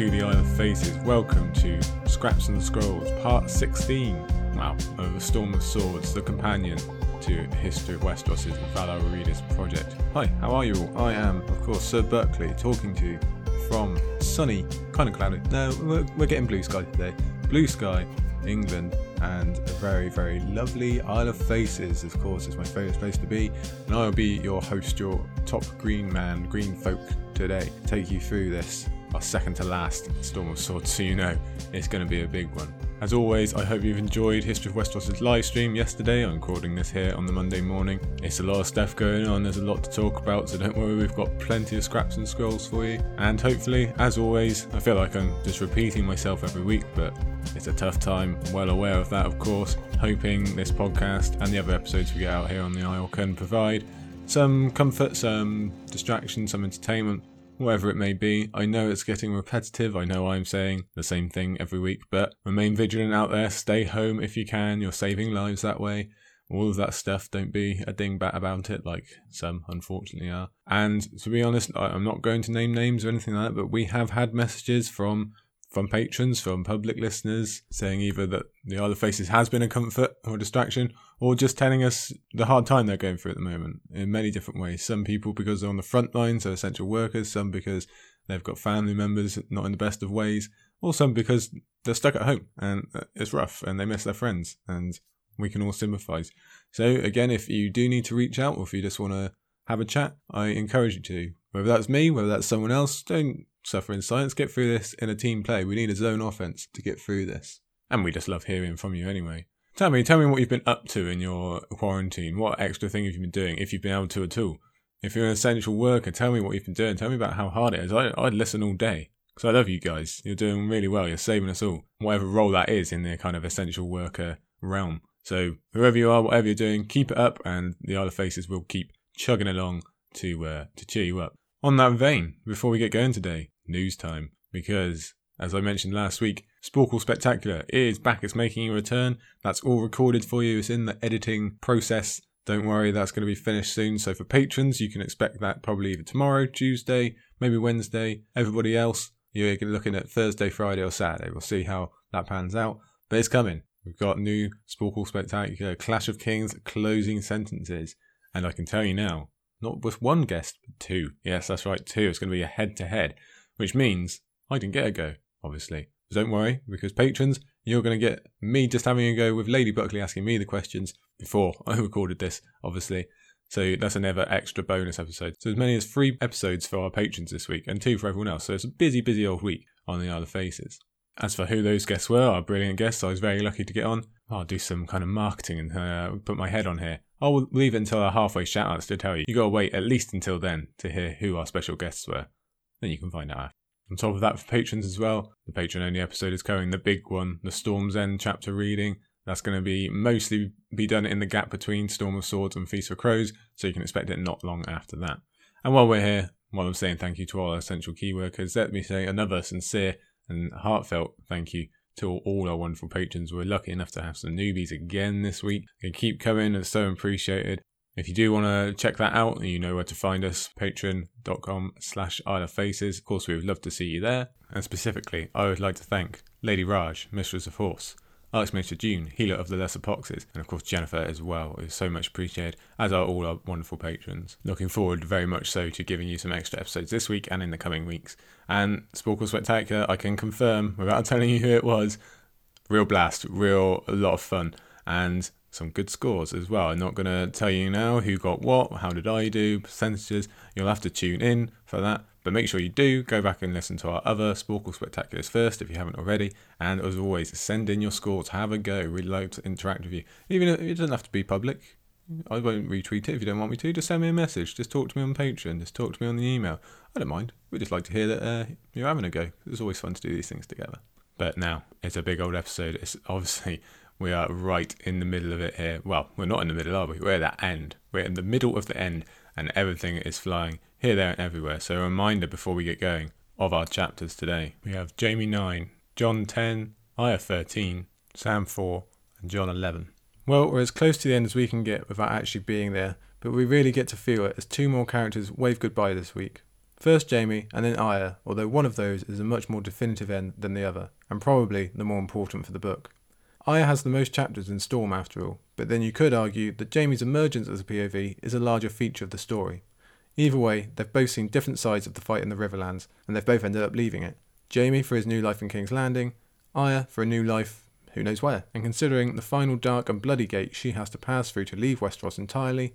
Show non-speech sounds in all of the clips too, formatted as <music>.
to the Isle of Faces. Welcome to Scraps and Scrolls, part 16. Wow, of the Storm of Swords, the companion to History of Westeros' Valar Readers project. Hi, how are you all? I am, of course, Sir Berkeley, talking to you from sunny, kind of cloudy. No, we're, we're getting blue sky today. Blue sky, England, and a very, very lovely Isle of Faces, of course, is my favourite place to be. And I'll be your host, your top green man, green folk today, take you through this, our second to last Storm of Swords, so you know it's going to be a big one. As always, I hope you've enjoyed History of Westeros' live stream yesterday. I'm recording this here on the Monday morning. It's a lot of stuff going on, there's a lot to talk about, so don't worry, we've got plenty of scraps and scrolls for you. And hopefully, as always, I feel like I'm just repeating myself every week, but it's a tough time. I'm well aware of that, of course. Hoping this podcast and the other episodes we get out here on the Isle can provide some comfort, some distraction, some entertainment whatever it may be. I know it's getting repetitive. I know I'm saying the same thing every week, but remain vigilant out there. Stay home if you can. You're saving lives that way. All of that stuff. Don't be a dingbat about it, like some unfortunately are. And to be honest, I'm not going to name names or anything like that, but we have had messages from from patrons, from public listeners, saying either that the Isle of Faces has been a comfort or a distraction, or just telling us the hard time they're going through at the moment in many different ways. Some people because they're on the front lines, they're essential workers, some because they've got family members not in the best of ways, or some because they're stuck at home and uh, it's rough and they miss their friends, and we can all sympathise. So, again, if you do need to reach out or if you just want to have a chat, I encourage you to. Whether that's me, whether that's someone else, don't suffer in silence. Get through this in a team play. We need a zone offense to get through this. And we just love hearing from you anyway. Tell me, tell me what you've been up to in your quarantine. What extra thing have you been doing, if you've been able to at all? If you're an essential worker, tell me what you've been doing. Tell me about how hard it is. I, I'd listen all day. Because I love you guys. You're doing really well. You're saving us all. Whatever role that is in the kind of essential worker realm. So whoever you are, whatever you're doing, keep it up and the of Faces will keep chugging along to uh, to cheer you up. On that vein, before we get going today, news time. Because, as I mentioned last week, Sporcle Spectacular is back. It's making a return. That's all recorded for you. It's in the editing process. Don't worry, that's going to be finished soon. So for patrons, you can expect that probably either tomorrow, Tuesday, maybe Wednesday. Everybody else, you're looking at Thursday, Friday, or Saturday. We'll see how that pans out. But it's coming. We've got new Sporcle Spectacular Clash of Kings closing sentences. And I can tell you now, not with one guest, but two. Yes, that's right, two. It's going to be a head to head, which means I didn't get a go, obviously. But don't worry, because patrons, you're going to get me just having a go with Lady Buckley asking me the questions before <laughs> I recorded this, obviously. So that's another extra bonus episode. So as many as three episodes for our patrons this week and two for everyone else. So it's a busy, busy old week on the Isle of Faces. As for who those guests were, our brilliant guests, I was very lucky to get on. I'll do some kind of marketing and uh, put my head on here. I'll leave it until our halfway shoutouts to tell you. You gotta wait at least until then to hear who our special guests were. Then you can find out. On top of that, for patrons as well, the patron only episode is coming, the big one, the Storm's End chapter reading. That's going to be mostly be done in the gap between Storm of Swords and Feast for Crows, so you can expect it not long after that. And while we're here, while I'm saying thank you to all our essential key workers, let me say another sincere and heartfelt thank you to all our wonderful patrons. We're lucky enough to have some newbies again this week. They keep coming, it's so appreciated. If you do want to check that out, you know where to find us, patreon.com slash Isle of Faces. Of course, we would love to see you there. And specifically, I would like to thank Lady Raj, Mistress of Horse, Alex Major June, healer of the lesser poxes, and of course Jennifer as well. is so much appreciated, as are all our wonderful patrons. Looking forward very much so to giving you some extra episodes this week and in the coming weeks. And Sporcle Spectacular, I can confirm, without <laughs> telling you who it was, real blast, real a lot of fun, and some good scores as well. I'm not going to tell you now who got what, how did I do, percentages. You'll have to tune in for that. But make sure you do go back and listen to our other Sporcle Spectaculars first if you haven't already. And as always, send in your scores, have a go. We'd like to interact with you. Even if it doesn't have to be public. I won't retweet it if you don't want me to. Just send me a message. Just talk to me on Patreon. Just talk to me on the email. I don't mind. We just like to hear that uh, you're having a go. It's always fun to do these things together. But now, it's a big old episode. It's obviously, we are right in the middle of it here. Well, we're not in the middle, are we? We're at that end. We're in the middle of the end, and everything is flying here, there, and everywhere. So, a reminder before we get going of our chapters today. We have Jaime 9, Jon 10, Arya 13, Sam 4, and Jon 11. Well, we're as close to the end as we can get without actually being there, but we really get to feel it as two more characters wave goodbye this week. First Jaime, and then Arya, although one of those is a much more definitive end than the other, and probably the more important for the book. Arya has the most chapters in Storm after all, but then you could argue that Jaime's emergence as a POV is a larger feature of the story. Either way, they've both seen different sides of the fight in the Riverlands, and they've both ended up leaving it. Jaime for his new life in King's Landing, Arya for a new life who knows where, and considering the final dark and bloody gate she has to pass through to leave Westeros entirely,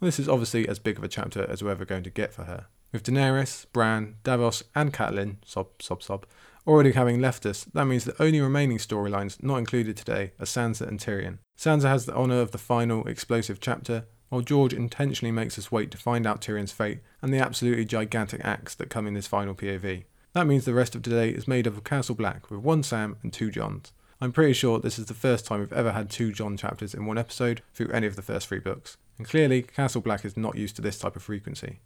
well, this is obviously as big of a chapter as we're ever going to get for her. With Daenerys, Bran, Davos, and Catelyn, sob, sob, sob, already having left us, that means the only remaining storylines not included today are Sansa and Tyrion. Sansa has the honour of the final explosive chapter, while George intentionally makes us wait to find out Tyrion's fate and the absolutely gigantic acts that come in this final POV. That means the rest of today is made up of Castle Black with one Sam and two Jons. I'm pretty sure this is the first time we've ever had two Jon chapters in one episode through any of the first three books, and clearly Castle Black is not used to this type of frequency.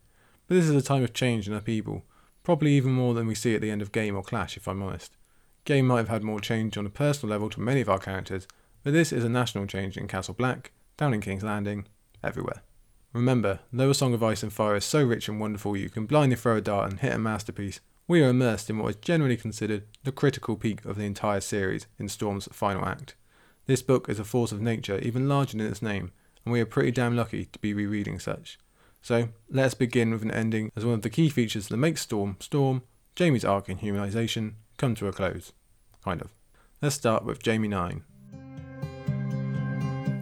But this is a time of change and upheaval, probably even more than we see at the end of Game or Clash, if I'm honest. Game might have had more change on a personal level to many of our characters, but this is a national change in Castle Black, down in King's Landing, everywhere. Remember, though A Song of Ice and Fire is so rich and wonderful you can blindly throw a dart and hit a masterpiece, we are immersed in what is generally considered the critical peak of the entire series in Storm's final act. This book is a force of nature even larger than its name, and we are pretty damn lucky to be rereading such. So let's begin with an ending as one of the key features that makes Storm Storm, Jaime's arc in humanization, come to a close. Kind of. Let's start with Jaime 9.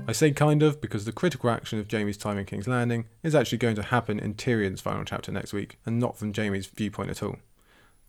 I say kind of because the critical action of Jaime's time in King's Landing is actually going to happen in Tyrion's final chapter next week, and not from Jaime's viewpoint at all.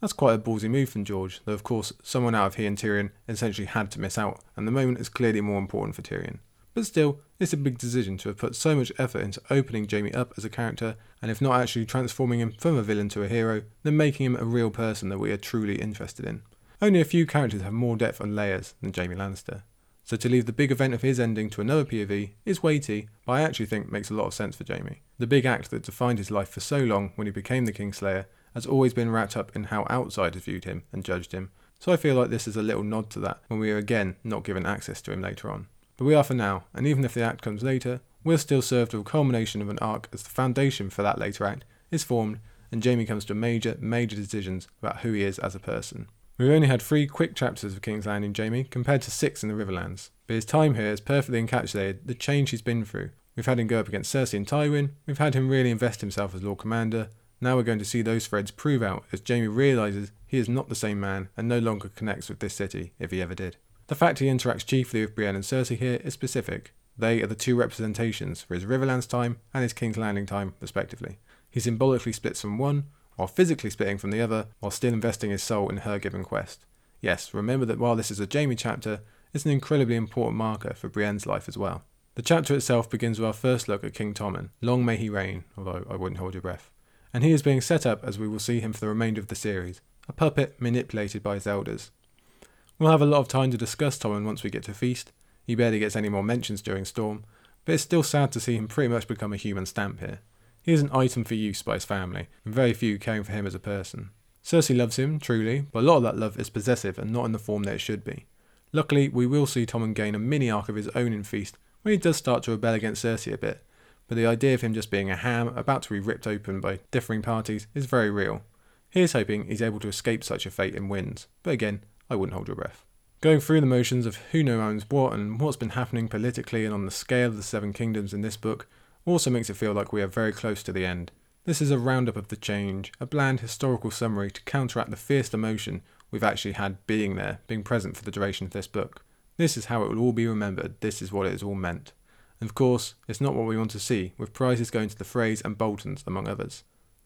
That's quite a ballsy move from George, though of course someone out of he and Tyrion essentially had to miss out, and the moment is clearly more important for Tyrion. But still, it's a big decision to have put so much effort into opening Jaime up as a character, and if not actually transforming him from a villain to a hero, then making him a real person that we are truly interested in. Only a few characters have more depth and layers than Jaime Lannister. So to leave the big event of his ending to another POV is weighty, but I actually think makes a lot of sense for Jaime. The big act that defined his life for so long when he became the Kingslayer has always been wrapped up in how outsiders viewed him and judged him, so I feel like this is a little nod to that when we are again not given access to him later on. But we are for now, and even if the act comes later, we're still served with a culmination of an arc as the foundation for that later act is formed and Jaime comes to major, major decisions about who he is as a person. We've only had three quick chapters of King's Landing Jaime compared to six in the Riverlands, but his time here has perfectly encapsulated the change he's been through. We've had him go up against Cersei and Tywin, we've had him really invest himself as Lord Commander, now we're going to see those threads prove out as Jaime realises he is not the same man and no longer connects with this city, if he ever did. The fact he interacts chiefly with Brienne and Cersei here is specific. They are the two representations for his Riverlands time and his King's Landing time, respectively. He symbolically splits from one, while physically splitting from the other, while still investing his soul in her given quest. Yes, remember that while this is a Jaime chapter, it's an incredibly important marker for Brienne's life as well. The chapter itself begins with our first look at King Tommen. Long may he reign, although I wouldn't hold your breath and he is being set up as we will see him for the remainder of the series, a puppet manipulated by his elders. We'll have a lot of time to discuss Tommen once we get to Feast. He barely gets any more mentions during Storm, but it's still sad to see him pretty much become a human stamp here. He is an item for use by his family, and very few caring for him as a person. Cersei loves him, truly, but a lot of that love is possessive and not in the form that it should be. Luckily, we will see Tommen gain a mini arc of his own in Feast, where he does start to rebel against Cersei a bit, but the idea of him just being a ham about to be ripped open by differing parties is very real. Here's hoping he's able to escape such a fate and wins, but again, I wouldn't hold your breath. Going through the motions of who knows owns what and what's been happening politically and on the scale of the Seven Kingdoms in this book also makes it feel like we are very close to the end. This is a roundup of the change, a bland historical summary to counteract the fierce emotion we've actually had being there, being present for the duration of this book. This is how it will all be remembered, this is what it has all meant. And of course, it's not what we want to see, with prizes going to the Freys and Boltons, among others.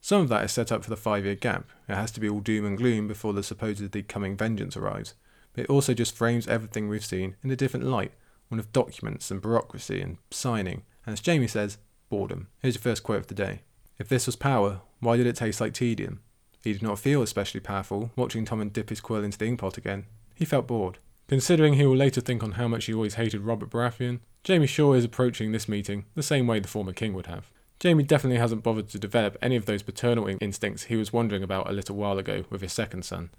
Some of that is set up for the five year gap. It has to be all doom and gloom before the supposedly coming vengeance arrives. But it also just frames everything we've seen in a different light, one of documents and bureaucracy and signing, and as Jaime says, boredom. Here's your first quote of the day. If this was power, why did it taste like tedium? He did not feel especially powerful watching Tommen dip his quill into the inkpot again. He felt bored. Considering he will later think on how much he always hated Robert Baratheon, Jaime Shaw is approaching this meeting the same way the former king would have. Jaime definitely hasn't bothered to develop any of those paternal instincts he was wondering about a little while ago with his second son.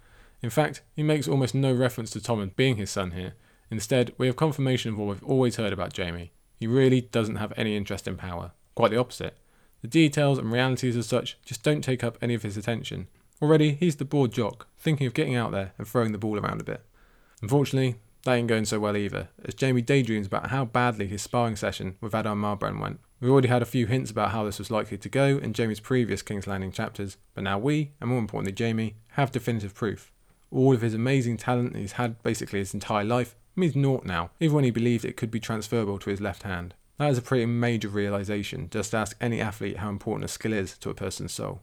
In fact, he makes almost no reference to Tommen being his son here. Instead, we have confirmation of what we've always heard about Jaime. He really doesn't have any interest in power. Quite the opposite. The details and realities as such just don't take up any of his attention. Already, he's the bored jock, thinking of getting out there and throwing the ball around a bit. Unfortunately, that ain't going so well either, as Jaime daydreams about how badly his sparring session with Addam Marbrand went. We've already had a few hints about how this was likely to go in Jaime's previous King's Landing chapters, but now we, and more importantly Jaime, have definitive proof. All of his amazing talent he's had basically his entire life means naught now, even when he believed it could be transferable to his left hand. That is a pretty major realization, just ask any athlete how important a skill is to a person's soul.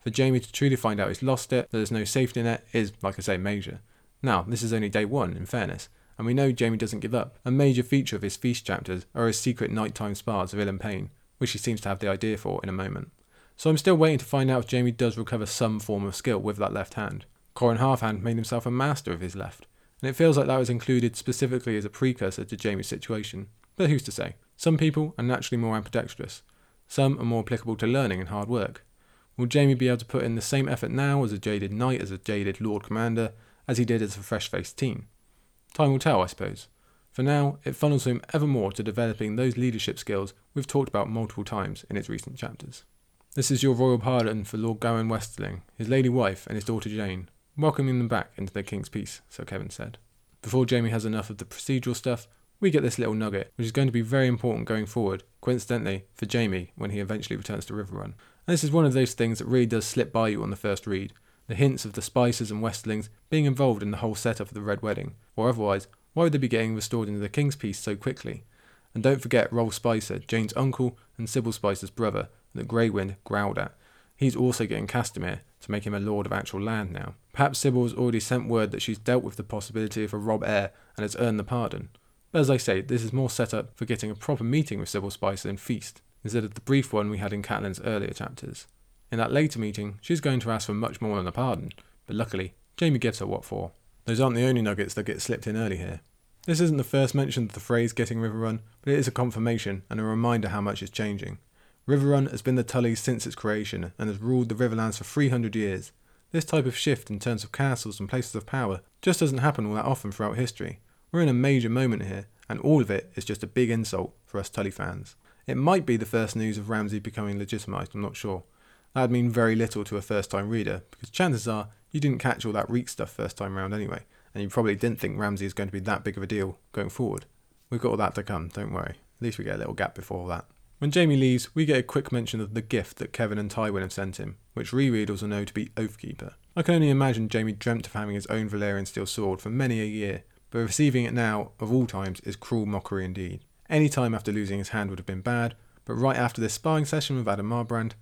For Jaime to truly find out he's lost it, that there's no safety net, is, like I say, major. Now, this is only day one, in fairness, and we know Jaime doesn't give up. A major feature of his feast chapters are his secret nighttime spars of Ilyn Payne, which he seems to have the idea for in a moment. So I'm still waiting to find out if Jaime does recover some form of skill with that left hand. Qhorin Halfhand made himself a master of his left, and it feels like that was included specifically as a precursor to Jaime's situation. But who's to say? Some people are naturally more ambidextrous, some are more applicable to learning and hard work. Will Jaime be able to put in the same effort now as a jaded knight, as a jaded Lord Commander, as he did as a fresh faced teen? Time will tell, I suppose. For now, it funnels him ever more to developing those leadership skills we've talked about multiple times in its recent chapters. This is your royal pardon for Lord Gawain Westerling, his lady wife, and his daughter Jeyne, welcoming them back into the King's Peace, so Kevan said. Before Jaime has enough of the procedural stuff, we get this little nugget, which is going to be very important going forward, coincidentally, for Jaime when he eventually returns to Riverrun. And this is one of those things that really does slip by you on the first read. The hints of the Spicers and Westerlings being involved in the whole setup of the Red Wedding, or otherwise, why would they be getting restored into the King's Peace so quickly? And don't forget Rolf Spicer, Jeyne's uncle and Sybell Spicer's brother, that Greywind growled at. He's also getting Castamere to make him a lord of actual land now. Perhaps Sybell has already sent word that she's dealt with the possibility of a Robb heir and has earned the pardon. But as I say, this is more set up for getting a proper meeting with Sybell Spicer in Feast, instead of the brief one we had in Catelyn's earlier chapters. In that later meeting, she's going to ask for much more than a pardon, but luckily, Jaime gives her what for. Those aren't the only nuggets that get slipped in early here. This isn't the first mention of the phrase getting Riverrun, but it is a confirmation and a reminder how much is changing. Riverrun has been the Tully's since its creation and has ruled the Riverlands for 300 years. This type of shift in terms of castles and places of power just doesn't happen all that often throughout history. We're in a major moment here, and all of it is just a big insult for us Tully fans. It might be the first news of Ramsay becoming legitimised, I'm not sure. That'd mean very little to a first time reader, because chances are you didn't catch all that Reek stuff first time round anyway, and you probably didn't think Ramsay is going to be that big of a deal going forward. We've got all that to come, don't worry. At least we get a little gap before that. When Jaime leaves, we get a quick mention of the gift that Kevan and Tywin have sent him, which rereaders will know to be Oathkeeper. I can only imagine Jaime dreamt of having his own Valyrian steel sword for many a year, but receiving it now, of all times, is cruel mockery indeed. Any time after losing his hand would have been bad, but right after this sparring session with Addam Marbrand,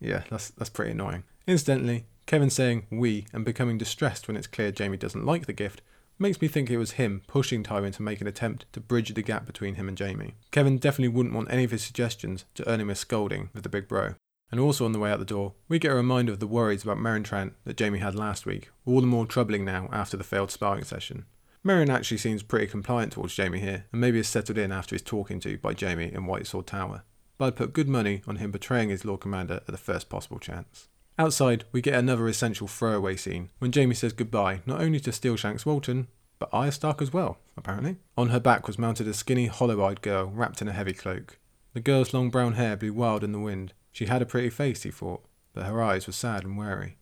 yeah, that's, that's pretty annoying. Incidentally, Kevan saying we and becoming distressed when it's clear Jaime doesn't like the gift makes me think it was him pushing Tywin to make an attempt to bridge the gap between him and Jaime. Kevan definitely wouldn't want any of his suggestions to earn him a scolding with the big bro. And also on the way out the door, we get a reminder of the worries about Meryn Trant that Jaime had last week, all the more troubling now after the failed sparring session. Meryn actually seems pretty compliant towards Jaime here, and maybe is settled in after his talking to by Jaime in White Sword Tower. But I'd put good money on him betraying his Lord Commander at the first possible chance. Outside, we get another essential throwaway scene when Jaime says goodbye not only to Steelshanks Walton, but Arya Stark as well, apparently. On her back was mounted a skinny, hollow eyed girl wrapped in a heavy cloak. The girl's long brown hair blew wild in the wind. She had a pretty face, he thought, but her eyes were sad and wary.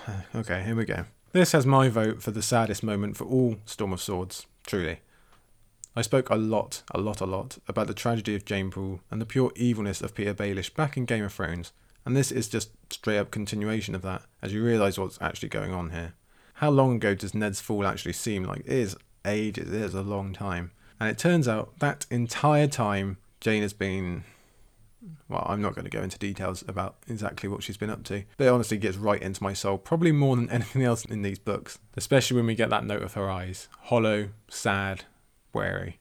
<sighs> okay, here we go. This has my vote for the saddest moment for all Storm of Swords, truly. I spoke a lot, a lot, a lot about the tragedy of Jeyne Poole and the pure evilness of Petyr Baelish back in Game of Thrones, and this is just straight up continuation of that, as you realise what's actually going on here. How long ago does Ned's fall actually seem like? It is ages, it is a long time. And it turns out that entire time Jeyne has been well, I'm not going to go into details about exactly what she's been up to, but it honestly gets right into my soul, probably more than <laughs> anything else in these books, especially when we get that note of her eyes hollow, sad, wary.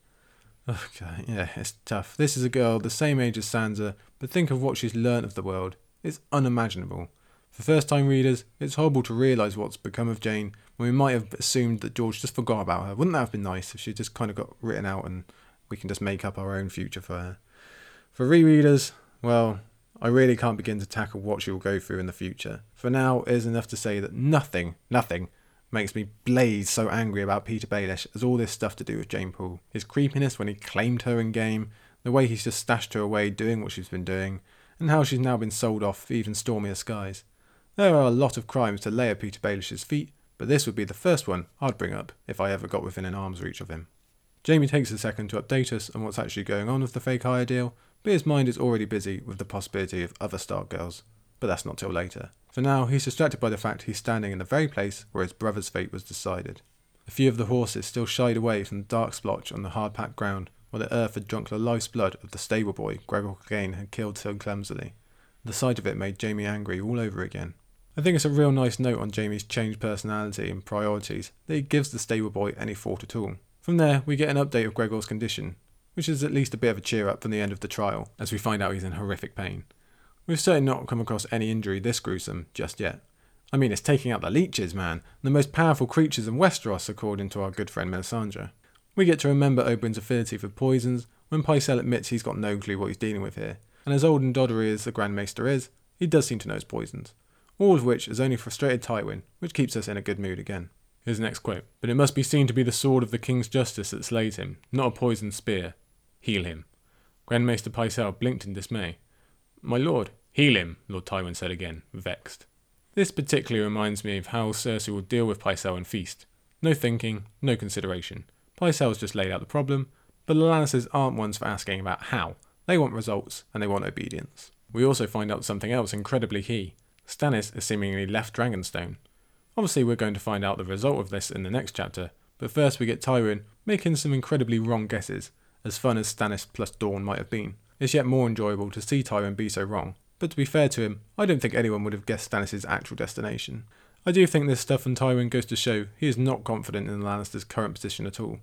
Okay, yeah, it's tough. This is a girl the same age as Sansa, but think of what she's learnt of the world. It's unimaginable. For first time readers, it's horrible to realise what's become of Jeyne when we might have assumed that George just forgot about her. Wouldn't that have been nice if she just kind of got written out and we can just make up our own future for her? For rereaders, well, I really can't begin to tackle what she will go through in the future. For now, it is enough to say that nothing, nothing, makes me blaze so angry about Petyr Baelish as all this stuff to do with Jeyne Poole. His creepiness when he claimed her in game, the way he's just stashed her away doing what she's been doing, and how she's now been sold off for even stormier skies. There are a lot of crimes to lay at Petyr Baelish's feet, but this would be the first one I'd bring up if I ever got within an arm's reach of him. Jaime takes a second to update us on what's actually going on with the fake hire deal, but his mind is already busy with the possibility of other Stark girls. But that's not till later. For now, he's distracted by the fact he's standing in the very place where his brother's fate was decided. A few of the horses still shied away from the dark splotch on the hard packed ground, where the earth had drunk the life's blood of the stable boy Gregor Clegane had killed so clumsily. The sight of it made Jaime angry all over again. I think it's a real nice note on Jaime's changed personality and priorities that he gives the stable boy any thought at all. From there, we get an update of Gregor's condition, which is at least a bit of a cheer up from the end of the trial, as we find out he's in horrific pain. We've certainly not come across any injury this gruesome just yet. I mean, it's taking out the leeches, man, the most powerful creatures in Westeros, according to our good friend Melisandre. We get to remember Oberyn's affinity for poisons when Pycelle admits he's got no clue what he's dealing with here, and as old and doddery as the Grand Maester is, he does seem to know his poisons. All of which has only frustrated Tywin, which keeps us in a good mood again. The next quote. But it must be seen to be the sword of the king's justice that slays him, not a poisoned spear. Heal him. Grand Maester Pycelle blinked in dismay. My lord, heal him, Lord Tywin said again, vexed. This particularly reminds me of how Cersei will deal with Pycelle and Feast. No thinking, no consideration. Pycelle's just laid out the problem, but the Lannisters aren't ones for asking about how. They want results, and they want obedience. We also find out something else incredibly key. Stannis has seemingly left Dragonstone. Obviously, we're going to find out the result of this in the next chapter, but first we get Tywin making some incredibly wrong guesses, as fun as Stannis plus Dorne might have been. It's yet more enjoyable to see Tywin be so wrong, but to be fair to him, I don't think anyone would have guessed Stannis' actual destination. I do think this stuff on Tywin goes to show he is not confident in the Lannisters' current position at all.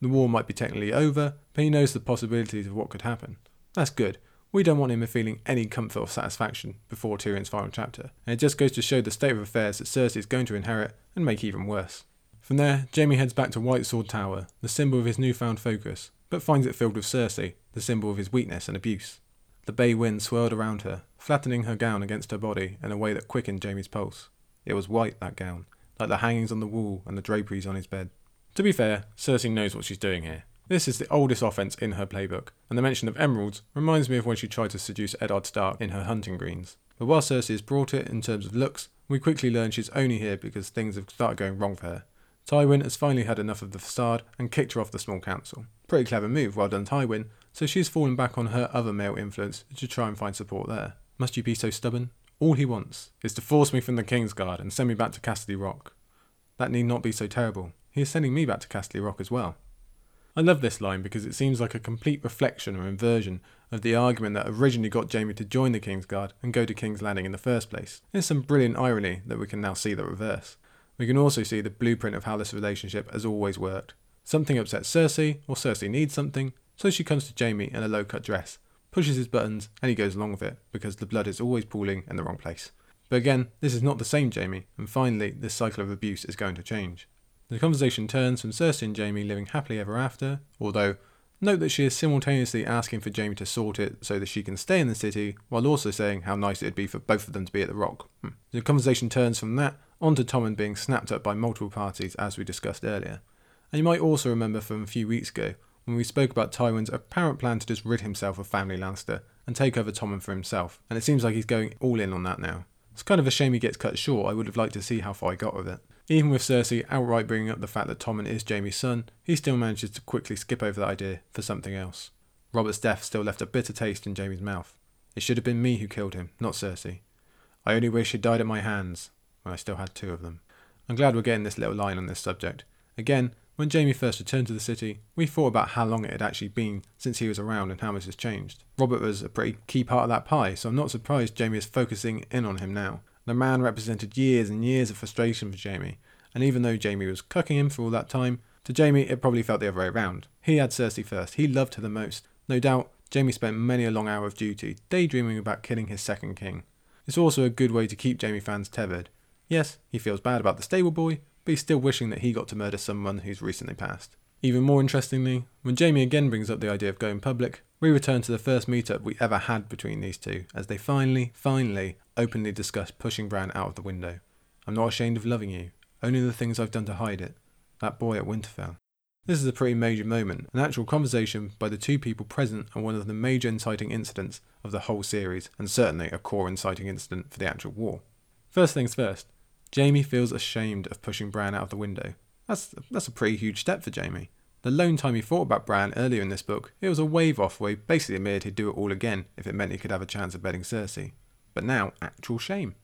The war might be technically over, but he knows the possibilities of what could happen. That's good. We don't want him feeling any comfort or satisfaction before Tyrion's final chapter, and it just goes to show the state of affairs that Cersei is going to inherit and make even worse. From there, Jaime heads back to White Sword Tower, the symbol of his newfound focus, but finds it filled with Cersei, the symbol of his weakness and abuse. The bay wind swirled around her, flattening her gown against her body in a way that quickened Jaime's pulse. It was white, that gown, like the hangings on the wall and the draperies on his bed. To be fair, Cersei knows what she's doing here. This is the oldest offence in her playbook, and the mention of emeralds reminds me of when she tried to seduce Eddard Stark in her hunting greens. But while Cersei has brought it in terms of looks, we quickly learn she's only here because things have started going wrong for her. Tywin has finally had enough of the facade and kicked her off the small council. Pretty clever move, well done Tywin, so she's fallen back on her other male influence to try and find support there. Must you be so stubborn? All he wants is to force me from the Kingsguard and send me back to Casterly Rock. That need not be so terrible. He is sending me back to Casterly Rock as well. I love this line because it seems like a complete reflection or inversion of the argument that originally got Jaime to join the Kingsguard and go to King's Landing in the first place. There's some brilliant irony that we can now see the reverse. We can also see the blueprint of how this relationship has always worked. Something upsets Cersei, or Cersei needs something, so she comes to Jaime in a low cut dress, pushes his buttons, and he goes along with it, because the blood is always pooling in the wrong place. But again, this is not the same Jaime, and finally, this cycle of abuse is going to change. The conversation turns from Cersei and Jaime living happily ever after, although, note that she is simultaneously asking for Jaime to sort it so that she can stay in the city, while also saying how nice it'd be for both of them to be at the Rock. Hmm. The conversation turns from that onto Tommen being snapped up by multiple parties, as we discussed earlier. And you might also remember from a few weeks ago when we spoke about Tywin's apparent plan to just rid himself of family Lannister and take over Tommen for himself, and it seems like he's going all in on that now. It's kind of a shame he gets cut short, I would have liked to see how far he got with it. Even with Cersei outright bringing up the fact that Tommen is Jaime's son, he still manages to quickly skip over that idea for something else. Robert's death still left a bitter taste in Jaime's mouth. It should have been me who killed him, not Cersei. I only wish he'd died at my hands, when I still had two of them. I'm glad we're getting this little line on this subject. Again, when Jaime first returned to the city, we thought about how long it had actually been since he was around and how much has changed. Robert was a pretty key part of that pie, so I'm not surprised Jaime is focusing in on him now. The man represented years and years of frustration for Jaime, and even though Jaime was cucking him for all that time, to Jaime it probably felt the other way around. He had Cersei first, he loved her the most. No doubt, Jaime spent many a long hour of duty daydreaming about killing his second king. It's also a good way to keep Jaime fans tethered. Yes, he feels bad about the stable boy, but he's still wishing that he got to murder someone who's recently passed. Even more interestingly, when Jaime again brings up the idea of going public, we return to the first meetup we ever had between these two, as they finally, finally, openly discuss pushing Bran out of the window. I'm not ashamed of loving you, only the things I've done to hide it. That boy at Winterfell. This is a pretty major moment, an actual conversation by the two people present and one of the major inciting incidents of the whole series, and certainly a core inciting incident for the actual war. First things first, Jaime feels ashamed of pushing Bran out of the window. That's, that's a pretty huge step for Jaime. The lone time he thought about Bran earlier in this book, it was a wave off where he basically admitted he'd do it all again if it meant he could have a chance of betting Cersei. But now, actual shame.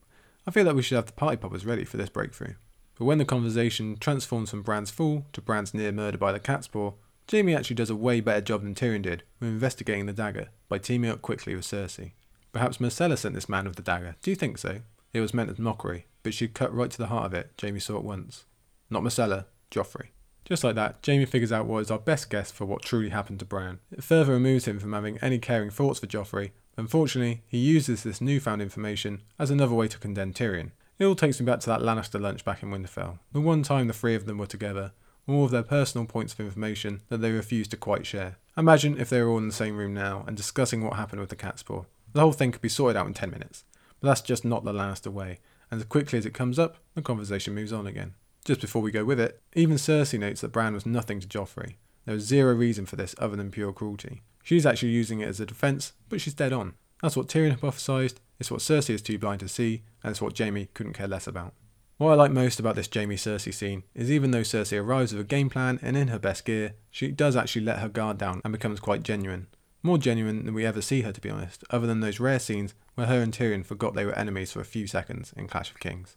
I feel like we should have the party poppers ready for this breakthrough. But when the conversation transforms from Bran's fall to Bran's near murder by the Catspaw, Jaime actually does a way better job than Tyrion did with investigating the dagger by teaming up quickly with Cersei. Perhaps Myrcella sent this man with the dagger. Do you think so? It was meant as mockery, but she'd cut right to the heart of it, Jaime saw at once. Not Myrcella, Joffrey. Just like that, Jaime figures out what is our best guess for what truly happened to Bran. It further removes him from having any caring thoughts for Joffrey. Unfortunately, he uses this newfound information as another way to condemn Tyrion. It all takes me back to that Lannister lunch back in Winterfell. The one time the three of them were together, all of their personal points of information that they refused to quite share. Imagine if they were all in the same room now and discussing what happened with the Catspaw. The whole thing could be sorted out in 10 minutes. But that's just not the Lannister way, and as quickly as it comes up, the conversation moves on again. Just before we go with it, even Cersei notes that Bran was nothing to Joffrey. There was zero reason for this other than pure cruelty. She's actually using it as a defence, but she's dead on. That's what Tyrion hypothesised, it's what Cersei is too blind to see, and it's what Jaime couldn't care less about. What I like most about this Jaime Cersei scene is even though Cersei arrives with a game plan and in her best gear, she does actually let her guard down and becomes quite genuine. More genuine than we ever see her, to be honest, other than those rare scenes where her and Tyrion forgot they were enemies for a few seconds in Clash of Kings.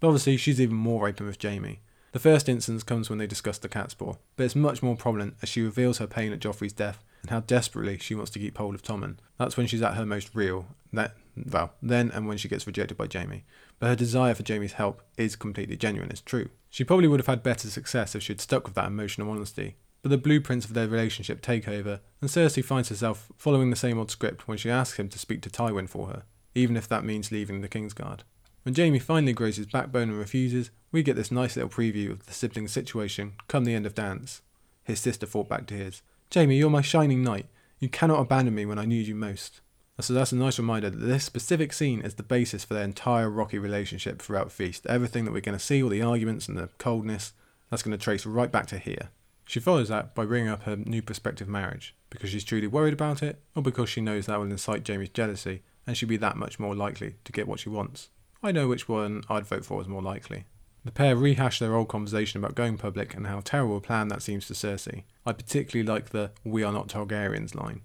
But obviously, she's even more open with Jaime. The first instance comes when they discuss the Catspaw, but it's much more prominent as she reveals her pain at Joffrey's death and how desperately she wants to keep hold of Tommen. That's when she's at her most real. That well, then and when she gets rejected by Jaime. But her desire for Jaime's help is completely genuine, it's true. She probably would have had better success if she'd stuck with that emotional honesty. But the blueprints of their relationship take over, and Cersei finds herself following the same old script when she asks him to speak to Tywin for her, even if that means leaving the Kingsguard. When Jaime finally grows his backbone and refuses, we get this nice little preview of the siblings' situation come the end of dance. His sister fought back to his. Jaime, you're my shining knight. You cannot abandon me when I need you most. So that's a nice reminder that this specific scene is the basis for their entire rocky relationship throughout Feast. Everything that we're going to see, all the arguments and the coldness, that's going to trace right back to here. She follows that by bringing up her new prospective marriage, because she's truly worried about it, or because she knows that will incite Jaime's jealousy, and she'd be that much more likely to get what she wants. I know which one I'd vote for as more likely. The pair rehash their old conversation about going public and how terrible a plan that seems to Cersei. I particularly like the We are not Targaryens line.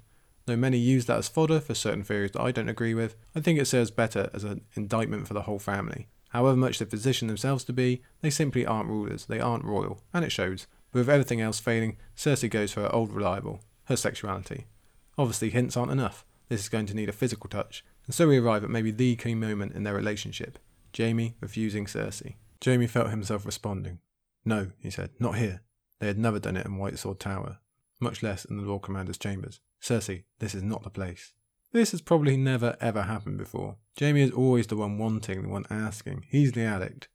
Though many use that as fodder for certain theories that I don't agree with, I think it serves better as an indictment for the whole family. However much they position themselves to be, they simply aren't rulers, they aren't royal, and it shows. But with everything else failing, Cersei goes for her old reliable, her sexuality. Obviously, hints aren't enough. This is going to need a physical touch, and so we arrive at maybe the key moment in their relationship Jaime refusing Cersei. Jaime felt himself responding. No, he said, not here. They had never done it in White Sword Tower, much less in the Lord Commander's chambers. Cersei, this is not the place. This has probably never ever happened before. Jaime is always the one wanting, the one asking. He's the addict.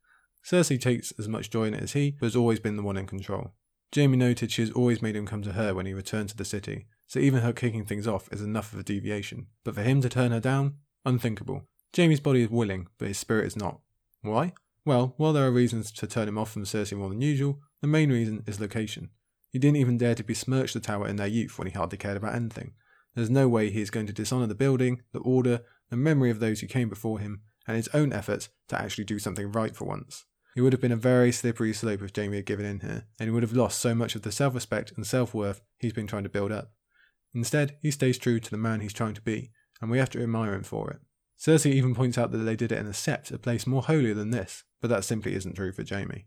Cersei takes as much joy in it as he, but has always been the one in control. Jaime noted she has always made him come to her when he returned to the city, so even her kicking things off is enough of a deviation. But for him to turn her down? Unthinkable. Jaime's body is willing, but his spirit is not. Why? Well, while there are reasons to turn him off from Cersei more than usual, the main reason is location. He didn't even dare to besmirch the tower in their youth when he hardly cared about anything. There's no way he is going to dishonour the building, the order, the memory of those who came before him, and his own efforts to actually do something right for once. It would have been a very slippery slope if Jaime had given in here, and he would have lost so much of the self respect and self worth he's been trying to build up. Instead, he stays true to the man he's trying to be, and we have to admire him for it. Cersei even points out that they did it in a sept, a place more holier than this, but that simply isn't true for Jaime.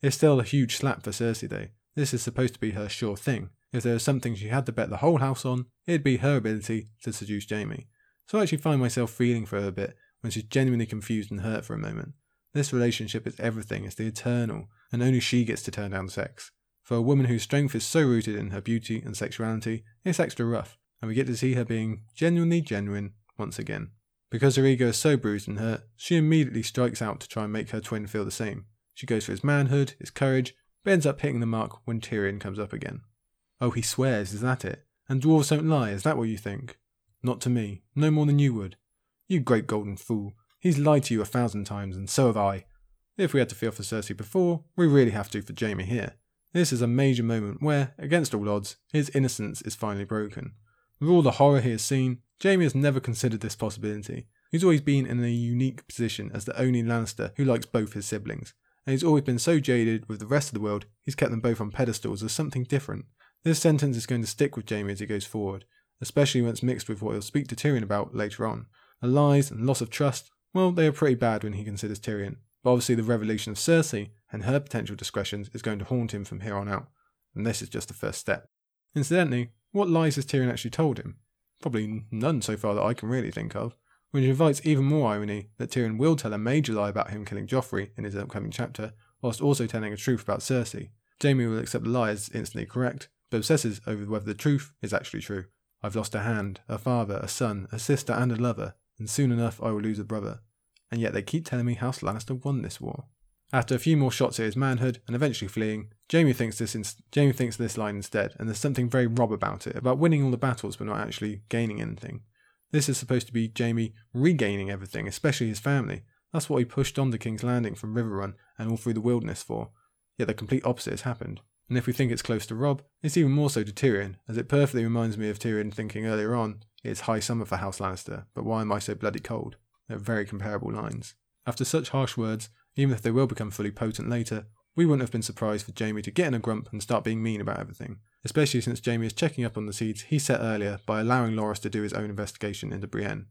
It's still a huge slap for Cersei though. This is supposed to be her sure thing. If there was something she had to bet the whole house on, it'd be her ability to seduce Jaime. So I actually find myself feeling for her a bit when she's genuinely confused and hurt for a moment. This relationship is everything, it's the eternal, and only she gets to turn down sex. For a woman whose strength is so rooted in her beauty and sexuality, it's extra rough, and we get to see her being genuinely genuine once again. Because her ego is so bruised and hurt, she immediately strikes out to try and make her twin feel the same. She goes for his manhood, his courage, but ends up hitting the mark when Tyrion comes up again. Oh, he swears, is that it? And dwarves don't lie, is that what you think? Not to me, no more than you would. You great golden fool, he's lied to you a thousand times, and so have I. If we had to feel for Cersei before, we really have to for Jaime here. This is a major moment where, against all odds, his innocence is finally broken. With all the horror he has seen, Jaime has never considered this possibility. He's always been in a unique position as the only Lannister who likes both his siblings, and he's always been so jaded with the rest of the world, he's kept them both on pedestals as something different. This sentence is going to stick with Jaime as he goes forward, especially when it's mixed with what he'll speak to Tyrion about later on. The lies and loss of trust, well, they are pretty bad when he considers Tyrion, but obviously the revelation of Cersei and her potential discretions is going to haunt him from here on out, and this is just the first step. Incidentally, what lies has Tyrion actually told him? Probably none so far that I can really think of, which invites even more irony that Tyrion will tell a major lie about him killing Joffrey in his upcoming chapter, whilst also telling a truth about Cersei. Jaime will accept the lie as instantly correct, but obsesses over whether the truth is actually true. I've lost a hand, a father, a son, a sister, and a lover, and soon enough I will lose a brother. And yet they keep telling me House Lannister won this war. After a few more shots at his manhood and eventually fleeing, Jaime thinks this inst- Jaime thinks this line instead, and there's something very Robb about it, about winning all the battles but not actually gaining anything. This is supposed to be Jaime regaining everything, especially his family. That's what he pushed on to King's Landing from Riverrun and all through the wilderness for. Yet the complete opposite has happened. And if we think it's close to Robb, it's even more so to Tyrion, as it perfectly reminds me of Tyrion thinking earlier on, it's high summer for House Lannister, but why am I so bloody cold? They're very comparable lines. After such harsh words, even if they will become fully potent later, we wouldn't have been surprised for Jaime to get in a grump and start being mean about everything, especially since Jaime is checking up on the seeds he set earlier by allowing Loras to do his own investigation into Brienne.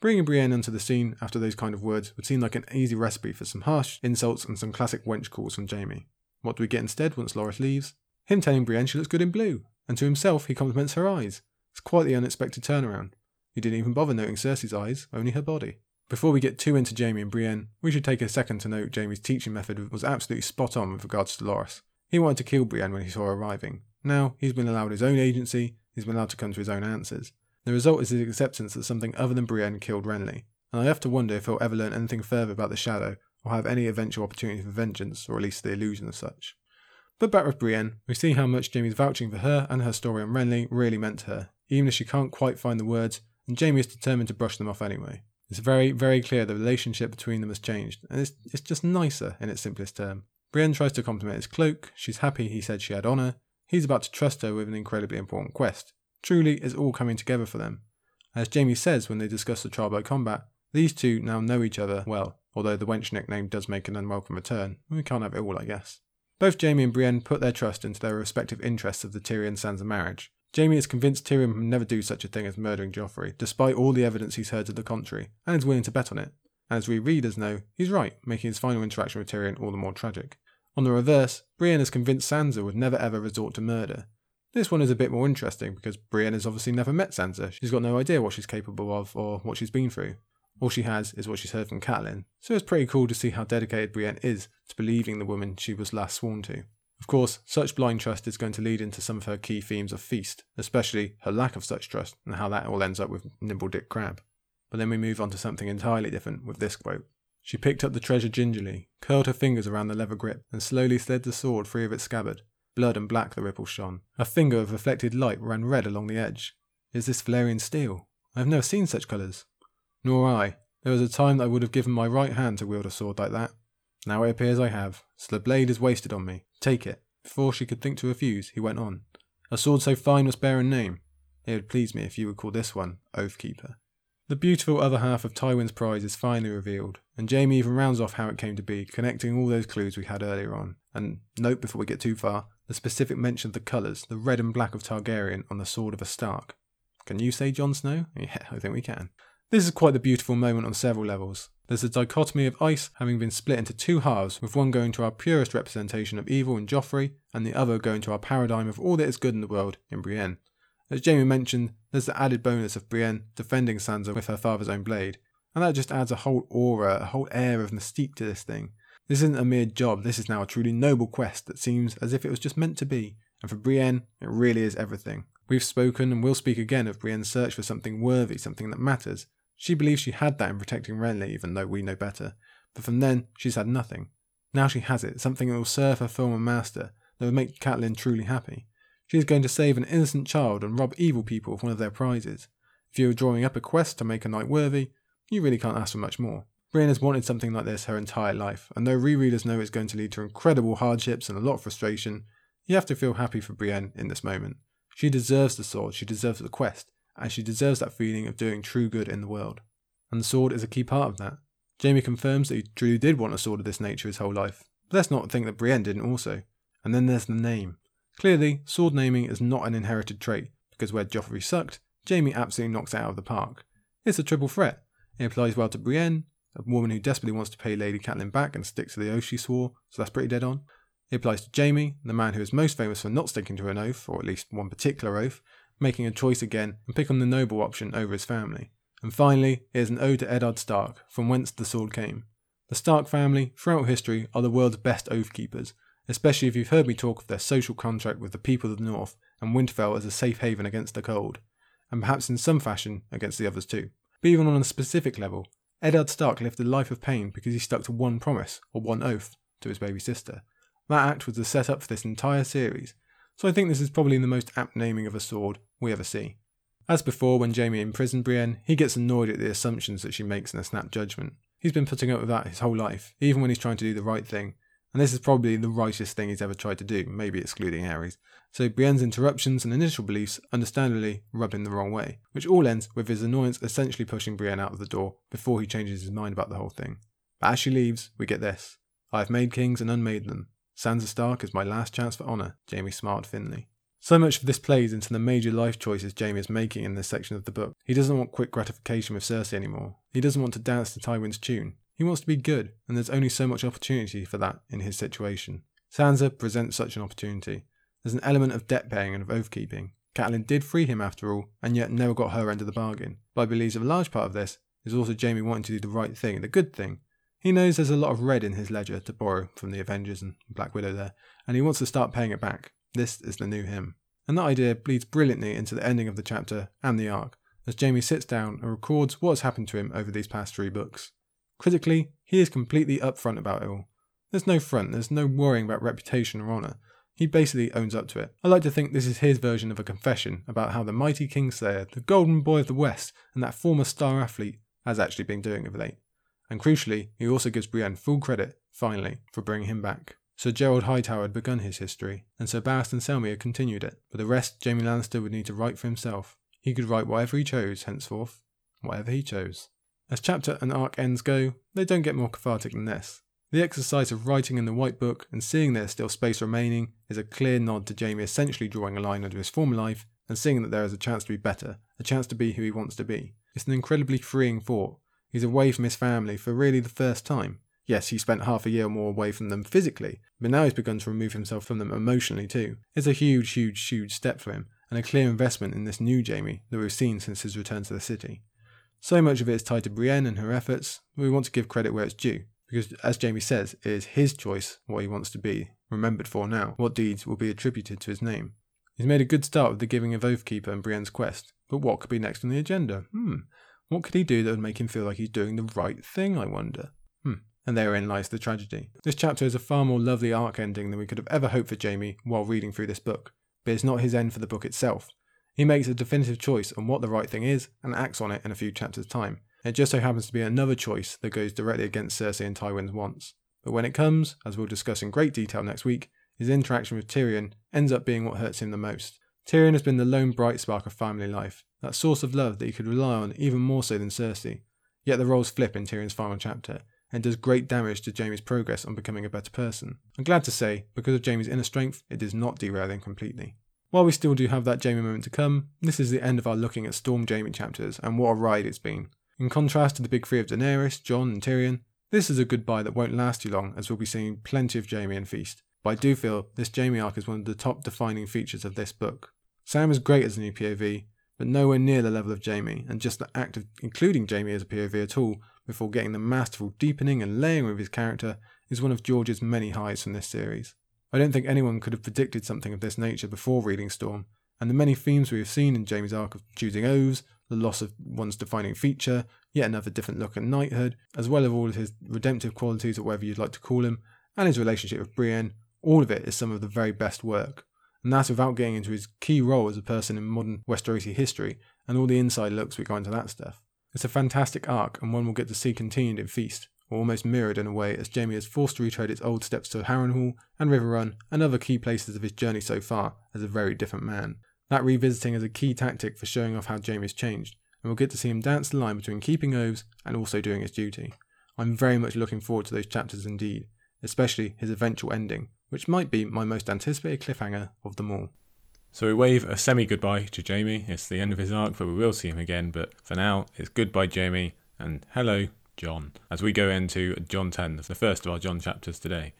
Bringing Brienne onto the scene after those kind of words would seem like an easy recipe for some harsh insults and some classic wench calls from Jaime. What do we get instead once Loras leaves? Him telling Brienne she looks good in blue, and to himself he compliments her eyes. It's quite the unexpected turnaround. He didn't even bother noting Cersei's eyes, only her body. Before we get too into Jaime and Brienne, we should take a second to note Jaime's teaching method was absolutely spot on with regards to Loras. He wanted to kill Brienne when he saw her arriving. Now, he's been allowed his own agency, he's been allowed to come to his own answers. The result is his acceptance that something other than Brienne killed Renly, and I have to wonder if he'll ever learn anything further about the Shadow, or have any eventual opportunity for vengeance, or at least the illusion of such. But back with Brienne, we see how much Jaime's vouching for her and her story on Renly really meant to her, even if she can't quite find the words, and Jaime is determined to brush them off anyway. It's very, very clear the relationship between them has changed, and it's, it's just nicer in its simplest term. Brienne tries to compliment his cloak, she's happy he said she had honour, he's about to trust her with an incredibly important quest. Truly, it's all coming together for them. As Jaime says when they discuss the trial by combat, these two now know each other well, although the wench nickname does make an unwelcome return. We can't have it all, I guess. Both Jaime and Brienne put their trust into their respective interests of the Tyrion Sansa marriage, Jaime is convinced Tyrion would never do such a thing as murdering Joffrey, despite all the evidence he's heard to the contrary, and is willing to bet on it. As we readers know, he's right, making his final interaction with Tyrion all the more tragic. On the reverse, Brienne is convinced Sansa would never ever resort to murder. This one is a bit more interesting because Brienne has obviously never met Sansa. She's got no idea what she's capable of or what she's been through. All she has is what she's heard from Catelyn, so it's pretty cool to see how dedicated Brienne is to believing the woman she was last sworn to. Of course, such blind trust is going to lead into some of her key themes of Feast, especially her lack of such trust and how that all ends up with Nimble Dick Crabb. But then we move on to something entirely different with this quote. She picked up the treasure gingerly, curled her fingers around the leather grip, and slowly slid the sword free of its scabbard. Blood and black the ripples shone. A finger of reflected light ran red along the edge. Is this Valyrian steel? I have never seen such colours. Nor I. There was a time that I would have given my right hand to wield a sword like that. Now it appears I have, so the blade is wasted on me. Take it. Before she could think to refuse, he went on. A sword so fine must bear a name. It would please me if you would call this one Oathkeeper. The beautiful other half of Tywin's prize is finally revealed, and Jaime even rounds off how it came to be, connecting all those clues we had earlier on. And note before we get too far, the specific mention of the colours, the red and black of Targaryen on the sword of a Stark. Can you say Jon Snow? <laughs> Yeah, I think we can. This is quite the beautiful moment on several levels. There's a dichotomy of ice having been split into two halves, with one going to our purest representation of evil in Joffrey, and the other going to our paradigm of all that is good in the world in Brienne. As Jaime mentioned, there's the added bonus of Brienne defending Sansa with her father's own blade, and that just adds a whole aura, a whole air of mystique to this thing. This isn't a mere job, this is now a truly noble quest that seems as if it was just meant to be, and for Brienne, it really is everything. We've spoken and will speak again of Brienne's search for something worthy, something that matters, she believes she had that in protecting Renly, even though we know better. But from then, she's had nothing. Now she has it, something that will serve her former master, that will make Catelyn truly happy. She is going to save an innocent child and rob evil people of one of their prizes. If you are drawing up a quest to make a knight worthy, you really can't ask for much more. Brienne has wanted something like this her entire life, and though rereaders know it's going to lead to incredible hardships and a lot of frustration, You have to feel happy for Brienne in this moment. She deserves the sword, she deserves the quest, and she deserves that feeling of doing true good in the world. And the sword is a key part of that. Jaime confirms that he truly did want a sword of this nature his whole life. But let's not think that Brienne didn't also. And then there's the name. Clearly, sword naming is not an inherited trait, because where Joffrey sucked, Jaime absolutely knocks it out of the park. It's a triple threat. It applies well to Brienne, a woman who desperately wants to pay Lady Catelyn back and stick to the oath she swore, so that's pretty dead on. It applies to Jaime, the man who is most famous for not sticking to an oath, or at least one particular oath, making a choice again and pick on the noble option over his family. And finally, is an ode to Eddard Stark, from whence the sword came. The Stark family, throughout history, are the world's best oath keepers, especially if you've heard me talk of their social contract with the people of the North and Winterfell as a safe haven against the cold, and perhaps in some fashion against the others too. But even on a specific level, Eddard Stark lived a life of pain because he stuck to one promise, or one oath, to his baby sister. That act was the setup for this entire series, so I think this is probably the most apt naming of a sword we ever see. As before, when Jaime imprisoned Brienne, he gets annoyed at the assumptions that she makes in a snap judgment. He's been putting up with that his whole life, even when he's trying to do the right thing, and this is probably the rightest thing he's ever tried to do, maybe excluding Aerys. So Brienne's interruptions and initial beliefs understandably rub him the wrong way, which all ends with his annoyance essentially pushing Brienne out of the door before he changes his mind about the whole thing. But as she leaves, we get this. I have made kings and unmade them. Sansa Stark is my last chance for honour, Jaime smiled thinly. So much of this plays into the major life choices Jaime is making in this section of the book. He doesn't want quick gratification with Cersei anymore. He doesn't want to dance to Tywin's tune. He wants to be good, and there's only so much opportunity for that in his situation. Sansa presents such an opportunity. There's an element of debt paying and of oath keeping. Catelyn did free him after all, and yet never got her end of the bargain. But I believe a large part of this is also Jaime wanting to do the right thing, the good thing. He knows there's a lot of red in his ledger to borrow from the Avengers and Black Widow there, and he wants to start paying it back. This is the new him. And that idea bleeds brilliantly into the ending of the chapter and the arc, as Jaime sits down and records what has happened to him over these past three books. Critically, he is completely upfront about it all. There's no front, there's no worrying about reputation or honour. He basically owns up to it. I like to think this is his version of a confession about how the mighty Kingslayer, the golden boy of the West, and that former star athlete has actually been doing of late. And crucially, he also gives Brienne full credit, finally, for bringing him back. Sir Gerold Hightower had begun his history, and Sir Barristan Selmy had continued it, but the rest Jaime Lannister would need to write for himself. He could write whatever he chose henceforth, whatever he chose. As chapter and arc ends go, they don't get more cathartic than this. The exercise of writing in the White Book and seeing there's still space remaining is a clear nod to Jaime essentially drawing a line under his former life and seeing that there is a chance to be better, a chance to be who he wants to be. It's an incredibly freeing thought. He's away from his family for really the first time, Yes, he spent half a year or more away from them physically, but now he's begun to remove himself from them emotionally too. It's a huge, huge, huge step for him, and a clear investment in this new Jaime that we've seen since his return to the city. So much of it is tied to Brienne and her efforts, we want to give credit where it's due, because as Jaime says, it is his choice what he wants to be remembered for now, what deeds will be attributed to his name. He's made a good start with the giving of Oathkeeper and Brienne's quest, but what could be next on the agenda? Hmm, what could he do that would make him feel like he's doing the right thing, I wonder? Hmm and therein lies the tragedy. This chapter is a far more lovely arc ending than we could have ever hoped for Jaime while reading through this book, but it's not his end for the book itself. He makes a definitive choice on what the right thing is and acts on it in a few chapters' time. It just so happens to be another choice that goes directly against Cersei and Tywin's wants. But when it comes, as we'll discuss in great detail next week, his interaction with Tyrion ends up being what hurts him the most. Tyrion has been the lone bright spark of family life, that source of love that he could rely on even more so than Cersei. Yet the roles flip in Tyrion's final chapter, and does great damage to Jaime's progress on becoming a better person. I'm glad to say, because of Jaime's inner strength, it does not derail him completely. While we still do have that Jaime moment to come, this is the end of our looking at Storm Jaime chapters, and what a ride it's been. In contrast to the big three of Daenerys, Jon, and Tyrion, this is a goodbye that won't last too long, as we'll be seeing plenty of Jaime and Feast. But I do feel this Jaime arc is one of the top defining features of this book. Sam is great as a new POV, but nowhere near the level of Jaime, and just the act of including Jaime as a POV at all before getting the masterful deepening and layering of his character is one of George's many highs from this series. I don't think anyone could have predicted something of this nature before reading Storm, and the many themes we have seen in Jaime's arc of choosing oaths, the loss of one's defining feature, yet another different look at knighthood, as well as all of his redemptive qualities or whatever you'd like to call him, and his relationship with Brienne, all of it is some of the very best work. And that's without getting into his key role as a person in modern Westerosi history and all the inside looks we go into that stuff. It's a fantastic arc and one we'll get to see continued in Feast, or almost mirrored in a way, as Jaime is forced to retread its old steps to Harrenhal and Riverrun and other key places of his journey so far as a very different man. That revisiting is a key tactic for showing off how Jaime's changed, and we'll get to see him dance the line between keeping oaths and also doing his duty. I'm very much looking forward to those chapters indeed, especially his eventual ending, which might be my most anticipated cliffhanger of them all. So we wave a semi goodbye to Jaime. It's the end of his arc, but we will see him again. But for now, it's goodbye, Jaime, and hello, Jon, as we go into Jon 10, the first of our Jon chapters today.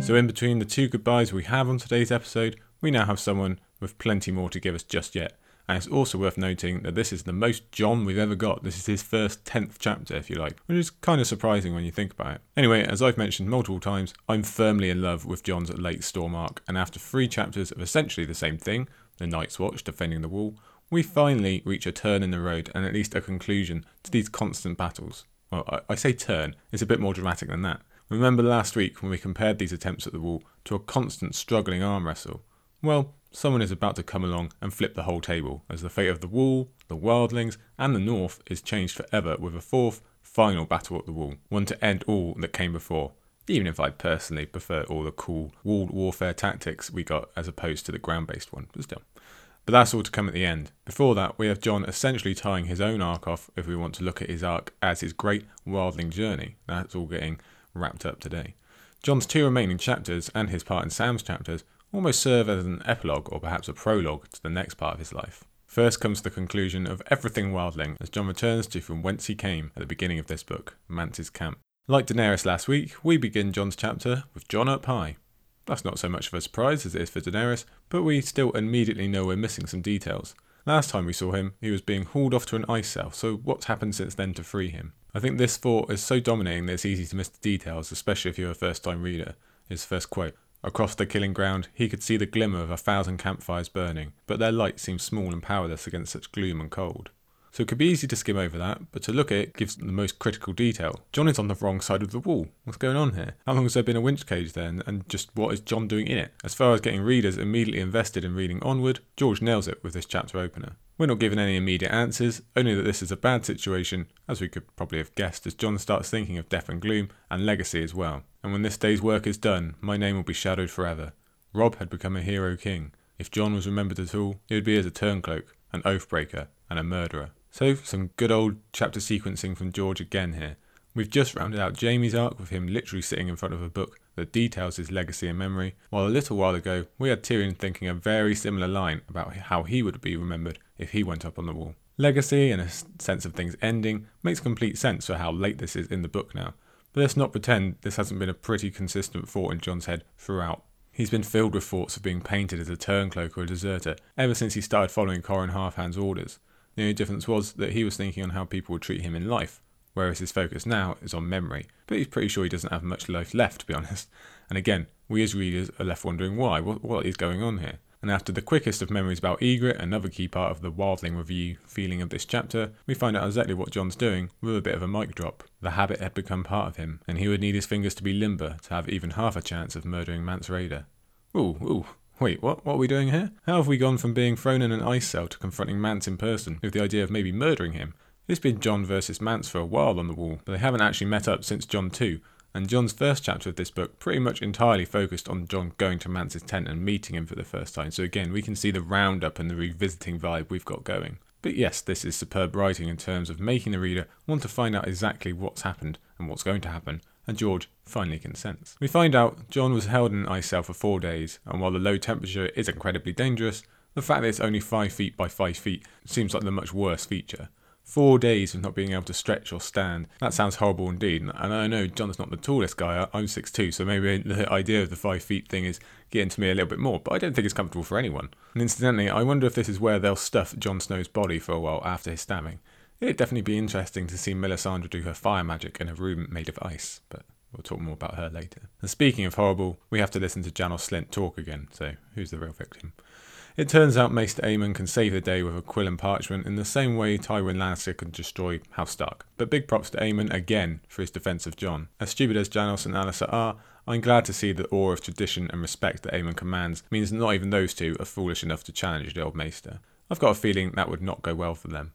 So, in between the two goodbyes we have on today's episode, we now have someone with plenty more to give us just yet. And it's also worth noting that this is the most Jon we've ever got. This is his first 10th chapter, if you like, which is kind of surprising when you think about it. Anyway, as I've mentioned multiple times, I'm firmly in love with Jon's late Storm arc, and after three chapters of essentially the same thing, the Night's Watch defending the wall, we finally reach a turn in the road and at least a conclusion to these constant battles. Well, I, I say turn, it's a bit more dramatic than that. Remember last week when we compared these attempts at the wall to a constant struggling arm wrestle? Well, someone is about to come along and flip the whole table, as the fate of the Wall, the Wildlings, and the North is changed forever with a fourth, final battle at the Wall, one to end all that came before. Even if I personally prefer all the cool walled warfare tactics we got as opposed to the ground based one, but still. But that's all to come at the end. Before that, we have Jon essentially tying his own arc off if we want to look at his arc as his great wildling journey. That's all getting wrapped up today. Jon's two remaining chapters and his part in Sam's chapters almost serve as an epilogue or perhaps a prologue to the next part of his life. First comes the conclusion of everything Wildling as Jon returns to from whence he came at the beginning of this book, Mance's camp. Like Daenerys last week, we begin Jon's chapter with Jon up high. That's not so much of a surprise as it is for Daenerys, but we still immediately know we're missing some details. Last time we saw him, he was being hauled off to an ice cell, so what's happened since then to free him? I think this thought is so dominating that it's easy to miss the details, especially if you're a first time reader. His first quote Across the killing ground, he could see the glimmer of a thousand campfires burning, but their light seemed small and powerless against such gloom and cold. So it could be easy to skim over that, but to look at it gives the most critical detail. Jon is on the wrong side of the wall. What's going on here? How long has there been a winch cage then, and just what is Jon doing in it? As far as getting readers immediately invested in reading onward, George nails it with this chapter opener. We're not given any immediate answers, only that this is a bad situation, as we could probably have guessed, as Jon starts thinking of death and gloom, and legacy as well. And when this day's work is done, my name will be shadowed forever. Robb had become a hero king. If Jon was remembered at all, it would be as a turncloak, an oathbreaker, and a murderer. So, some good old chapter sequencing from George again here. We've just rounded out Jaime's arc with him literally sitting in front of a book that details his legacy and memory, while a little while ago we had Tyrion thinking a very similar line about how he would be remembered if he went up on the wall. Legacy and a sense of things ending makes complete sense for how late this is in the book now, but let's not pretend this hasn't been a pretty consistent thought in Jon's head throughout. He's been filled with thoughts of being painted as a turncloak or a deserter ever since he started following Qhorin Halfhand's orders. The only difference was that he was thinking on how people would treat him in life, whereas his focus now is on memory. But he's pretty sure he doesn't have much life left, to be <laughs> honest. And again, we as readers are left wondering why. What, what is going on here? And after the quickest of memories about Ygritte, another key part of the Wildling review feeling of this chapter, we find out exactly what Jon's doing with a bit of a mic drop. The habit had become part of him, and he would need his fingers to be limber to have even half a chance of murdering Mance Rayder. Ooh, ooh, Wait, what? What are we doing here? How have we gone from being thrown in an ice cell to confronting Mance in person with the idea of maybe murdering him? It's been Jon versus Mance for a while on the wall, but they haven't actually met up since Jon 2, and Jon's first chapter of this book pretty much entirely focused on Jon going to Mance's tent and meeting him for the first time. So again, we can see the roundup and the revisiting vibe we've got going. But yes, this is superb writing in terms of making the reader want to find out exactly what's happened and what's going to happen, and George finally consents. We find out Jon was held in an ice cell for four days, and while the low temperature is incredibly dangerous, the fact that it's only 5 feet by 5 feet seems like the much worse feature. Four days of not being able to stretch or stand. That sounds horrible indeed. And I know Jon's not the tallest guy. I'm 6'2, so maybe the idea of the five feet thing is getting to me a little bit more, but I don't think it's comfortable for anyone. And incidentally, I wonder if this is where they'll stuff Jon Snow's body for a while after his stabbing. It'd definitely be interesting to see Melisandre do her fire magic in a room made of ice, but we'll talk more about her later. And speaking of horrible, we have to listen to Janos Slynt talk again, so who's the real victim? It turns out Maester Aemon can save the day with a quill and parchment in the same way Tywin Lannister can destroy House Stark. But big props to Aemon again for his defence of Jon. As stupid as Janos and Alliser are, I'm glad to see the awe of tradition and respect that Aemon commands means not even those two are foolish enough to challenge the old Maester. I've got a feeling that would not go well for them.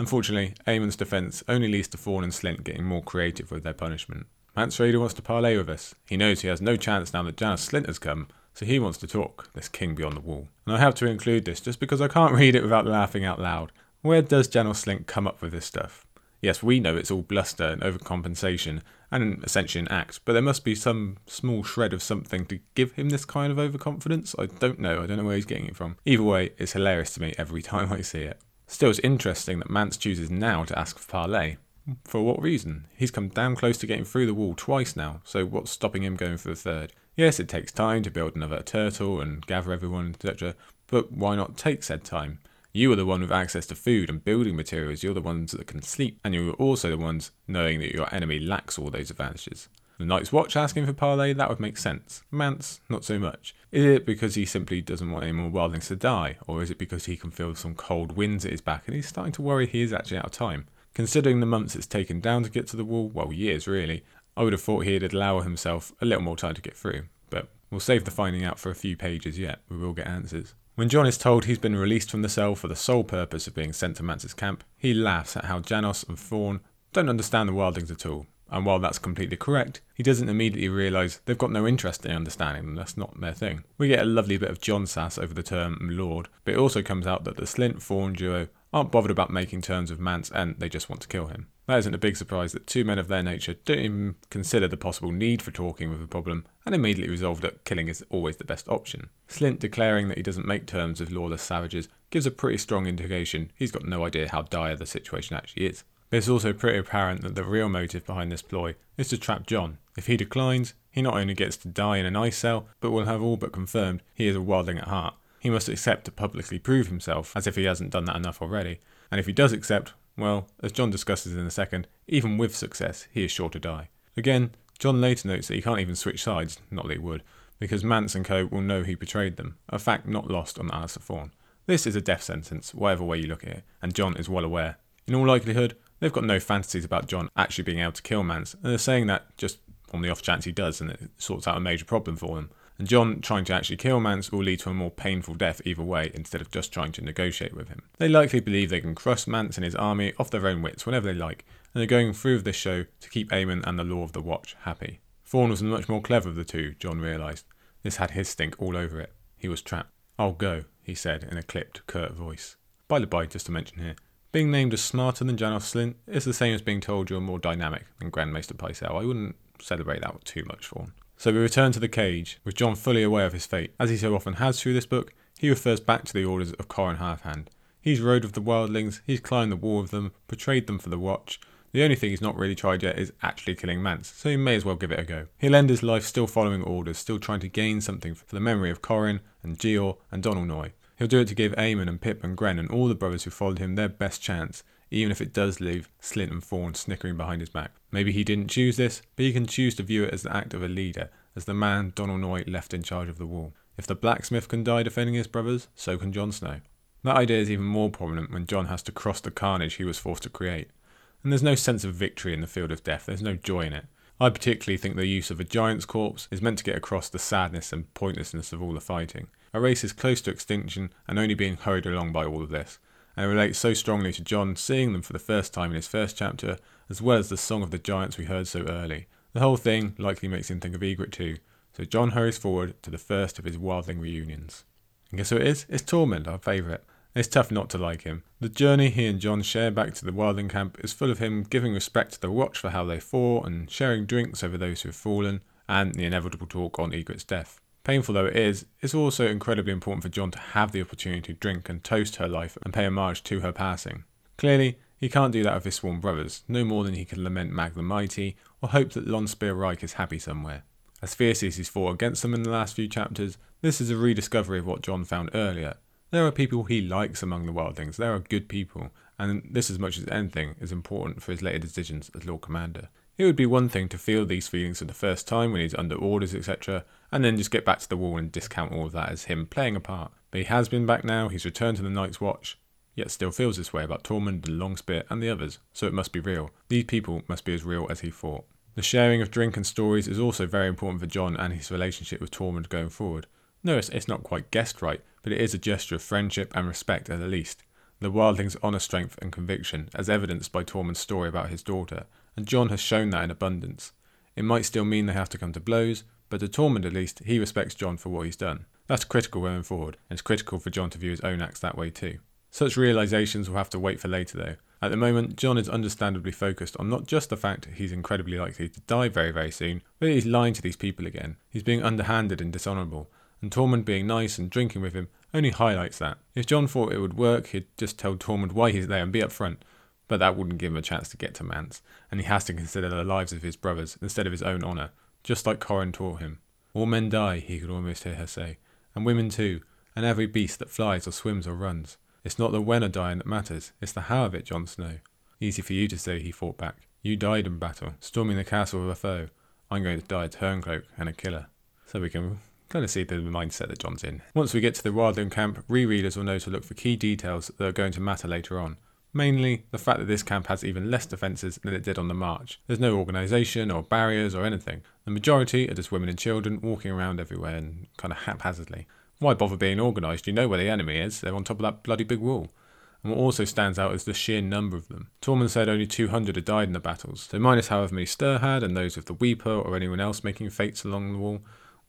Unfortunately, Aemon's defence only leads to Thorn and Slynt getting more creative with their punishment. Mance Rayder wants to parley with us. He knows he has no chance now that Janos Slynt has come, so he wants to talk, this king beyond the wall. And I have to include this just because I can't <laughs> read it without laughing out loud. Where does Janos Slynt come up with this stuff? Yes, we know it's all bluster and overcompensation, and essentially an act, but there must be some small shred of something to give him this kind of overconfidence. I don't know, I don't know where he's getting it from. Either way, it's hilarious to me every <laughs> time I see it. Still, it's interesting that Mance chooses now to ask for parley. For what reason? He's come damn close to getting through the wall twice now, so what's stopping him going for the third? Yes, it takes time to build another turtle and gather everyone, etc., but why not take said time? You are the one with access to food and building materials, you're the ones that can sleep, and you're also the ones knowing that your enemy lacks all those advantages. The Night's Watch asking for parley, that would make sense. Mance, not so much. Is it because he simply doesn't want any more wildlings to die, or is it because he can feel some cold winds at his back and he's starting to worry he is actually out of time? Considering the months it's taken down to get to the wall, well, years really, I would have thought he'd allow himself a little more time to get through. But we'll save the finding out for a few pages yet, we will get answers. When Jon is told he's been released from the cell for the sole purpose of being sent to Mance's camp, he laughs at how Janos and Thorn don't understand the wildlings at all, and while that's completely correct, he doesn't immediately realise they've got no interest in understanding them, that's not their thing. We get a lovely bit of Jon sass over the term Lord, but it also comes out that the Slynt Thorn duo aren't bothered about making terms with Mance and they just want to kill him. That isn't a big surprise that two men of their nature don't even consider the possible need for talking with a problem and immediately resolve that killing is always the best option. Slynt declaring that he doesn't make terms with lawless savages gives a pretty strong indication he's got no idea how dire the situation actually is. But it's also pretty apparent that the real motive behind this ploy is to trap Jon. If he declines, he not only gets to die in an ice cell, but will have all but confirmed he is a wildling at heart. He must accept to publicly prove himself, as if he hasn't done that enough already. And if he does accept, well, as Jon discusses in a second, even with success, he is sure to die. Again, Jon later notes that he can't even switch sides, not that he would, because Mance and co will know he betrayed them, a fact not lost on Alliser Thorn. This is a death sentence, whatever way you look at it, and Jon is well aware. In all likelihood, They've got no fantasies about Jon actually being able to kill Mance, and they're saying that just on the off chance he does, and it sorts out a major problem for them. And Jon trying to actually kill Mance will lead to a more painful death either way, instead of just trying to negotiate with him. They likely believe they can crush Mance and his army off their own wits whenever they like, and they're going through with this show to keep Aemon and the Law of the Watch happy. Thorn was much more clever of the two, Jon realised. This had his stink all over it. He was trapped. I'll go, he said in a clipped, curt voice. By the by, just to mention here, being named as smarter than Janos Slynt is the same as being told you're more dynamic than Grandmaster Pycelle. I wouldn't celebrate that too much for him. So we return to the cage, with Jon fully aware of his fate. As he so often has through this book, he refers back to the orders of Qhorin Halfhand. He's rode with the wildlings, he's climbed the wall with them, betrayed them for the watch. The only thing he's not really tried yet is actually killing Mance, so he may as well give it a go. He'll end his life still following orders, still trying to gain something for the memory of Qhorin and Jeor and Donal Noye. He'll do it to give Aemon and Pip and Gren and all the brothers who followed him their best chance, even if it does leave Slynt and Thorn snickering behind his back. Maybe he didn't choose this, but he can choose to view it as the act of a leader, as the man Donal Noye left in charge of the wall. If the blacksmith can die defending his brothers, so can Jon Snow. That idea is even more prominent when Jon has to cross the carnage he was forced to create. And there's no sense of victory in the field of death, there's no joy in it. I particularly think the use of a giant's corpse is meant to get across the sadness and pointlessness of all the fighting. A race is close to extinction and only being hurried along by all of this, and it relates so strongly to Jon seeing them for the first time in his first chapter, as well as the Song of the Giants we heard so early. The whole thing likely makes him think of Ygritte too, so Jon hurries forward to the first of his wildling reunions. And guess who it is? It's Tormund, our favourite. It's tough not to like him. The journey he and Jon share back to the Wildling camp is full of him giving respect to the Watch for how they fought and sharing drinks over those who have fallen, and the inevitable talk on Ygritte's death. Painful though it is, it's also incredibly important for Jon to have the opportunity to drink and toast her life and pay homage to her passing. Clearly, he can't do that with his sworn brothers, no more than he can lament Mag the Mighty or hope that Longspear Ryk is happy somewhere. As fiercely as he's fought against them in the last few chapters, this is a rediscovery of what Jon found earlier, there are people he likes among the wildlings. There are good people, and this, as much as anything, is important for his later decisions as Lord Commander. It would be one thing to feel these feelings for the first time when he's under orders, etc., and then just get back to the wall and discount all of that as him playing a part. But he has been back now, he's returned to the Night's Watch, yet still feels this way about Tormund and Longspear and the others, so it must be real. These people must be as real as he thought. The sharing of drink and stories is also very important for Jon and his relationship with Tormund going forward. No, it's, it's not quite guessed right, but it is a gesture of friendship and respect at the least. the wildling's honour, strength, and conviction, as evidenced by Tormund's story about his daughter, and Jon has shown that in abundance. It might still mean they have to come to blows, but to Tormund at least, he respects Jon for what he's done. That's critical going forward, and it's critical for Jon to view his own acts that way too. Such realizations will have to wait for later though. At the moment, Jon is understandably focused on not just the fact he's incredibly likely to die very, very soon, but he's lying to these people again. He's being underhanded and dishonourable, and Tormund being nice and drinking with him only highlights that. If Jon thought it would work, he'd just tell Tormund why he's there and be upfront, but that wouldn't give him a chance to get to Mance, and he has to consider the lives of his brothers instead of his own honour, just like Qhorin taught him. All men die, he could almost hear her say, and women too, and every beast that flies or swims or runs. It's not the when of dying that matters, it's the how of it, Jon Snow. Easy for you to say, he fought back. You died in battle, storming the castle of a foe. I'm going to die a turncloak and a killer. So we can kind of see the mindset that Jon's in. Once we get to the Wildling camp, rereaders will know to look for key details that are going to matter later on. Mainly, the fact that this camp has even less defences than it did on the march. There's no organisation or barriers or anything. The majority are just women and children walking around everywhere and kind of haphazardly. Why bother being organised? You know where the enemy is. They're on top of that bloody big wall. And what also stands out is the sheer number of them. Tormund said only 200 had died in the battles, so minus however many Styr had and those of the Weeper or anyone else making fates along the wall,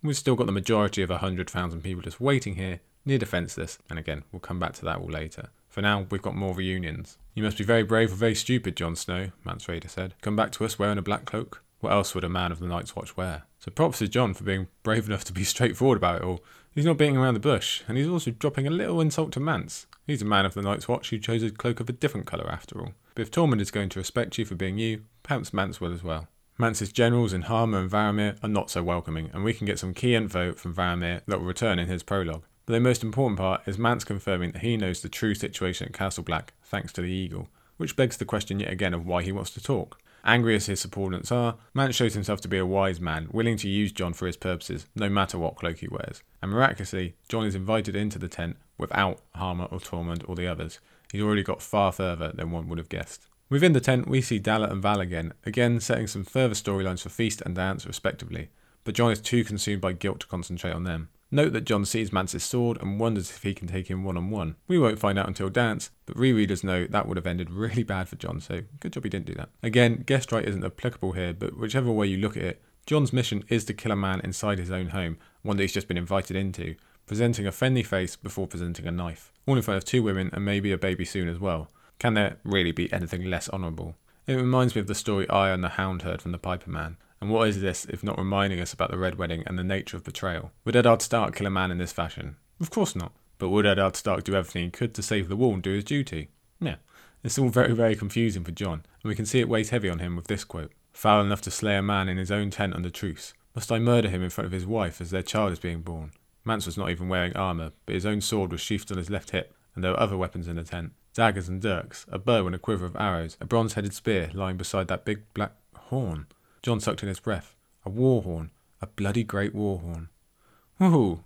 we've still got the majority of 100,000 people just waiting here, near defenceless, and again, we'll come back to that all later. For now, we've got more reunions. You must be very brave or very stupid, Jon Snow, Mance Rayder said. Come back to us wearing a black cloak? What else would a man of the Night's Watch wear? So props to Jon for being brave enough to be <laughs> straightforward about it all. He's not beating around the bush, and he's also dropping a little insult to Mance. He's a man of the Night's Watch who chose a cloak of a different colour after all. But if Tormund is going to respect you for being you, perhaps Mance will as well. Mance's generals in Harma and Varamir are not so welcoming, and we can get some key info from Varamir that will return in his prologue. But the most important part is Mance confirming that he knows the true situation at Castle Black thanks to the Eagle, which begs the question yet again of why he wants to talk. Angry as his subordinates are, Mance shows himself to be a wise man, willing to use Jon for his purposes, no matter what cloak he wears. And miraculously, Jon is invited into the tent without Harma or Tormund or the others. He's already got far further than one would have guessed. Within the tent, we see Dalla and Val again, again setting some further storylines for Feast and Dance, respectively, but Jon is too consumed by guilt to concentrate on them. Note that Jon sees Mance's sword and wonders if he can take him one on one. We won't find out until Dance, but rereaders know that would have ended really bad for Jon, so good job he didn't do that. Again, guest right isn't applicable here, but whichever way you look at it, Jon's mission is to kill a man inside his own home, one that he's just been invited into, presenting a friendly face before presenting a knife. All in front of two women and maybe a baby soon as well. Can there really be anything less honourable? It reminds me of the story I and the Hound heard from the Piper Man. And what is this if not reminding us about the Red Wedding and the nature of betrayal? Would Eddard Stark kill a man in this fashion? Of course not. But would Eddard Stark do everything he could to save the wall and do his duty? Yeah. It's all very, very confusing for Jon, and we can see it weighs heavy on him with this quote Foul enough to slay a man in his own tent under truce. Must I murder him in front of his wife as their child is being born? Mance was not even wearing armour, but his own sword was sheathed on his left hip, and there were other weapons in the tent daggers and dirks, a bow and a quiver of arrows, a bronze headed spear lying beside that big black horn. Jon sucked in his breath. A war horn. A bloody great war horn. Woohoo!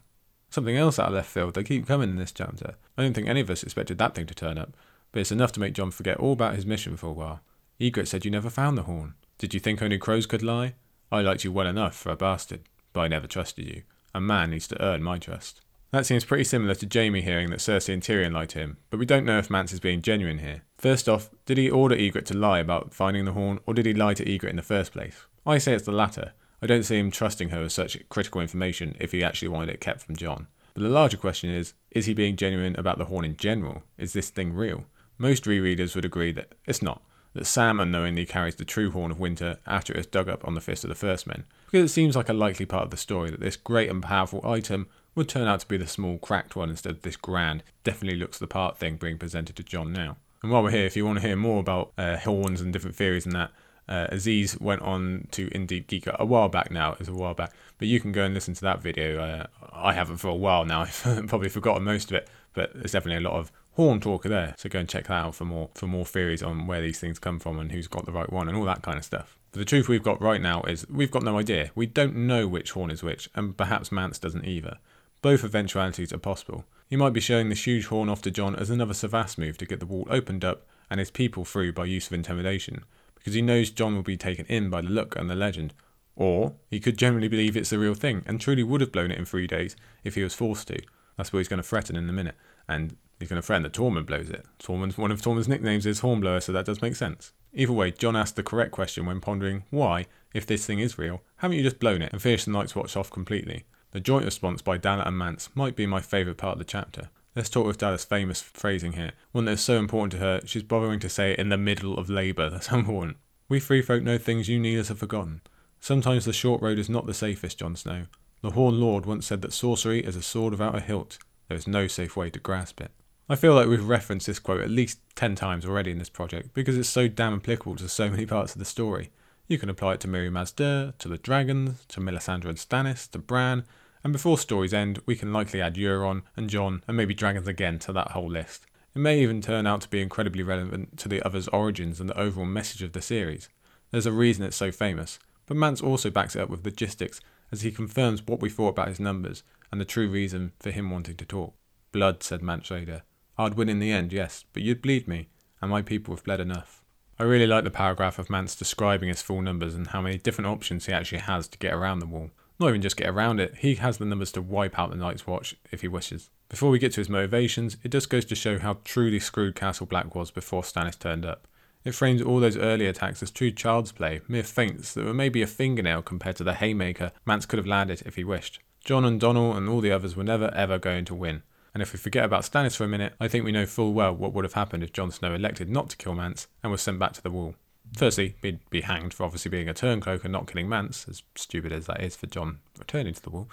Something else out of left field. They keep coming in this chapter. I don't think any of us expected that thing to turn up, but it's enough to make Jon forget all about his mission for a while. Ygritte said you never found the horn. Did you think only crows could lie? I liked you well enough for a bastard, but I never trusted you. A man needs to earn my trust. That seems pretty similar to Jaime hearing that Cersei and Tyrion lied to him, but we don't know if Mance is being genuine here. First off, did he order Ygritte to lie about finding the horn, or did he lie to Ygritte in the first place? I say it's the latter. I don't see him trusting her with such critical information if he actually wanted it kept from Jon. But the larger question is is he being genuine about the horn in general? Is this thing real? Most rereaders would agree that it's not, that Sam unknowingly carries the true Horn of Winter after it is dug up on the Fist of the First Men, because it seems like a likely part of the story that this great and powerful item would turn out to be the small cracked one instead of this grand, definitely looks the part thing being presented to Jon now. And while we're here, if you want to hear more about uh, horns and different theories and that, uh, Aziz went on to Indeed Geeker a while back now. It was a while back, but you can go and listen to that video. Uh, I haven't for a while now. <laughs> I've probably forgotten most of it, but there's definitely a lot of horn talker there. So go and check that out for more for more theories on where these things come from and who's got the right one and all that kind of stuff. But the truth we've got right now is we've got no idea. We don't know which horn is which, and perhaps Mance doesn't either. Both eventualities are possible. He might be showing this huge horn off to Jon as another Savas move to get the wall opened up and his people through by use of intimidation, because he knows Jon will be taken in by the look and the legend. Or he could generally believe it's the real thing and truly would have blown it in three days if he was forced to. That's what he's going to threaten in a minute. And He's going to threaten that Tormund blows it. Tormund's one of Tormund's nicknames is Hornblower, so that does make sense. Either way, Jon asked the correct question when pondering why, if this thing is real, haven't you just blown it and finished the Night's Watch off completely? The joint response by Dalla and Mance might be my favourite part of the chapter. Let's talk with Dalla's famous phrasing here, one that is so important to her, she's bothering to say it in the middle of labour. <laughs> That's important. We free folk know things you kneelers have forgotten. Sometimes the short road is not the safest, Jon Snow. The Horn Lord once said that sorcery is a sword without a hilt. There is no safe way to grasp it. I feel like we've referenced this quote at least 10 times already in this project because it's so damn applicable to so many <laughs> parts of the story. You can apply it to Mirri Maz Duur, to the dragons, to Melisandre and Stannis, to Bran, and before stories end, we can likely add Euron and Jon and maybe dragons again to that whole list. It may even turn out to be incredibly relevant to the other's origins and the overall message of the series. There's a reason it's so famous, but Mance also backs it up with logistics as he confirms what we thought about his numbers and the true reason for him wanting to talk. Blood, said Mance Rayder. I'd win in the end, yes, but you'd bleed me, and my people have bled enough. I really like the paragraph of Mance describing his full numbers and how many different options he actually has to get around the wall. Not even just get around it, he has the numbers to wipe out the Night's Watch if he wishes. Before we get to his motivations, it just goes to show how truly screwed Castle Black was before Stannis turned up. It frames all those early attacks as true child's play, mere feints that were maybe a fingernail compared to the haymaker Mance could have landed if he wished. Jon and Donal and all the others were never ever going to win. And if we forget about Stannis for a minute, I think we know full well what would have happened if Jon Snow elected not to kill Mance and was sent back to the wall. Firstly, he'd be hanged for obviously being a turncloak and not killing Mance, as stupid as that is for Jon returning to the wall.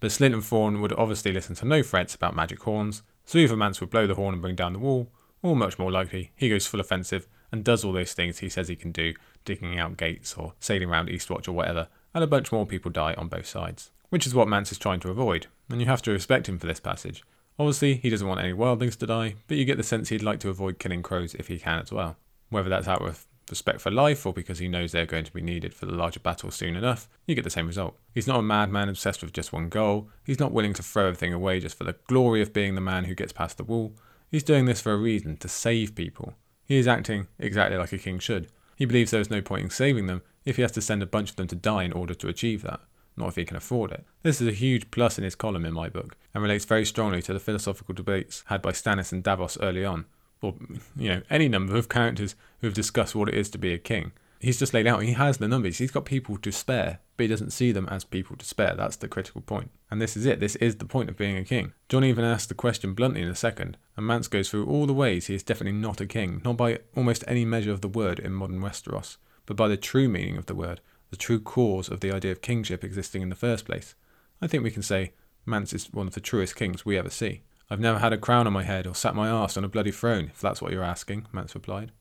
But Slynt and Thorne would obviously listen to no threats about magic horns, so either Mance would blow the horn and bring down the wall, or much more likely, he goes full offensive and does all those things he says he can do, digging out gates or sailing around Eastwatch or whatever, and a bunch more people die on both sides. Which is what Mance is trying to avoid, and you have to respect him for this passage. Obviously, he doesn't want any wildlings to die, but you get the sense he'd like to avoid killing crows if he can as well. Whether that's out of respect for life or because he knows they're going to be needed for the larger battle soon enough, you get the same result. He's not a madman obsessed with just one goal, he's not willing to throw everything away just for the glory of being the man who gets past the wall. He's doing this for a reason, to save people. He is acting exactly like a king should. He believes there is no point in saving them if he has to send a bunch of them to die in order to achieve that, not if he can afford it. This is a huge plus in his column in my book, and relates very strongly to the philosophical debates had by Stannis and Davos early on or you know any number of characters who have discussed what it is to be a king. He's just laid out. He has the numbers. He's got people to spare, but he doesn't see them as people to spare. That's the critical point. And this is it. This is the point of being a king. Jon even asks the question bluntly in a second, and Mance goes through all the ways he is definitely not a king, not by almost any measure of the word in modern Westeros, but by the true meaning of the word, the true cause of the idea of kingship existing in the first place. I think we can say Mance is one of the truest kings we ever see. I've never had a crown on my head or sat my arse on a bloody throne, if that's what you're asking, Mance replied.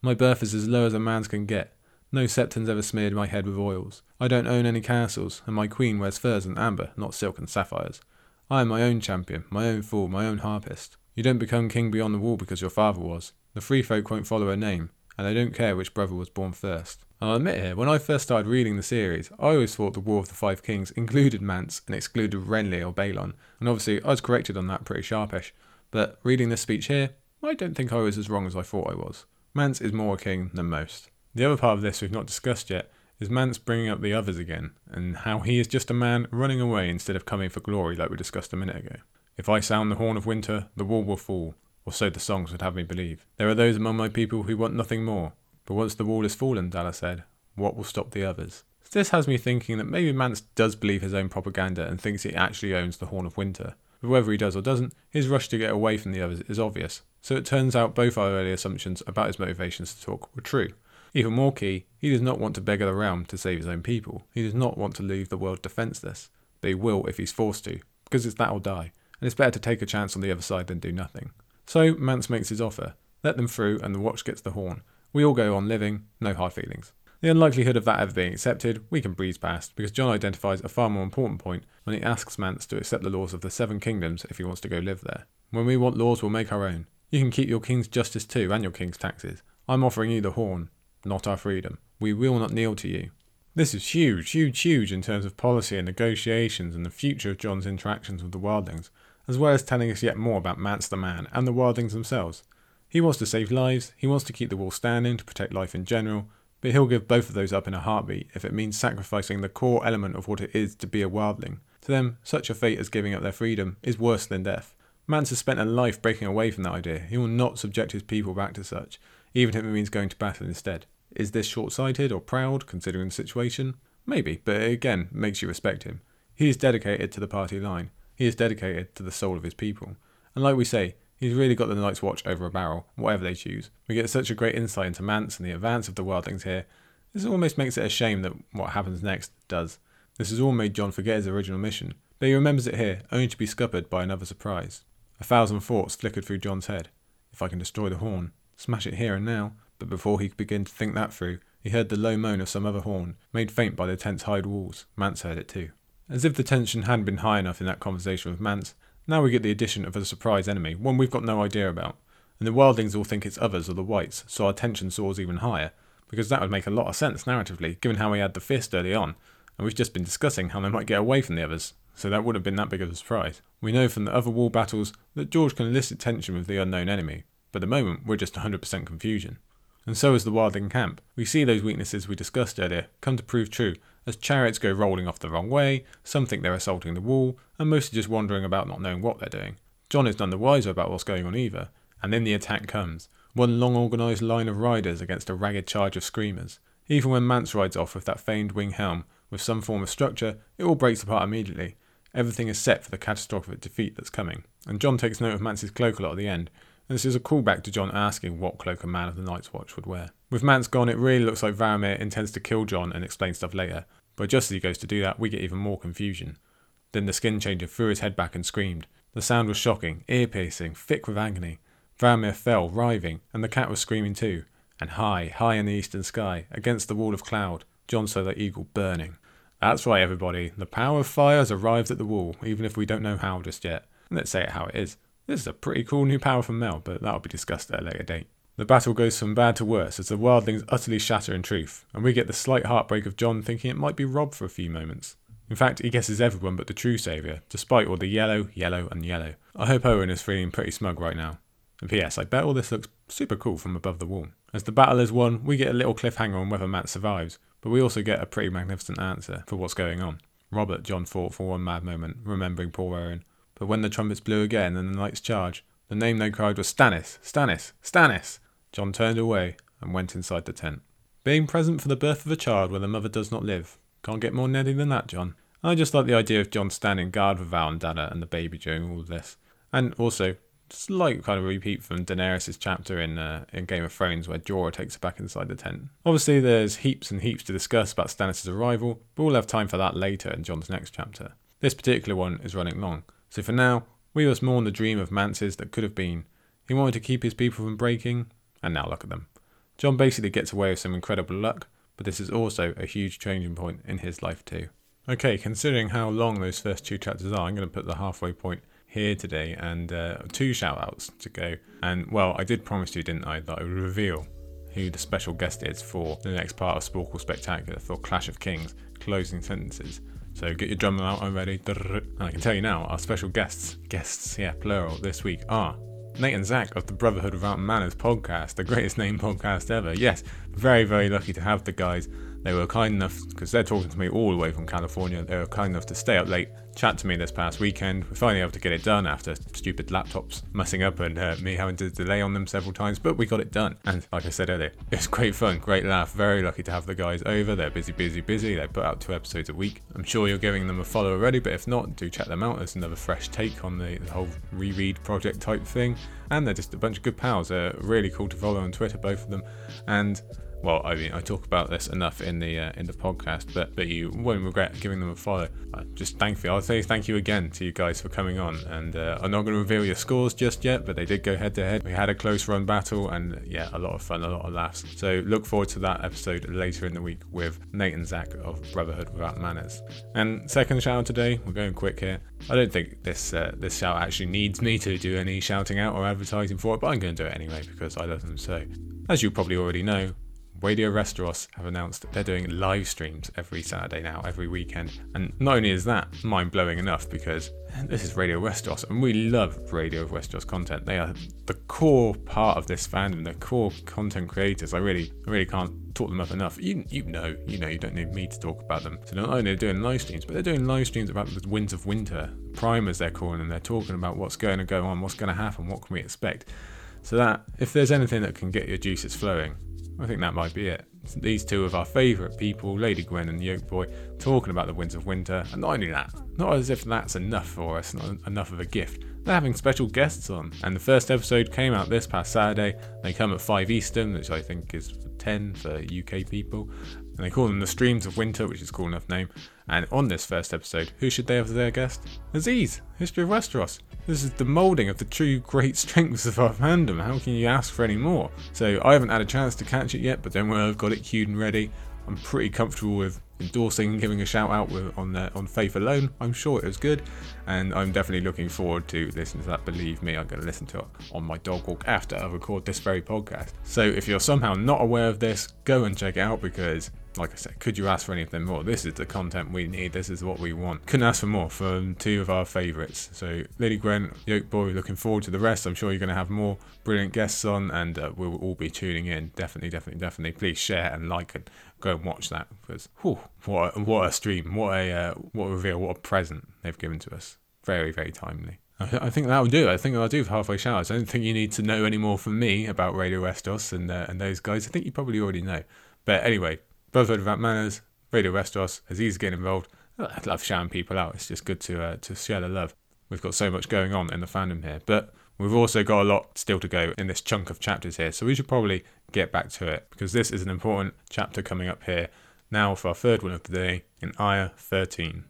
My birth is as low as a man's can get. No septon's ever smeared my head with oils. I don't own any castles, and my queen wears furs and amber, not silk and sapphires. I am my own champion, my own fool, my own harpist. You don't become king beyond the wall because your father was. The free folk won't follow a name, and they don't care which brother was born first. I'll admit here, when I first started reading the series, I always thought the War of the Five Kings included Mance and excluded Renly or Balon, and obviously I was corrected on that pretty sharpish. But reading this speech here, I don't think I was as wrong as I thought I was. Mance is more a king than most. The other part of this we've not discussed yet is Mance bringing up the others again, and how he is just a man running away instead of coming for glory like we discussed a minute ago. If I sound the horn of winter, the wall will fall, or so the songs would have me believe. There are those among my people who want nothing more, but once the wall is fallen, Dalla said, what will stop the others? This has me thinking that maybe Mance does believe his own propaganda and thinks he actually owns the Horn of Winter. But whether he does or doesn't, his rush to get away from the others is obvious. So it turns out both our early assumptions about his motivations to talk were true. Even more key, he does not want to beggar the realm to save his own people. He does not want to leave the world defenceless. But he will if he's forced to, because it's that or die, and it's better to take a chance on the other side than do nothing. So Mance makes his offer. Let them through, and the watch gets the horn, we all go on living, no hard feelings. The unlikelihood of that ever being accepted, we can breeze past, because Jon identifies a far more important point when he asks Mance to accept the laws of the Seven Kingdoms if he wants to go live there. When we want laws, we'll make our own. You can keep your king's justice too, and your king's taxes. I'm offering you the horn, not our freedom. We will not kneel to you. This is huge, huge, huge in terms of policy and negotiations and the future of Jon's interactions with the wildlings, as well as telling us yet more about Mance the man and the wildlings themselves. He wants to save lives, he wants to keep the wall standing to protect life in general, but he'll give both of those up in a heartbeat if it means sacrificing the core element of what it is to be a wildling. To them, such a fate as giving up their freedom is worse than death. Mance has spent a life breaking away from that idea. He will not subject his people back to such, even if it means going to battle instead. Is this short sighted or proud, considering the situation? Maybe, but it again makes you respect him. He is dedicated to the party line. He is dedicated to the soul of his people. And like we say, he's really got the Night's Watch over a barrel, whatever they choose. We get such a great insight into Mance and the advance of the wildlings here. This almost makes it a shame that what happens next does. This has all made Jon forget his original mission, but he remembers it here, only to be scuppered by another surprise. A thousand thoughts flickered through Jon's head. If I can destroy the horn, smash it here and now. But before he could begin to think that through, he heard the low moan of some other horn, made faint by the tent's hide walls. Mance heard it too. As if the tension hadn't been high enough in that conversation with Mance, now we get the addition of a surprise enemy, one we've got no idea about. And the wildlings all think it's others or the whites, so our tension soars even higher, because that would make a lot of sense narratively, given how we had the fist early on, and we've just been discussing how they might get away from the others, so that wouldn't have been that big of a surprise. We know from the other wall battles that George can elicit tension with the unknown enemy, but at the moment we're just 100% confusion. And so is the wildling camp. We see those weaknesses we discussed earlier come to prove true, as chariots go rolling off the wrong way, some think they're assaulting the wall, and most are just wandering about not knowing what they're doing. Jon is none the wiser about what's going on either, and then the attack comes. One long organised line of riders against a ragged charge of screamers. Even when Mance rides off with that famed wing helm, with some form of structure, it all breaks apart immediately, Everything is set for the catastrophic defeat that's coming, and Jon takes note of Mance's cloak a lot at the end, and this is a callback to Jon asking what cloak a man of the Night's Watch would wear. With Mance gone, it really looks like Varamir intends to kill Jon and explain stuff later, but just as he goes to do that, we get even more confusion. Then the skin changer threw his head back and screamed. The sound was shocking, ear piercing, thick with agony. Varamir fell, writhing, and the cat was screaming too. And high, high in the eastern sky, against the wall of cloud, Jon saw the eagle burning. That's right, everybody. The power of fire has arrived at the wall, even if we don't know how just yet. Let's say it how it is. This is a pretty cool new power from Mel, but that'll be discussed at a later date. The battle goes from bad to worse as the wildlings utterly shatter in truth, and we get the slight heartbreak of Jon thinking it might be Robb for a few moments. In fact, he guesses everyone but the true saviour, despite all the yellow, yellow, and yellow. I hope Owen is feeling pretty smug right now. And P.S. I bet all this looks super cool from above the wall. As the battle is won, we get a little cliffhanger on whether Matt survives, but we also get a pretty magnificent answer for what's going on. Robert, Jon thought for one mad moment, remembering poor Owen. But when the trumpets blew again and the knights charged, the name they cried was Stannis! Stannis! Stannis! Jon turned away and went inside the tent. Being present for the birth of a child where the mother does not live. Can't get more Neddy than that, Jon. I just like the idea of Jon standing guard for Val and Dalla and the baby during all of this. And also, slight kind of repeat from Daenerys' chapter in uh, in Game of Thrones where Jorah takes her back inside the tent. Obviously, there's heaps and heaps to discuss about Stannis' arrival, but we'll have time for that later in Jon's next chapter. This particular one is running long, so for now, we must mourn the dream of Mance's that could have been. He wanted to keep his people from breaking, and now look at them. Jon basically gets away with some incredible luck, but this is also a huge changing point in his life too. Okay, considering how long those first two chapters are, I'm going to put the halfway point here today and uh, two shout outs to go. And well, I did promise you, didn't I, that I would reveal who the special guest is for the next part of Sporcle Spectacular for Clash of Kings closing sentences. So get your drum out already. And I can tell you now, our special guests, guests, yeah, plural, this week are Nate and Zach of the Brotherhood Without Manners podcast, the greatest name podcast ever. Yes, very, very lucky to have the guys they were kind enough, because they're talking to me all the way from California, they were kind enough to stay up late, chat to me this past weekend. We're finally able to get it done after stupid laptops messing up and uh, me having to delay on them several times, but we got it done. And like I said earlier, <laughs> it's great fun, great laugh. Very lucky to have the guys over. They're busy, busy, busy. They put out two episodes a week. I'm sure you're giving them a follow already, but if not, do check them out. There's another fresh take on the, the whole reread project type thing. And they're just a bunch of good pals. They're really cool to follow on Twitter, both of them. And well, I mean, I talk about this enough in the uh, in the podcast, but but you won't regret giving them a follow. Uh, just thank you. I'll say thank you again to you guys for coming on. And uh, I'm not going to reveal your scores just yet, but they did go head to head. We had a close run battle, and yeah, a lot of fun, a lot of laughs. So look forward to that episode later in the week with Nate and Zach of Brotherhood Without Manners. And second shout out today, we're going quick here. I don't think this uh, this shout actually needs me to do any shouting out or advertising for it, but I'm going to do it anyway because I love them so. As you probably already know, Radio Westeros have announced they're doing live streams every Saturday now, every weekend. And not only is that mind blowing enough because this is Radio Westeros and we love Radio Westeros content. They are the core part of this fandom, the core content creators. I really, I really can't talk them up enough. You, you know, you know, you don't need me to talk about them. So not only are doing live streams, but they're doing live streams about the Winds of Winter, primers they're calling them. They're talking about what's going to go on, what's going to happen, what can we expect. So that if there's anything that can get your juices flowing, I think that might be it. These two of our favourite people, Lady Gwen and the Yolk Boy, talking about the Winds of Winter, and not only that, not as if that's enough for us, not enough of a gift. They're having special guests on, and the first episode came out this past Saturday. They come at 5 Eastern, which I think is 10 for UK people, and they call them the Streams of Winter, which is cool enough name. And on this first episode, who should they have as their guest? Aziz, History of Westeros. This is the moulding of the true great <laughs> strengths of our fandom. How can you ask for any more? So I haven't had a chance to catch it yet, but don't worry, I've got it queued and ready. I'm pretty comfortable with endorsing and giving a shout out with, on uh, on Faith alone. I'm sure it was good, and I'm definitely looking forward to listening to that. Believe me, I'm going to listen to it on my dog walk after I record this very podcast. So if you're somehow not aware of this, go and check it out because like I said, could you ask for anything more? This is the content we need. This is what we want. Couldn't ask for more from two of our favourites. So Lily Gwen, Yoke Boy, looking forward to the rest. I'm sure you're going to have more brilliant guests on, and uh, we'll all be tuning in. Definitely, definitely, definitely. Please share and like and go and watch that because whew, what a, what a stream, what a uh, what a reveal, what a present they've given to us. Very, very timely. I think that will do. I think I'll do for halfway showers. I don't think you need to know any more from me about Radio Westeros and uh, and those guys. I think you probably already know. But anyway, Brotherhood Without Banners, Radio Westeros, Aziz getting involved. I love shouting people out. It's just good to uh, to share the love. We've got so much going on in the fandom here, but we've also got a lot still to go in this chunk of chapters here. So we should probably get back to it because this is an important chapter coming up here now for our third one of the day in Arya 13.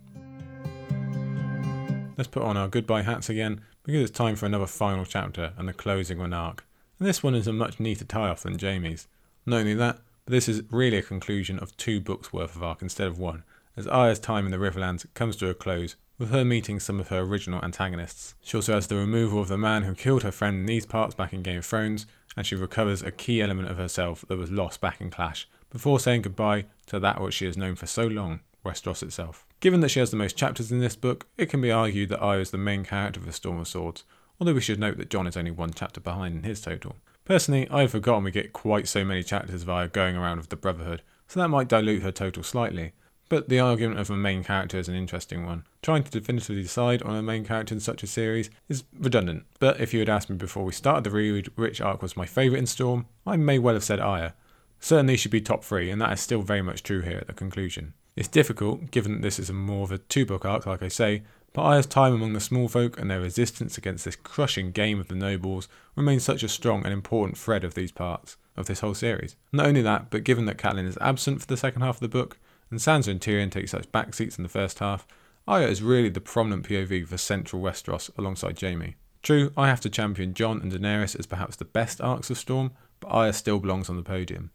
Let's put on our goodbye hats again because it's time for another final chapter and the closing an arc. And this one is a much neater tie off than Jaime's. Not only that, but this is really a conclusion of two books worth of arc instead of one, as Arya's time in the Riverlands comes to a close, with her meeting some of her original antagonists. She also has the removal of the man who killed her friend in these parts back in Game of Thrones, and she recovers a key element of herself that was lost back in Clash, before saying goodbye to that which she has known for so long, Westeros itself. Given that she has the most chapters in this book, it can be argued that Arya is the main character of the Storm of Swords, although we should note that Jon is only one chapter behind in his total. Personally, I had forgotten we get quite so many chapters via going around with the Brotherhood, so that might dilute her total slightly. But the argument of a main character is an interesting one. Trying to definitively decide on a main character in such a series is redundant, but if you had asked me before we started the reread which arc was my favourite in Storm, I may well have said Arya. Certainly should be top three, and that is still very much true here at the conclusion. It's difficult, given that this is more of a two book arc, like I say, but Arya's time among the small folk and their resistance against this crushing game of the nobles remains such a strong and important thread of these parts, of this whole series. Not only that, but given that Catelyn is absent for the second half of the book, and Sansa and Tyrion take such back seats in the first half, Arya is really the prominent POV for central Westeros alongside Jaime. True, I have to champion Jon and Daenerys as perhaps the best arcs of Storm, but Arya still belongs on the podium.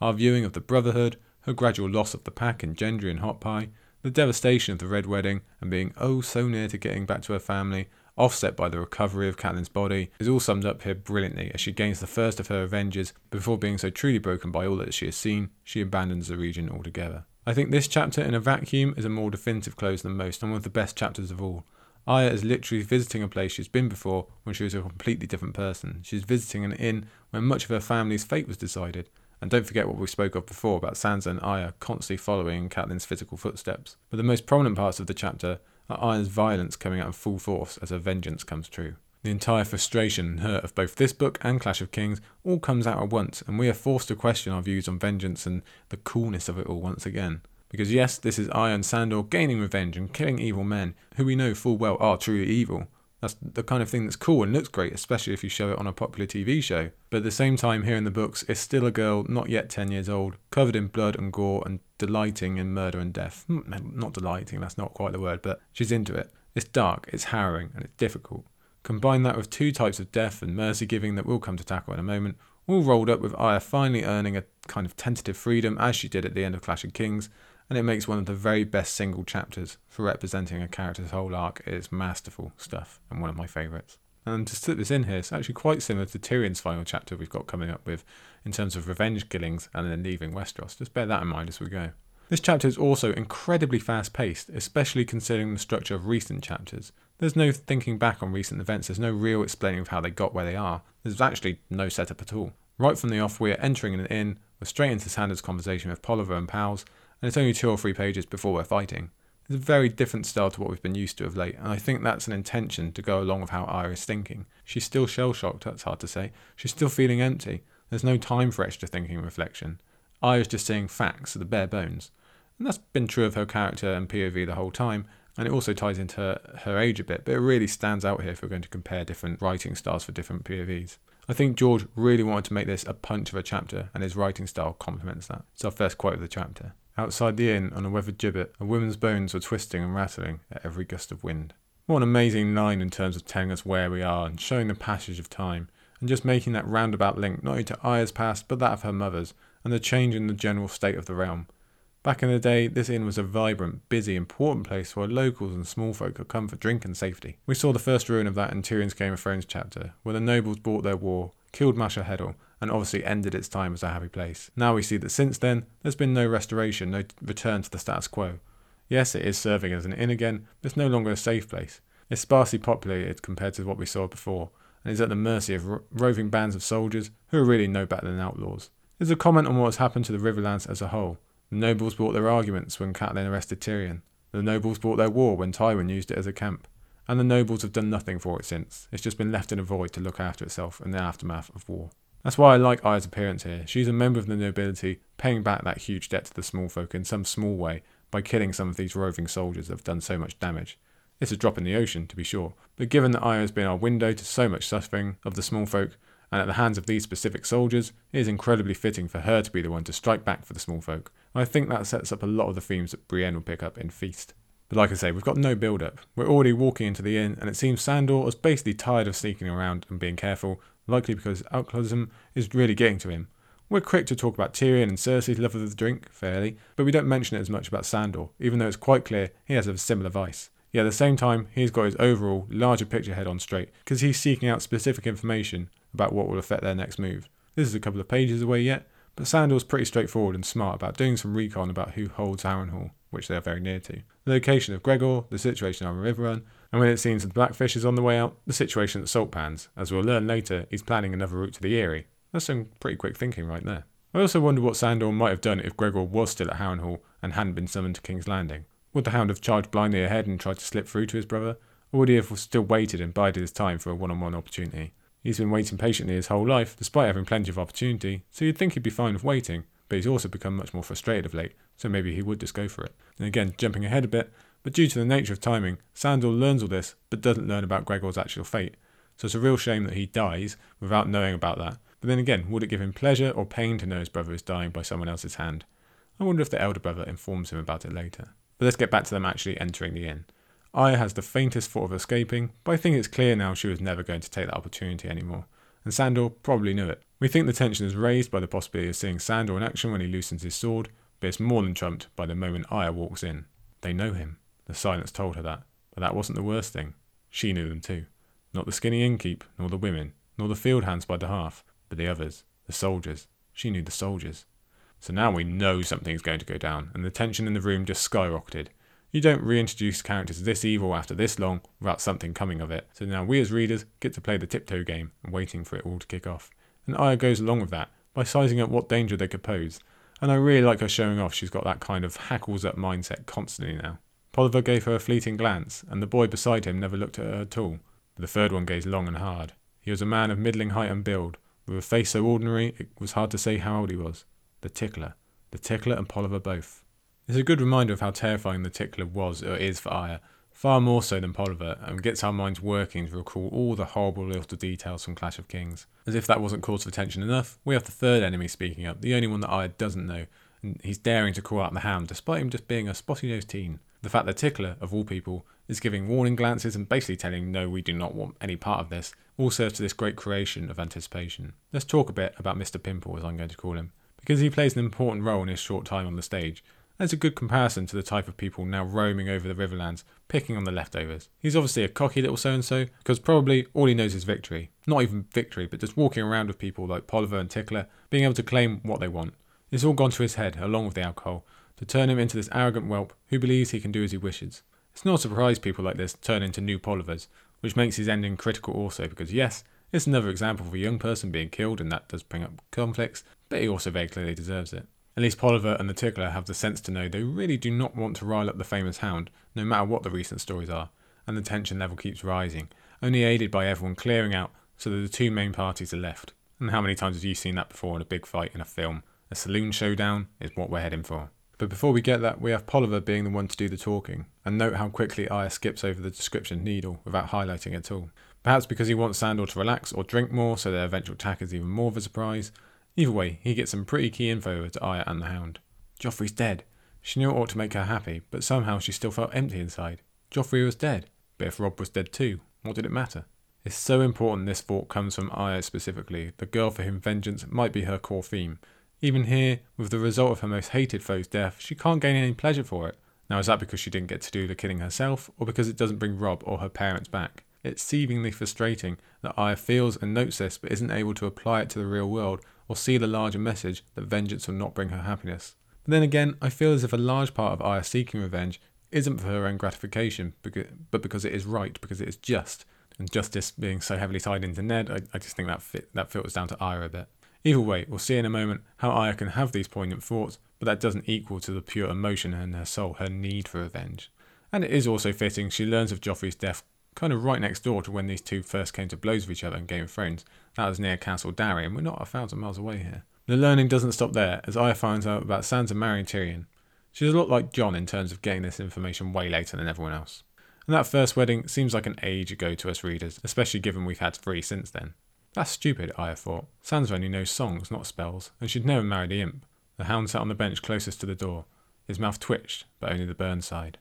Our viewing of the Brotherhood, her gradual loss of the pack in Gendry and Hot Pie, the devastation of the Red Wedding and being oh so near to getting back to her family, offset by the recovery of Catelyn's body, is all summed up here brilliantly as she gains the first of her Avengers before being so truly broken by all that she has seen, she abandons the region altogether. I think this chapter in a vacuum is a more definitive close than most and one of the best chapters of all. Arya is literally visiting a place she's been before when she was a completely different person. She's visiting an inn where much of her family's fate was decided, and don't forget what we spoke of before about Sansa and Arya constantly following Catelyn's physical footsteps. But the most prominent parts of the chapter are Arya's violence coming out in full force as her vengeance comes true. The entire frustration and hurt of both this book and Clash of Kings all comes out at once, and we are forced to question our views on vengeance and the coolness of it all once again. Because yes, this is Arya and Sandor gaining revenge and killing evil men, who we know full well are truly evil, that's the kind of thing that's cool and looks great, especially if you show it on a popular TV show. But at the same time, here in the books, it's still a girl not yet 10 years old, covered in blood and gore and delighting in murder and death. Hmm, not delighting, that's not quite the word, but she's into it. It's dark, it's harrowing, and it's difficult. Combine that with two types of death and mercy giving that we'll come to tackle in a moment, all rolled up with Arya finally earning a kind of tentative freedom as she did at the end of Clash of Kings, and it makes one of the very best single chapters for representing a character's whole arc. It is masterful stuff and one of my favourites. And to slip this in here, it's actually quite similar to Tyrion's final chapter we've got coming up with in terms of revenge killings and then leaving Westeros. Just bear that in mind as we go. This chapter is also incredibly fast paced, especially considering the structure of recent chapters. There's no thinking back on recent events, there's no real explaining of how they got where they are. There's actually no setup at all. Right from the off, we are entering an inn, we're straight into Sandor's conversation with Polliver and pals, and it's only two or three pages before we're fighting. It's a very different style to what we've been used to of late, and I think that's an intention to go along with how Arya is thinking. She's still shell shocked, that's hard to say. She's still feeling empty. There's no time for extra thinking and reflection. Arya's just seeing facts, the bare bones. And that's been true of her character and POV the whole time, and it also ties into her, her age a bit, but it really stands out here if we're going to compare different writing styles for different POVs. I think George really wanted to make this a punch of a chapter, and his writing style complements that. It's our first quote of the chapter. Outside the inn, on a weathered gibbet, a woman's bones were twisting and rattling at every gust of wind. What an amazing line in terms of telling us where we are and showing the passage of time, and just making that roundabout link not only to Arya's past, but that of her mother's, and the change in the general state of the realm. Back in the day, this inn was a vibrant, busy, important place where locals and small folk could come for drink and safety. We saw the first ruin of that in Tyrion's Game of Thrones chapter, where the nobles bought their war, killed Masha Heddle, and obviously ended its time as a happy place. Now we see that since then, there's been no restoration, no return to the status quo. Yes, it is serving as an inn again, but it's no longer a safe place. It's sparsely populated compared to what we saw before, and is at the mercy of ro- roving bands of soldiers who are really no better than outlaws. There's a comment on what has happened to the Riverlands as a whole. The nobles brought their arguments when Catelyn arrested Tyrion. The nobles brought their war when Tywin used it as a camp. And the nobles have done nothing for it since. It's just been left in a void to look after itself in the aftermath of war. That's why I like Arya's appearance here. She's a member of the nobility, paying back that huge debt to the small folk in some small way by killing some of these roving soldiers that have done so much damage. It's a drop in the ocean, to be sure, but given that Arya has been our window to so much suffering of the small folk, and at the hands of these specific soldiers, it is incredibly fitting for her to be the one to strike back for the small folk. And I think that sets up a lot of the themes that Brienne will pick up in Feast. But like I say, we've got no build up. We're already walking into the inn, and it seems Sandor is basically tired of sneaking around and being careful, likely because alcoholism is really getting to him. We're quick to talk about Tyrion and Cersei's love of the drink, fairly, but we don't mention it as much about Sandor, even though it's quite clear he has a similar vice. Yet at the same time, he's got his overall, larger picture head on straight, because he's seeking out specific information about what will affect their next move. This is a couple of pages away yet, but Sandor's pretty straightforward and smart about doing some recon about who holds Harrenhal, which they are very near to, the location of Gregor, the situation on Riverrun, and when it seems that the Blackfish is on the way out, the situation at Saltpans. As we'll learn later, he's planning another route to the Eyrie. That's some pretty quick thinking right there. I also wonder what Sandor might have done if Gregor was still at Harrenhal and hadn't been summoned to King's Landing. Would the Hound have charged blindly ahead and tried to slip through to his brother, or would he have still waited and bided his time for a one-on-one opportunity? He's been waiting patiently his whole life, despite having plenty of opportunity, so you'd think he'd be fine with waiting, but he's also become much more frustrated of late, so maybe he would just go for it. And again, jumping ahead a bit, but due to the nature of timing, Sandor learns all this, but doesn't learn about Gregor's actual fate. So it's a real shame that he dies without knowing about that. But then again, would it give him pleasure or pain to know his brother is dying by someone else's hand? I wonder if the elder brother informs him about it later. But let's get back to them actually entering the inn. Arya has the faintest thought of escaping, but I think it's clear now she was never going to take that opportunity anymore, and Sandor probably knew it. We think the tension is raised by the possibility of seeing Sandor in action when he loosens his sword, but it's more than trumped by the moment Arya walks in. They know him. The silence told her that, but that wasn't the worst thing. She knew them too. Not the skinny innkeep, nor the women, nor the field hands by the hearth, but the others, the soldiers. She knew the soldiers. So now we know something's going to go down, and the tension in the room just skyrocketed. You don't reintroduce characters this evil after this long without something coming of it. So now we as readers get to play the tiptoe game and waiting for it all to kick off. And Arya goes along with that by sizing up what danger they could pose. And I really like her showing off she's got that kind of hackles up mindset constantly now. Polliver gave her a fleeting glance, and the boy beside him never looked at her at all. The third one gazed long and hard. He was a man of middling height and build, with a face so ordinary it was hard to say how old he was. The Tickler. The Tickler and Polliver both. It's a good reminder of how terrifying the Tickler was or is for Arya, far more so than Polliver, and gets our minds working to recall all the horrible little details from Clash of Kings. As if that wasn't cause for attention enough, we have the third enemy speaking up, the only one that Arya doesn't know, and he's daring to call out the Hound despite him just being a spotty nosed teen. The fact that Tickler, of all people, is giving warning glances and basically telling no, we do not want any part of this, all serves to this great creation of anticipation. Let's talk a bit about Mr. Pimple, as I'm going to call him because he plays an important role in his short time on the stage, it's a good comparison to the type of people now roaming over the Riverlands, picking on the leftovers. He's obviously a cocky little so and so, because probably all he knows is victory. Not even victory, but just walking around with people like Polliver and Tickler, being able to claim what they want. It's all gone to his head, along with the alcohol, to turn him into this arrogant whelp who believes he can do as he wishes. It's not a surprise people like this turn into new Polivers, which makes his ending critical also, because yes, it's another example of a young person being killed, and that does bring up conflicts, but he also very clearly deserves it. At least Polliver and the Tickler have the sense to know they really do not want to rile up the famous hound, no matter what the recent stories are, and the tension level keeps rising, only aided by everyone clearing out so that the two main parties are left. And how many times have you seen that before in a big fight in a film? A saloon showdown is what we're heading for. But before we get that, we have Polliver being the one to do the talking, and note how quickly Arya skips over the description needle without highlighting it at all. Perhaps because he wants Sandor to relax or drink more so their eventual attack is even more of a surprise, Either way, he gets some pretty key info over to Arya and the Hound. Joffrey's dead. She knew it ought to make her happy, but somehow she still felt empty inside. Joffrey was dead, but if Robb was dead too, what did it matter? It's so important this thought comes from Arya specifically, the girl for whom vengeance might be her core theme. Even here, with the result of her most hated foe's death, she can't gain any pleasure for it. Now, is that because she didn't get to do the killing herself, or because it doesn't bring Robb or her parents back? It's seemingly frustrating that Arya feels and notes this but isn't able to apply it to the real world or see the larger message that vengeance will not bring her happiness. But then again, I feel as if a large part of Arya seeking revenge isn't for her own gratification, but because it is right, because it is just. And justice being so heavily tied into Ned, I, I just think that fit, that filters down to Arya a bit. Either way, we'll see in a moment how Arya can have these poignant thoughts, but that doesn't equal to the pure emotion in her soul, her need for revenge. And it is also fitting she learns of Joffrey's death kind of right next door to when these two first came to blows with each other in Game of Thrones. That was near Castle Darry, and we're not a thousand miles away here. The learning doesn't stop there, as Arya finds out about Sansa marrying Tyrion. She's a lot like Jon in terms of getting this information way later than everyone else. And that first wedding seems like an age ago to us readers, especially given we've had three since then. That's stupid, Arya thought. Sansa only knows songs, not spells, and she'd never marry the imp. The hound sat on the bench closest to the door. His mouth twitched, but only the burn side.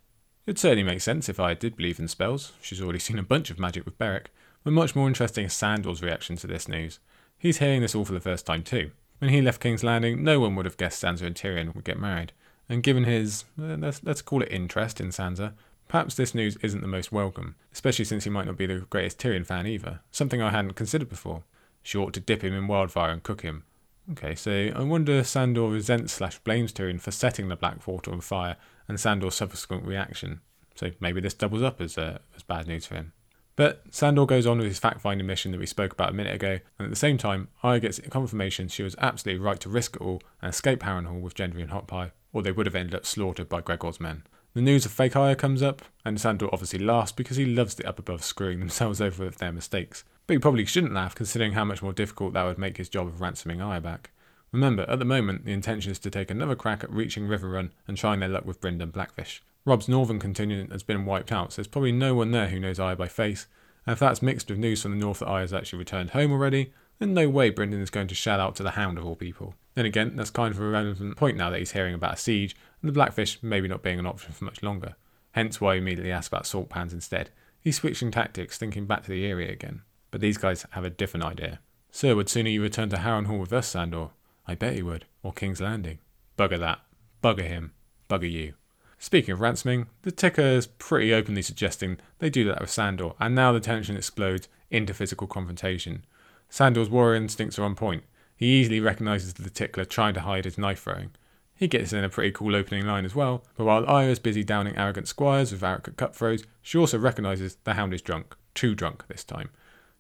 It certainly makes sense if I did believe in spells. She's already seen a bunch of magic with Beric. But much more interesting is Sandor's reaction to this news. He's hearing this all for the first time too. When he left King's Landing, no one would have guessed Sansa and Tyrion would get married. And given his, uh, let's, let's call it interest in Sansa, perhaps this news isn't the most welcome, especially since he might not be the greatest Tyrion fan either, something I hadn't considered before. She ought to dip him in wildfire and cook him. Okay, so I wonder if Sandor resents slash blames Tyrion for setting the Black Water on fire and Sandor's subsequent reaction. So maybe this doubles up as, uh, as bad news for him. But Sandor goes on with his fact finding mission that we spoke about a minute ago, and at the same time, Arya gets confirmation she was absolutely right to risk it all and escape Harrenhal with Gendry and Hot Pie, or they would have ended up slaughtered by Gregor's men. The news of fake Arya comes up, and Sandor obviously laughs because he loves the up above screwing <laughs> themselves over with their mistakes. But he probably shouldn't laugh considering how much more difficult that would make his job of ransoming Arya back. Remember, at the moment, the intention is to take another crack at reaching Riverrun and trying their luck with Brynden Blackfish. Robb's northern contingent has been wiped out, so there's probably no one there who knows Arya by face. And if that's mixed with news from the north that Arya's actually returned home already, then no way Brynden is going to shout out to the Hound of all people. Then again, that's kind of a relevant point now that he's hearing about a siege, and the Blackfish maybe not being an option for much longer. Hence why he immediately asks about salt pans instead. He's switching tactics, thinking back to the Eyrie again. But these guys have a different idea. Sir, would sooner you return to Harrenhal with us, Sandor? I bet he would. Or King's Landing. Bugger that. Bugger him. Bugger you. Speaking of ransoming, the Tickler is pretty openly suggesting they do that with Sandor, and now the tension explodes into physical confrontation. Sandor's warrior instincts are on point. He easily recognises the tickler trying to hide his knife throwing. He gets in a pretty cool opening line as well, but while Arya is busy downing arrogant squires with arrogant cutthroats, she also recognises the hound is drunk. Too drunk this time.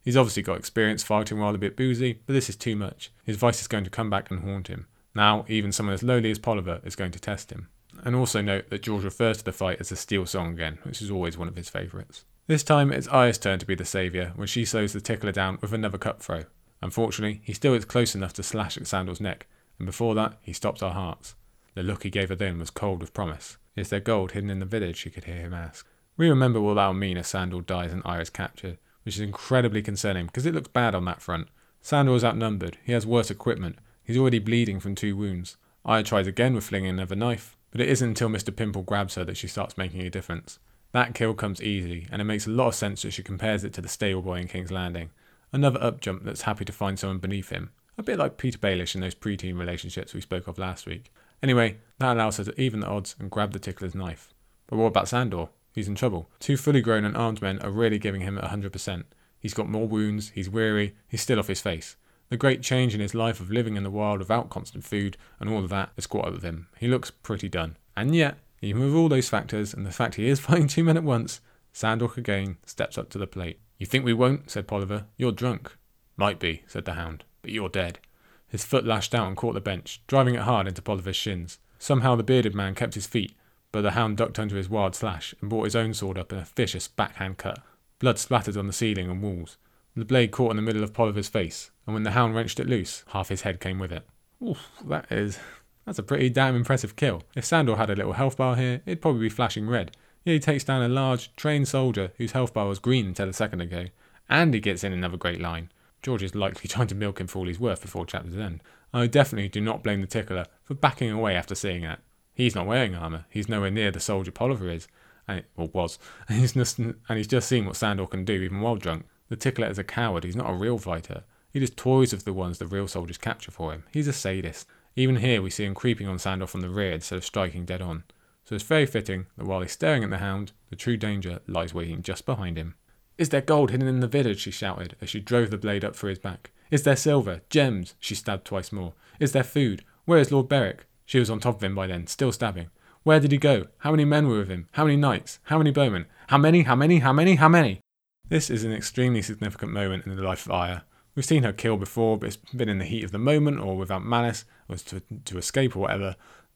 He's obviously got experience fighting while a bit boozy, but this is too much. His vice is going to come back and haunt him. Now, even someone as lowly as Polliver is going to test him. And also note that George refers to the fight as a steel song again, which is always one of his favourites. This time it's Arya's turn to be the saviour when she slows the tickler down with another cut throw. Unfortunately, he still is close enough to slash at Sandor's neck, and before that, he stops our hearts. The look he gave her then was cold with promise. Is there gold hidden in the village? she could hear him ask. We remember what that will mean if Sandor dies and Arya's captured, which is incredibly concerning because it looks bad on that front. Sandor is outnumbered, he has worse equipment, he's already bleeding from two wounds. Arya tries again with flinging another knife, but it isn't until Mr. Pimple grabs her that she starts making a difference. That kill comes easy, and it makes a lot of sense that she compares it to the stable boy in King's Landing. Another upjump that's happy to find someone beneath him. A bit like Petyr Baelish in those preteen relationships we spoke of last week. Anyway, that allows her to even the odds and grab the tickler's knife. But what about Sandor? He's in trouble. Two fully grown and armed men are really giving him 100%. He's got more wounds, he's weary, he's still off his face. The great change in his life of living in the wild without constant food and all of that has caught up with him. He looks pretty done. And yet, even with all those factors and the fact he is <laughs> fighting two men at once, Sandor again steps up to the plate. You think we won't? said Polliver. You're drunk. Might be, said the hound, but you're dead. His foot lashed out and caught the bench, driving it hard into Polliver's shins. Somehow the bearded man kept his feet, but the hound ducked under his wild slash and brought his own sword up in a vicious backhand cut. Blood splattered on the ceiling and walls. The blade caught in the middle of Polliver's face, and when the hound wrenched it loose, half his head came with it. Oof, that is. That's a pretty damn impressive kill. If Sandor had a little health bar here, it'd probably be flashing red. He takes down a large, trained soldier whose health bar was green until a second ago, and he gets in another great line. George is likely <laughs> trying to milk him for all he's worth before chapter's end. I definitely do not blame the tickler for backing away after seeing that. He's not wearing armour. He's nowhere near the soldier Polliver is, and it, or was, and <laughs> he's just and he's just seen what Sandor can do even while drunk. The tickler is a coward. He's not a real fighter. He just toys with the ones the real soldiers capture for him. He's a sadist. Even here, we see him creeping on Sandor from the rear instead of striking dead on. So it's very fitting that while he's staring at the hound, the true danger lies waiting just behind him. Is there gold hidden in the village? she shouted as she drove the blade up through his back. Is there silver? Gems? She stabbed twice more. Is there food? Where is Lord Beric? She was on top of him by then, still stabbing. Where did he go? How many men were with him? How many knights? How many bowmen? How many? How many? How many? How many? This is an extremely significant moment in the life of Arya. We've seen her kill before, but it's been in the heat of the moment or without malice, or to, to escape or whatever.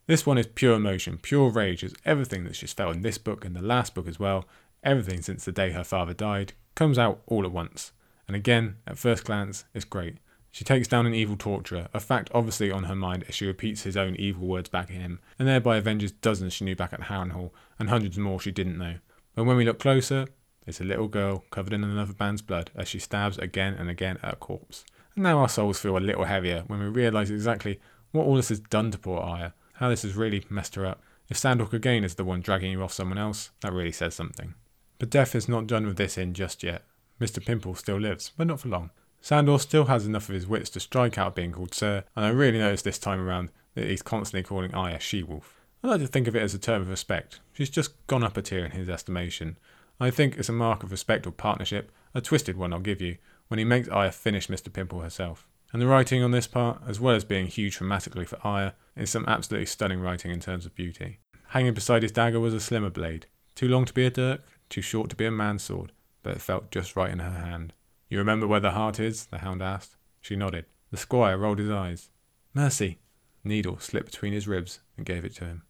This one is pure emotion, pure rage. It's everything that she's felt in this book and the last book as well. Everything since the day her father died comes out all at once. And again, at first glance, it's great. She takes down an evil torturer, a fact obviously on her mind as she repeats his own evil words back at him, and thereby avenges dozens she knew back at Harrenhal, and hundreds more she didn't know. But when we look closer, it's a little girl covered in another man's blood as she stabs again and again at a corpse. And now our souls feel a little heavier when we realise exactly what all this has done to poor Arya, how this has really messed her up. If Sandor again is the one dragging you off someone else, that really says something. But death is not done with this inn just yet. Mr. Pimple still lives, but not for long. Sandor still has enough of his wits to strike out being called Sir, and I really noticed this time around that he's constantly calling Arya she-wolf. I like to think of it as a term of respect. She's just gone up a tier in his estimation. I think it's a mark of respect or partnership, a twisted one I'll give you, when he makes Arya finish Mr. Pimple herself. And the writing on this part, as well as being huge dramatically for Arya, is some absolutely stunning writing in terms of beauty. Hanging beside his dagger was a slimmer blade, too long to be a dirk, too short to be a man's sword, but it felt just right in her hand. You remember where the heart is? the hound asked. She nodded. The squire rolled his eyes. Mercy. Needle slipped between his ribs and gave it to him.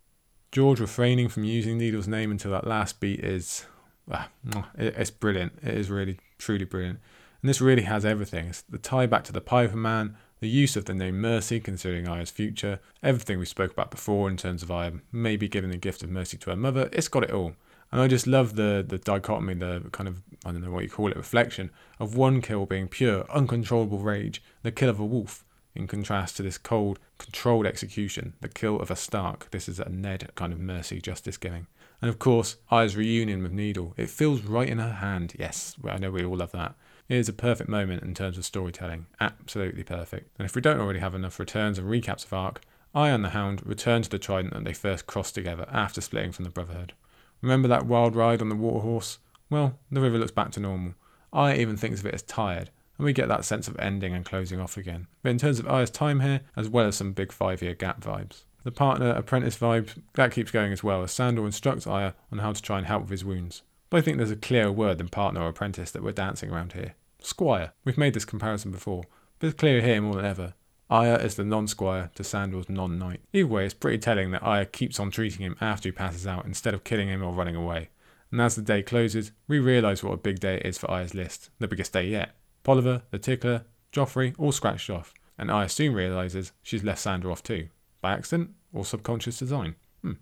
George refraining from using Needle's name until that last beat is. Ah, it's brilliant. It is really, truly brilliant. And this really has everything. It's the tie back to the Piper Man, the use of the name Mercy, considering Arya's future, everything we spoke about before in terms of Arya maybe giving the gift of mercy to her mother. It's got it all. And I just love the the dichotomy, the kind of I don't know what you call it, reflection of one kill being pure, uncontrollable rage, the kill of a wolf, in contrast to this cold, controlled execution, the kill of a Stark. This is a Ned kind of mercy, justice giving. And of course, Arya's reunion with Needle. It feels right in her hand. Yes, I know we all love that. It is a perfect moment in terms of storytelling. Absolutely perfect. And if we don't already have enough returns and recaps of Arc, I and the Hound return to the Trident that they first crossed together after splitting from the Brotherhood. Remember that wild ride on the waterhorse? Well, the river looks back to normal. I even thinks of it as tired, and we get that sense of ending and closing off again. But in terms of Arya's time here, as well as some big five year gap vibes. The partner apprentice vibe, that keeps going as well, as Sandor instructs Aya on how to try and help with his wounds. But I think there's a clearer word than partner or apprentice that we're dancing around here. Squire. We've made this comparison before, but it's clear here more than ever. Arya is the non-squire to Sandor's non-knight. Either way, it's pretty telling that Arya keeps on treating him after he passes out instead of killing him or running away. And as the day closes, we realise what a big day it is for Arya's list, the biggest day yet. Polliver, the Tickler, Joffrey, all scratched off, and Aya soon realises she's left Sandor off too. By accident or subconscious design? Hmm.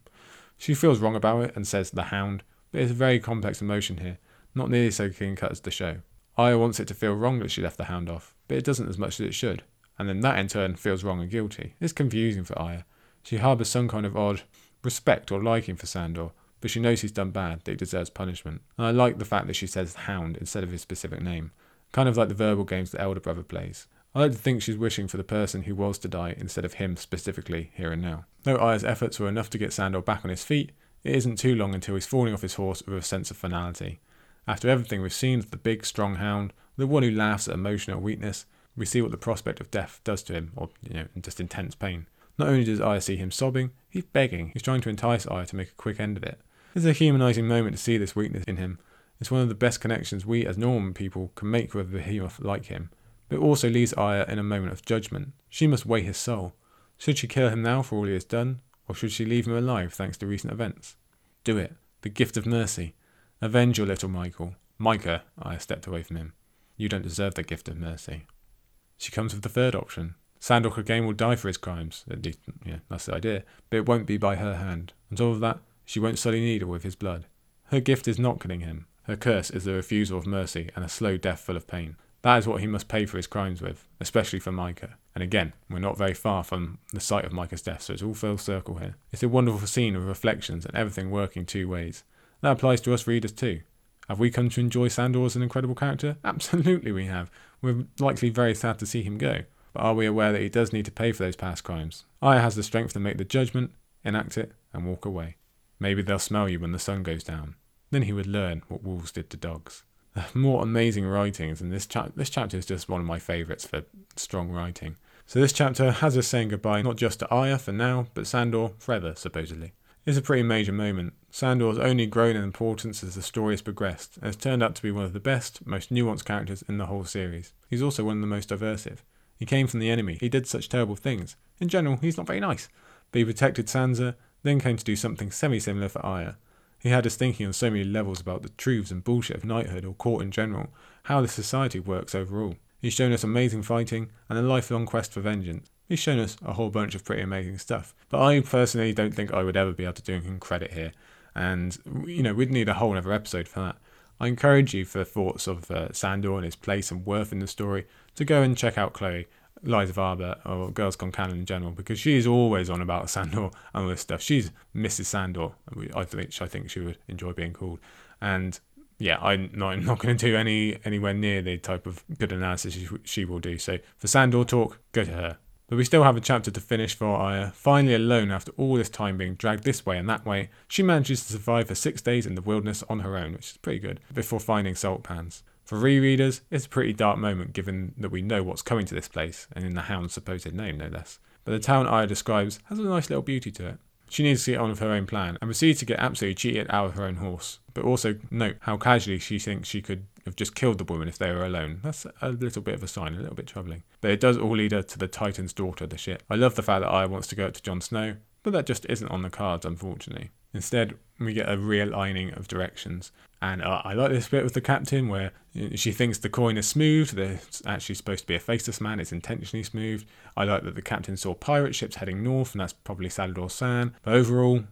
She feels wrong about it and says the hound, but it's a very complex emotion here, not nearly so clean cut as the show. Arya wants it to feel wrong that she left the hound off, but it doesn't as much as it should and then that in turn feels wrong and guilty. It's confusing for Arya. She harbours some kind of odd respect or liking for Sandor, but she knows he's done bad, that he deserves punishment. And I like the fact that she says hound instead of his specific name, kind of like the verbal games the elder brother plays. I like to think she's wishing for the person who was to die instead of him specifically here and now. Though Arya's efforts were enough to get Sandor back on his feet, it isn't too long until he's falling off his horse with a sense of finality. After everything we've seen of the big, strong hound, the one who laughs at emotional weakness, we see what the prospect of death does to him, or, you know, just intense pain. Not only does Arya see him sobbing, he's begging. He's trying to entice Arya to make a quick end of it. It's a humanizing moment to see this weakness in him. It's one of the best connections we as normal people can make with a behemoth like him. But it also leaves Arya in a moment of judgment. She must weigh his soul. Should she kill him now for all he has done, or should she leave him alive thanks to recent events? Do it. The gift of mercy. Avenge your little Michael. Mycah, I stepped away from him. You don't deserve the gift of mercy. She comes with the third option. Sandor again will die for his crimes. At least, yeah, that's the idea. But it won't be by her hand. On top of that, she won't sully Needle with his blood. Her gift is not killing him. Her curse is the refusal of mercy and a slow death full of pain. That is what he must pay for his crimes with, especially for Mycah. And again, we're not very far from the site of Mycah's death, so it's all full circle here. It's a wonderful scene of reflections and everything working two ways. That applies to us readers too. Have we come to enjoy Sandor as an incredible character? <laughs> Absolutely we have. We're likely very sad to see him go. But are we aware that he does need to pay for those past crimes? Arya has the strength to make the judgment, enact it, and walk away. Maybe they'll smell you when the sun goes down. Then he would learn what wolves did to dogs. <laughs> More amazing writings, and this, cha- this chapter is just one of my favourites for strong writing. So this chapter has us saying goodbye not just to Arya for now, but Sandor forever, supposedly. It's a pretty major moment. Sandor's only grown in importance as the story has progressed, and has turned out to be one of the best, most nuanced characters in the whole series. He's also one of the most diversive. He came from the enemy, he did such terrible things. In general, he's not very nice, but he protected Sansa, then came to do something semi similar for Arya. He had us thinking on so many levels about the truths and bullshit of knighthood or court in general, how the society works overall. He's shown us amazing fighting and a lifelong quest for vengeance. He's shown us a whole bunch of pretty amazing stuff. But I personally don't think I would ever be able to do him credit here. And, you know, we'd need a whole other episode for that. I encourage you, for thoughts of uh, Sandor and his place and worth in the story, to go and check out Chloe. Liza Varber or Girls Gone Canon in general because she's always on about <laughs> Sandor and all this stuff. She's Mrs. Sandor, I think I think she would enjoy being called. And yeah, I'm not, not going to do any anywhere near the type of good analysis she, she will do. So for Sandor talk, go to her. But we still have a chapter to finish for Arya. Finally alone after all this time being dragged this way and that way, she manages to survive for six days in the wilderness on her own, which is pretty good, before finding salt pans. For rereaders, it's a pretty dark moment given that we know what's coming to this place, and in the Hound's supposed name, no less. But the town Arya describes has a nice little beauty to it. She needs to get on with her own plan and proceeds to get absolutely cheated out of her own horse. But also note how casually she thinks she could have just killed the woman if they were alone. That's a little bit of a sign, a little bit troubling. But it does all lead her to the Titan's daughter, the ship. I love the fact that Arya wants to go up to Jon Snow, but that just isn't on the cards, unfortunately. Instead, we get a realigning of directions. And uh, I like this bit with the captain where she thinks the coin is smooth. There's actually supposed to be a faceless man. It's intentionally smooth. I like that the captain saw pirate ships heading north, and that's probably Salladhor Saan. But overall,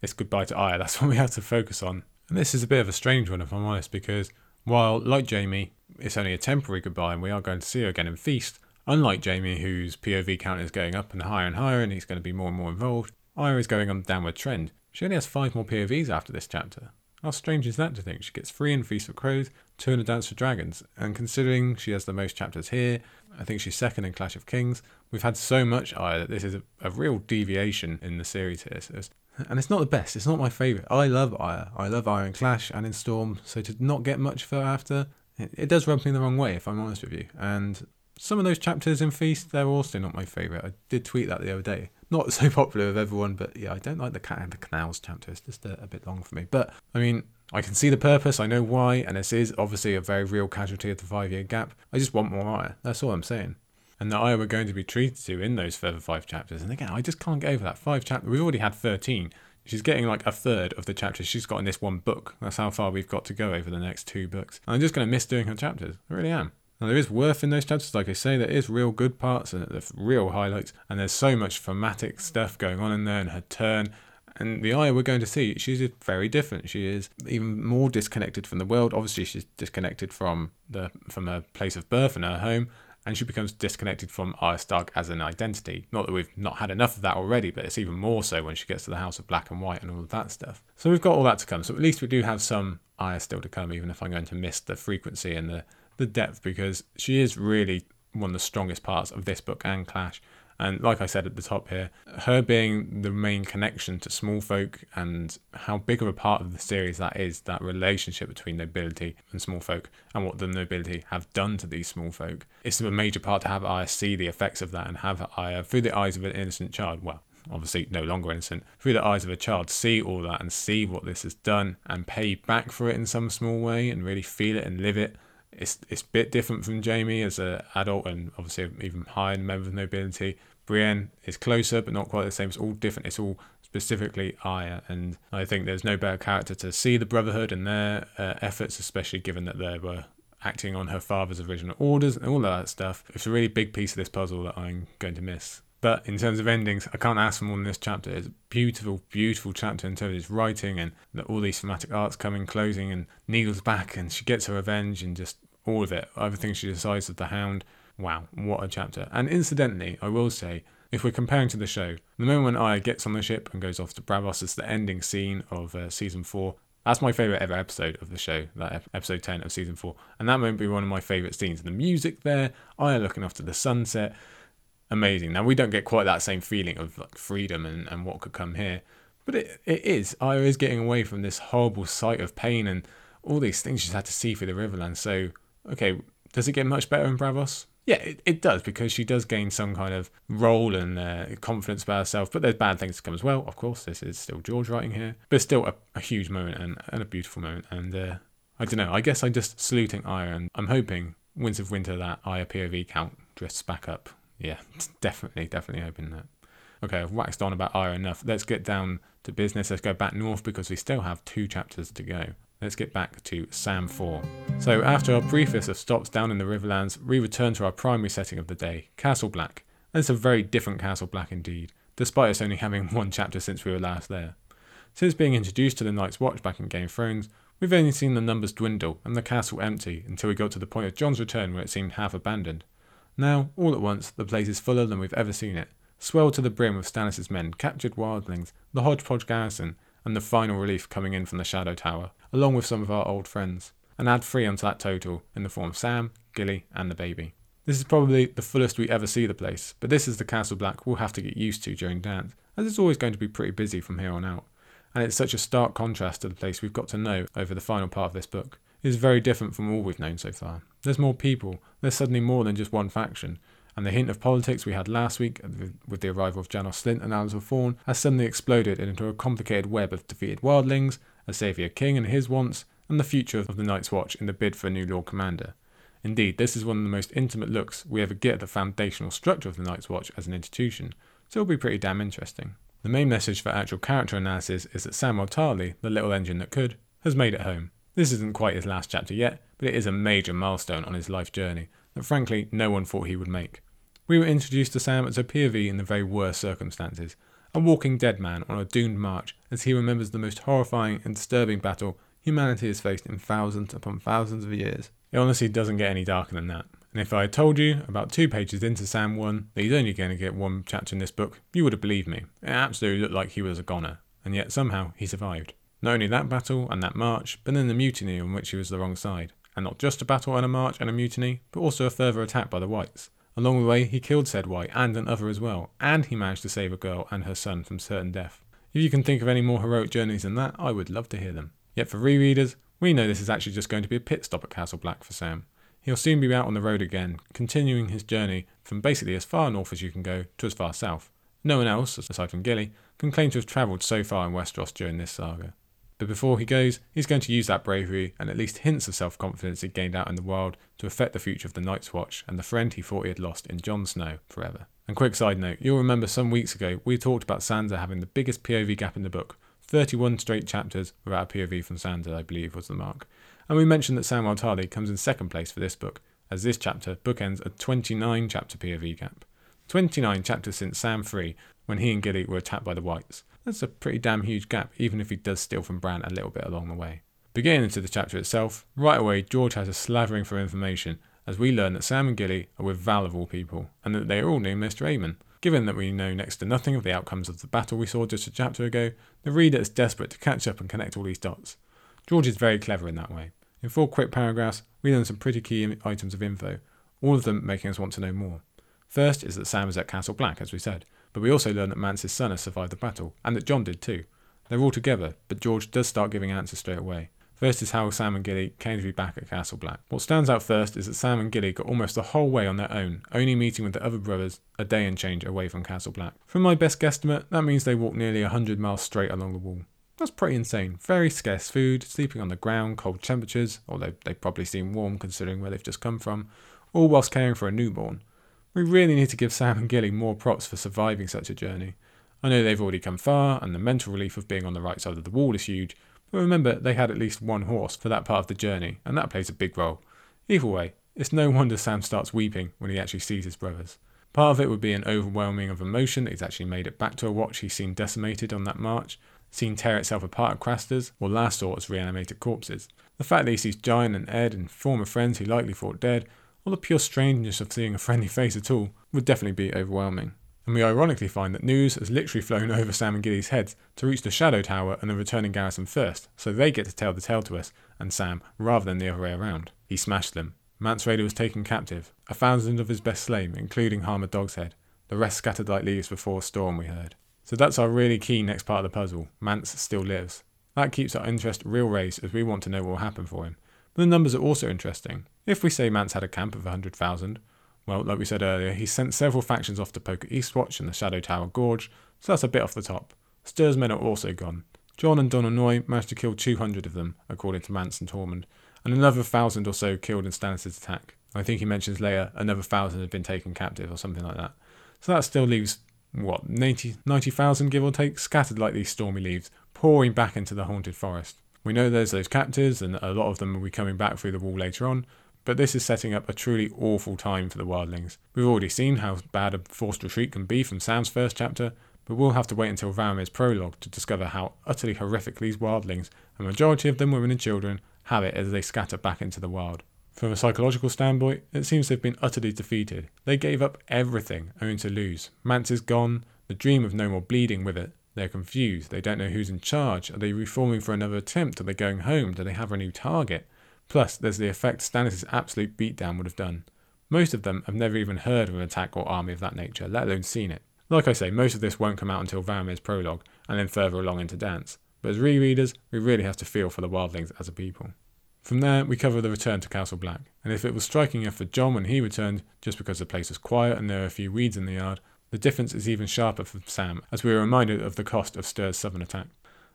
it's goodbye to Arya. That's <laughs> what we have to focus on. And this is a bit of a strange one, if I'm honest, because while, like Jaime, it's only a temporary goodbye and we are going to see her again in Feast, unlike Jaime, whose POV count is going up and higher and higher and he's going to be more and more involved, Arya is going on a downward trend. She only has five more POVs after this chapter. How strange is that to think? She gets three in Feast of Crows, two in A Dance for Dragons, and considering she has the most chapters here, I think she's second in Clash of Kings. We've had so much Arya that this is a, a real deviation in the series here. So it's, and it's not the best. It's not my favourite. I love Arya. I love in Clash and in Storm. So to not get much for after, it, it does rub me the wrong way, if I'm honest with you. And some of those chapters in Feast, they're also not my favourite. I did tweet that the other day not so <laughs> popular with everyone, but yeah, I don't like the cat and the canals chapter. It's just a, a, bit long for me. But I mean, I can see the purpose. I know why, and this is obviously a very real casualty of the five-year gap. I just want more Arya. That's all I'm saying. And that Arya we're going to be treated to in those further five chapters. And again, I just can't get over that five chapter. We've already had thirteen. She's getting like a third of the chapters she's got in this one book. That's how far we've got to go over the next two books. And I'm just going to miss doing her chapters. I really am. Now, there is worth in those chapters, like I say, there is real good parts and the real highlights, and there's so much thematic stuff going on in there, and her turn. And the Arya we're going to see, she's very different. She is even more disconnected from the world. Obviously, she's disconnected from the from her place of birth and her home, and she becomes disconnected from Arya as an identity. Not that we've not had enough of that already, but it's even more so when she gets to the House of Black and White and all of that stuff. So we've got all that to come. So at least we do have some Arya still to come, even if I'm going to miss the frequency and the the depth because she is really one of the strongest parts of this book and Clash. And like I said at the top here, her being the main connection to small folk and how big of a part of the series that is, that relationship between nobility and small folk and what the nobility have done to these small folk. It's a major part to have Arya see the effects of that and have Arya, uh, through the eyes of an innocent child, well, obviously no longer innocent, through the eyes of a child, see all that and see what this has done and pay back for it in some small way and really feel it and live it. It's it's a bit different from Jaime as an adult and obviously even higher member of nobility. Brienne is closer, but not quite the same. It's all different. It's all specifically Arya, and I think there's no better character to see the Brotherhood and their uh, efforts, especially given that they were acting on her father's original orders and all that stuff. It's a really big piece of this puzzle that I'm going to miss. But in terms of endings, I can't ask for more than this chapter. It's a beautiful, beautiful chapter in terms of its writing and all these thematic arcs coming, closing, and Needle's back, and she gets her revenge, and just all of it. Everything she decides of the Hound. Wow, what a chapter. And incidentally, I will say, if we're comparing to the show, the moment when Arya gets on the ship and goes off to Braavos is the ending scene of uh, season four. That's my favourite ever episode of the show, that episode 10 of season 4. And that might be one of my favourite scenes. The music there, Arya looking off to the sunset, amazing. Now we don't get quite that same feeling of like freedom and, and what could come here, but it, it is. I is getting away from this horrible sight of pain and all these things she's had to see through the Riverland. So okay, does it get much better in Braavos? Yeah, it, it does because she does gain some kind of role and uh, confidence about herself. But there's bad things to come as well. Of course, this is still George writing here, but still a, a huge moment and, and a beautiful moment. And uh, I don't know. I guess I'm just saluting Arya, and I'm hoping Winds of Winter that Arya POV count drifts back up yeah, <laughs> definitely, definitely hoping that. Okay, I've waxed on about Arya enough. Let's get down to business. Let's go back north because we still have two chapters to go. Let's get back to Sam 4. So, after our preface of stops down in the Riverlands, we return to our primary setting of the day, Castle Black. And it's a very different Castle Black indeed, despite us only <laughs> having one chapter since we were last there. Since being introduced to the Night's Watch back in Game of Thrones, we've only seen the numbers dwindle and the castle empty until we got to the point of Jon's return where it seemed half abandoned. Now, all at once, the place is fuller than we've ever seen it, swelled to the brim with Stannis' men, captured wildlings, the hodgepodge garrison, and the final relief coming in from the Shadow Tower, along with some of our old friends. And add three onto that total in the form of Sam, Gilly, and the baby. This is probably the fullest we ever see the place, but this is the Castle Black we'll have to get used to during dance, as it's always going to be pretty busy from here on out. And it's such a stark contrast to the place we've got to know over the final part of this book is very different from all we've known so far. There's more people, there's suddenly more than just one faction, and the hint of politics we had last week with the arrival of Janos Slynt and Alliser Thorne has suddenly exploded into a complicated web of defeated wildlings, a saviour king and his wants, and the future of the Night's Watch in the bid for a new Lord Commander. Indeed, this is one of the most intimate looks we ever get at the foundational structure of the Night's Watch as an institution, so it'll be pretty damn interesting. The main message for actual character analysis is that Samwell Tarly, the little engine that could, has made it home. This isn't quite his last chapter yet, but it is a major milestone on his life journey that frankly no one thought he would make. We were introduced to Sam as a POV in the very worst circumstances, a walking dead man on a doomed march as he remembers the most horrifying and disturbing battle humanity has faced in thousands upon thousands of years. It honestly doesn't get any darker than that. And if I had told you about two pages into Sam 1 that he's only going to get one chapter in this book, you would have believed me. It absolutely looked like he was a goner, and yet somehow he survived. Not only that battle and that march, but then the mutiny on which he was the wrong side. And not just a battle and a march and a mutiny, but also a further attack by the whites. Along the way, he killed said white and another as well, and he managed to save a girl and her son from certain death. If you can think of any more heroic journeys than that, I would love to hear them. Yet for rereaders, we know this is actually just going to be a pit stop at Castle Black for Sam. He'll soon be out on the road again, continuing his journey from basically as far north as you can go to as far south. No one else, aside from Gilly, can claim to have travelled so far in Westeros during this saga. But before he goes, he's going to use that bravery and at least hints of self confidence he gained out in the wild to affect the future of the Night's Watch and the friend he thought he had lost in Jon Snow forever. And quick side note, you'll remember some weeks ago we talked about Sansa having the biggest POV gap in the book. 31 straight chapters without a POV from Sansa, I believe, was the mark. And we mentioned that Samwell Tarly comes in second place for this book, as this chapter bookends a 29 chapter POV gap. 29 chapters since Sam 3, when he and Gilly were attacked by the Whites. That's a pretty damn huge gap, even if he does steal from Bran a little bit along the way. Beginning into the chapter itself, right away George has a slavering for information as we learn that Sam and Gilly are with Val of all people, and that they are all named Maester Aemon. Given that we know next to nothing of the outcomes of the battle we saw just a chapter ago, the reader is desperate to catch up and connect all these dots. George is very clever in that way. In four quick paragraphs, we learn some pretty key items of info, all of them making us want to know more. First is that Sam is at Castle Black, as we said, but we also learn that Mance's son has survived the battle, and that Jon did too. They're all together, but George does start giving answers straight away. First is how Sam and Gilly came to be back at Castle Black. What stands out first is that Sam and Gilly got almost the whole way on their own, only meeting with the other brothers a day and change away from Castle Black. From my best guesstimate, that means they walked nearly a hundred miles straight along the wall. That's pretty insane. Very scarce food, sleeping on the ground, cold temperatures, although they probably seem warm considering where they've just come from, all whilst caring for a newborn. We really need to give Sam and Gilly more props for surviving such a journey. I know they've already come far, and the mental relief of being on the right side of the wall is huge, but remember, they had at least one horse for that part of the journey, and that plays a big role. Either way, it's no wonder Sam starts weeping when he actually sees his brothers. Part of it would be an overwhelming of emotion that he's actually made it back to a watch he's seen decimated on that march, seen tear itself apart at Craster's, or last saw as reanimated corpses. The fact that he sees Giant and Edd and former friends he likely thought dead, or the pure strangeness of seeing a friendly face at all, would definitely be overwhelming and we ironically find that news has literally flown <laughs> over Sam and Gilly's heads to reach the Shadow Tower and the returning garrison first, so they get to tell the tale to us and Sam, rather than the other way around. He smashed them. Mance Rayder was taken captive, a thousand of his best slain, including Harma Dogshead. The rest scattered like leaves before a storm, we heard. So that's our really key next part of the puzzle. Mance still lives. That keeps our interest real raised as we want to know what will happen for him. But the numbers are also interesting. If we say Mance had a camp of 100,000, well, like we said earlier, he sent several factions off to poke at Eastwatch and the Shadow Tower Gorge, so that's a bit off the top. Styr's men are also gone. Jon and Donal Noye managed to kill 200 of them, according to Mance and Tormund, and another thousand or so killed in Stannis' attack. I think he mentions later another thousand had been taken captive or something like that. So that still leaves, what, 90,000 90, give or take, scattered like these stormy leaves, pouring back into the haunted forest. We know there's those captives, and a lot of them will be coming back through the wall later on, but this is setting up a truly awful time for the wildlings. We've already seen how bad a forced retreat can be from Sam's first chapter, but we'll have to wait until Varamir's prologue to discover how utterly horrific these wildlings, a majority of them women and children, have it as they scatter back into the wild. From a psychological standpoint, it seems they've been utterly defeated. They gave up everything only to lose. Mance is gone, the dream of no more bleeding with it. They're confused, they don't know who's in charge. Are they reforming for another attempt? Are they going home? Do they have a new target? Plus, there's the effect Stannis' absolute beatdown would have done. Most of them have never even heard of an attack or army of that nature, let alone seen it. Like I say, most of this won't come out until Varamir's prologue, and then further along into Dance. But as rereaders, we really have to feel for the wildlings as a people. From there, we cover the return to Castle Black, and if it was striking enough for Jon when he returned, just because the place was quiet and there were a few weeds in the yard, the difference is even sharper for Sam, as we are reminded of the cost of Styr's southern attack.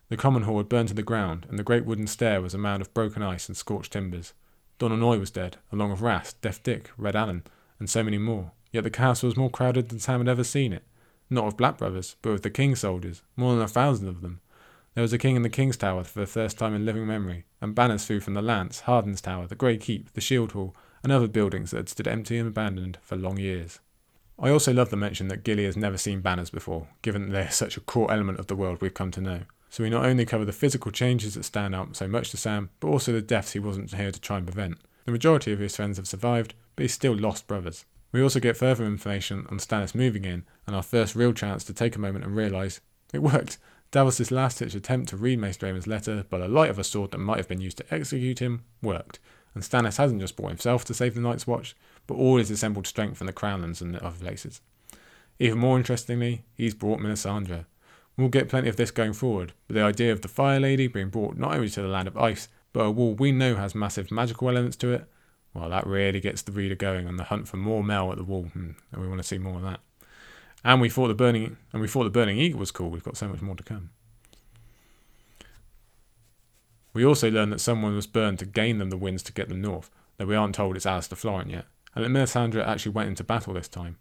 The common hall had burned to the ground, and the great wooden stair was a mound of broken ice and scorched timbers. Donal Noye was dead, along with Rast, Deaf Dick, Red Alyn, and so many more. Yet the castle was more crowded than Sam had ever seen it. Not with Black Brothers, but with the King's soldiers, more than a thousand of them. There was a king in the King's Tower for the first time in living memory, and banners flew from the Lance, Hardin's Tower, the Grey Keep, the Shield Hall, and other buildings that had stood empty and abandoned for long years. I also love the mention that Gilly has never seen banners before, given that they are such a core element of the world we've come to know. So we not only cover the physical changes that stand out so much to Sam, but also the deaths he wasn't here to try and prevent. The majority of his friends have survived, but he's still lost brothers. We also get further information on Stannis moving in, and our first real chance to take a moment and realise it worked. Davos' last ditch attempt to read Maester Aemon's letter by the light of a sword that might have been used to execute him worked, and Stannis hasn't just brought himself to save the Night's Watch, but all his assembled strength from the Crownlands and other places. Even more interestingly, he's brought Melisandre, We'll get plenty of this going forward, but the idea of the Fire Lady being brought not only to the land of ice, but a wall we know has massive magical elements to it, well, that really gets the reader going on the hunt for more Mel at the wall, hmm, and we want to see more of that. And we thought the burning, and we thought the burning eagle was cool. We've got so much more to come. We also learn that someone was burned to gain them the winds to get them north, though we aren't told it's Alester Florent yet, and that Melisandre actually went into battle this time.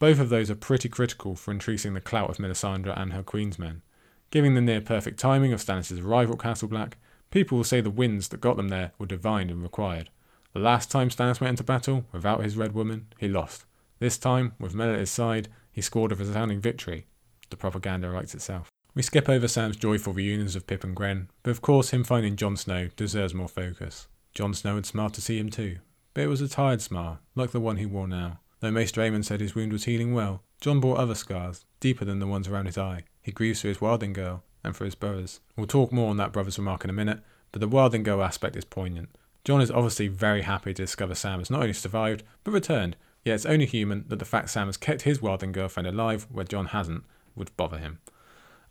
Both of those are pretty critical for increasing the clout of Melisandre and her queen's men. Giving the near perfect timing of Stannis' arrival at Castle Black, people will say the winds that got them there were divine and required. The last time Stannis went into battle, without his Red Woman, he lost. This time, with Mel at his side, he scored a resounding victory. The propaganda writes itself. We skip over Sam's joyful reunions of Pip and Grenn, but of course him finding Jon Snow deserves more focus. Jon Snow had smiled to see him too, but it was a tired smile, like the one he wore now. Though Maester Aemon said his wound was healing well, Jon bore other scars, deeper than the ones around his eye. He grieves for his Wilding girl and for his brothers. We'll talk more on that brother's remark in a minute, but the Wilding girl aspect is poignant. Jon is obviously very happy to discover Sam has not only survived, but returned, yet it's only human that the fact Sam has kept his Wilding girlfriend alive where Jon hasn't would bother him.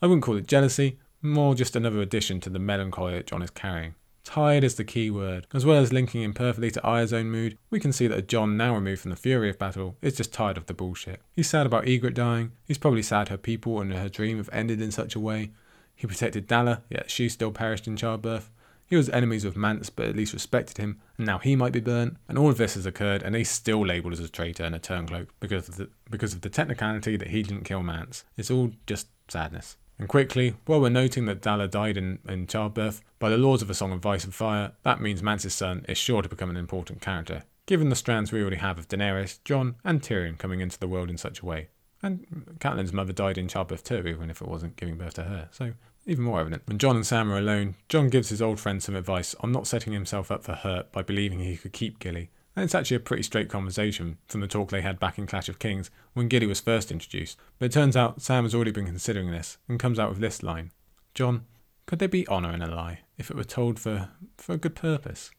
I wouldn't call it jealousy, more just another addition to the melancholy that Jon is carrying. Tired is the key word. As well as linking in perfectly to Arya's own mood, we can see that Jon, now removed from the fury of battle, is just tired of the bullshit. He's sad about Ygritte dying, he's probably sad her people and her dream have ended in such a way. He protected Dalla, yet she still perished in childbirth. He was enemies with Mance, but at least respected him, and now he might be burnt. And all of this has occurred, and he's still labelled as a traitor and a turncloak because of the because of the technicality that he didn't kill Mance. It's all just sadness. And quickly, while we're noting that Dalla died in, in childbirth, by the laws of A Song of Ice and Fire, that means Mance's son is sure to become an important character, given the strands we already have of Daenerys, Jon, and Tyrion coming into the world in such a way. And Catelyn's mother died in childbirth too, even if it wasn't giving birth to her. So even more evident. When Jon and Sam are alone, Jon gives his old friend some advice on not setting himself up for hurt by believing he could keep Gilly, and it's actually a pretty straight conversation from the talk they had back in Clash of Kings when Gilly was first introduced. But it turns out Sam has already been considering this and comes out with this line Jon, could there be honour in a lie if it were told for, for a good purpose?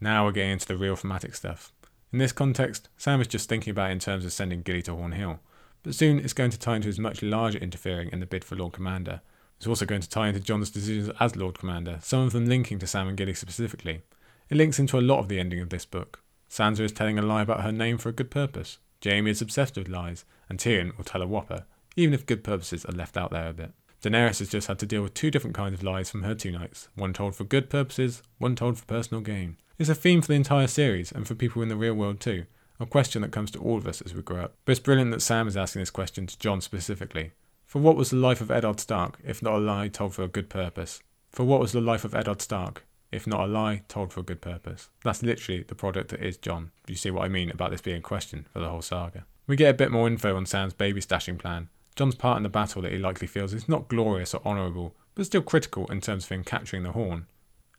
Now we're getting into the real thematic stuff. In this context, Sam is just thinking about it in terms of sending Gilly to Horn Hill, but soon it's going to tie into his much larger interfering in the bid for Lord Commander. It's also going to tie into Jon's decisions as Lord Commander, some of them linking to Sam and Gilly specifically. It links into a lot of the ending of this book. Sansa is telling a lie about her name for a good purpose. Jaime is obsessed with lies, and Tyrion will tell a whopper, even if good purposes are left out there a bit. Daenerys has just had to deal with two different kinds of lies from her two knights, one told for good purposes, one told for personal gain. It's a theme for the entire series, and for people in the real world too, a question that comes to all of us as we grow up. But it's brilliant that Sam is asking this question to Jon specifically. For what was the life of Eddard Stark, if not a lie told for a good purpose? For what was the life of Eddard Stark, if not a lie told for a good purpose. That's literally the product that is Jon. You see what I mean about this being questioned for the whole saga. We get a bit more info on Sam's baby stashing plan. Jon's part in the battle that he likely feels is not glorious or honourable, but still critical in terms of him capturing the horn.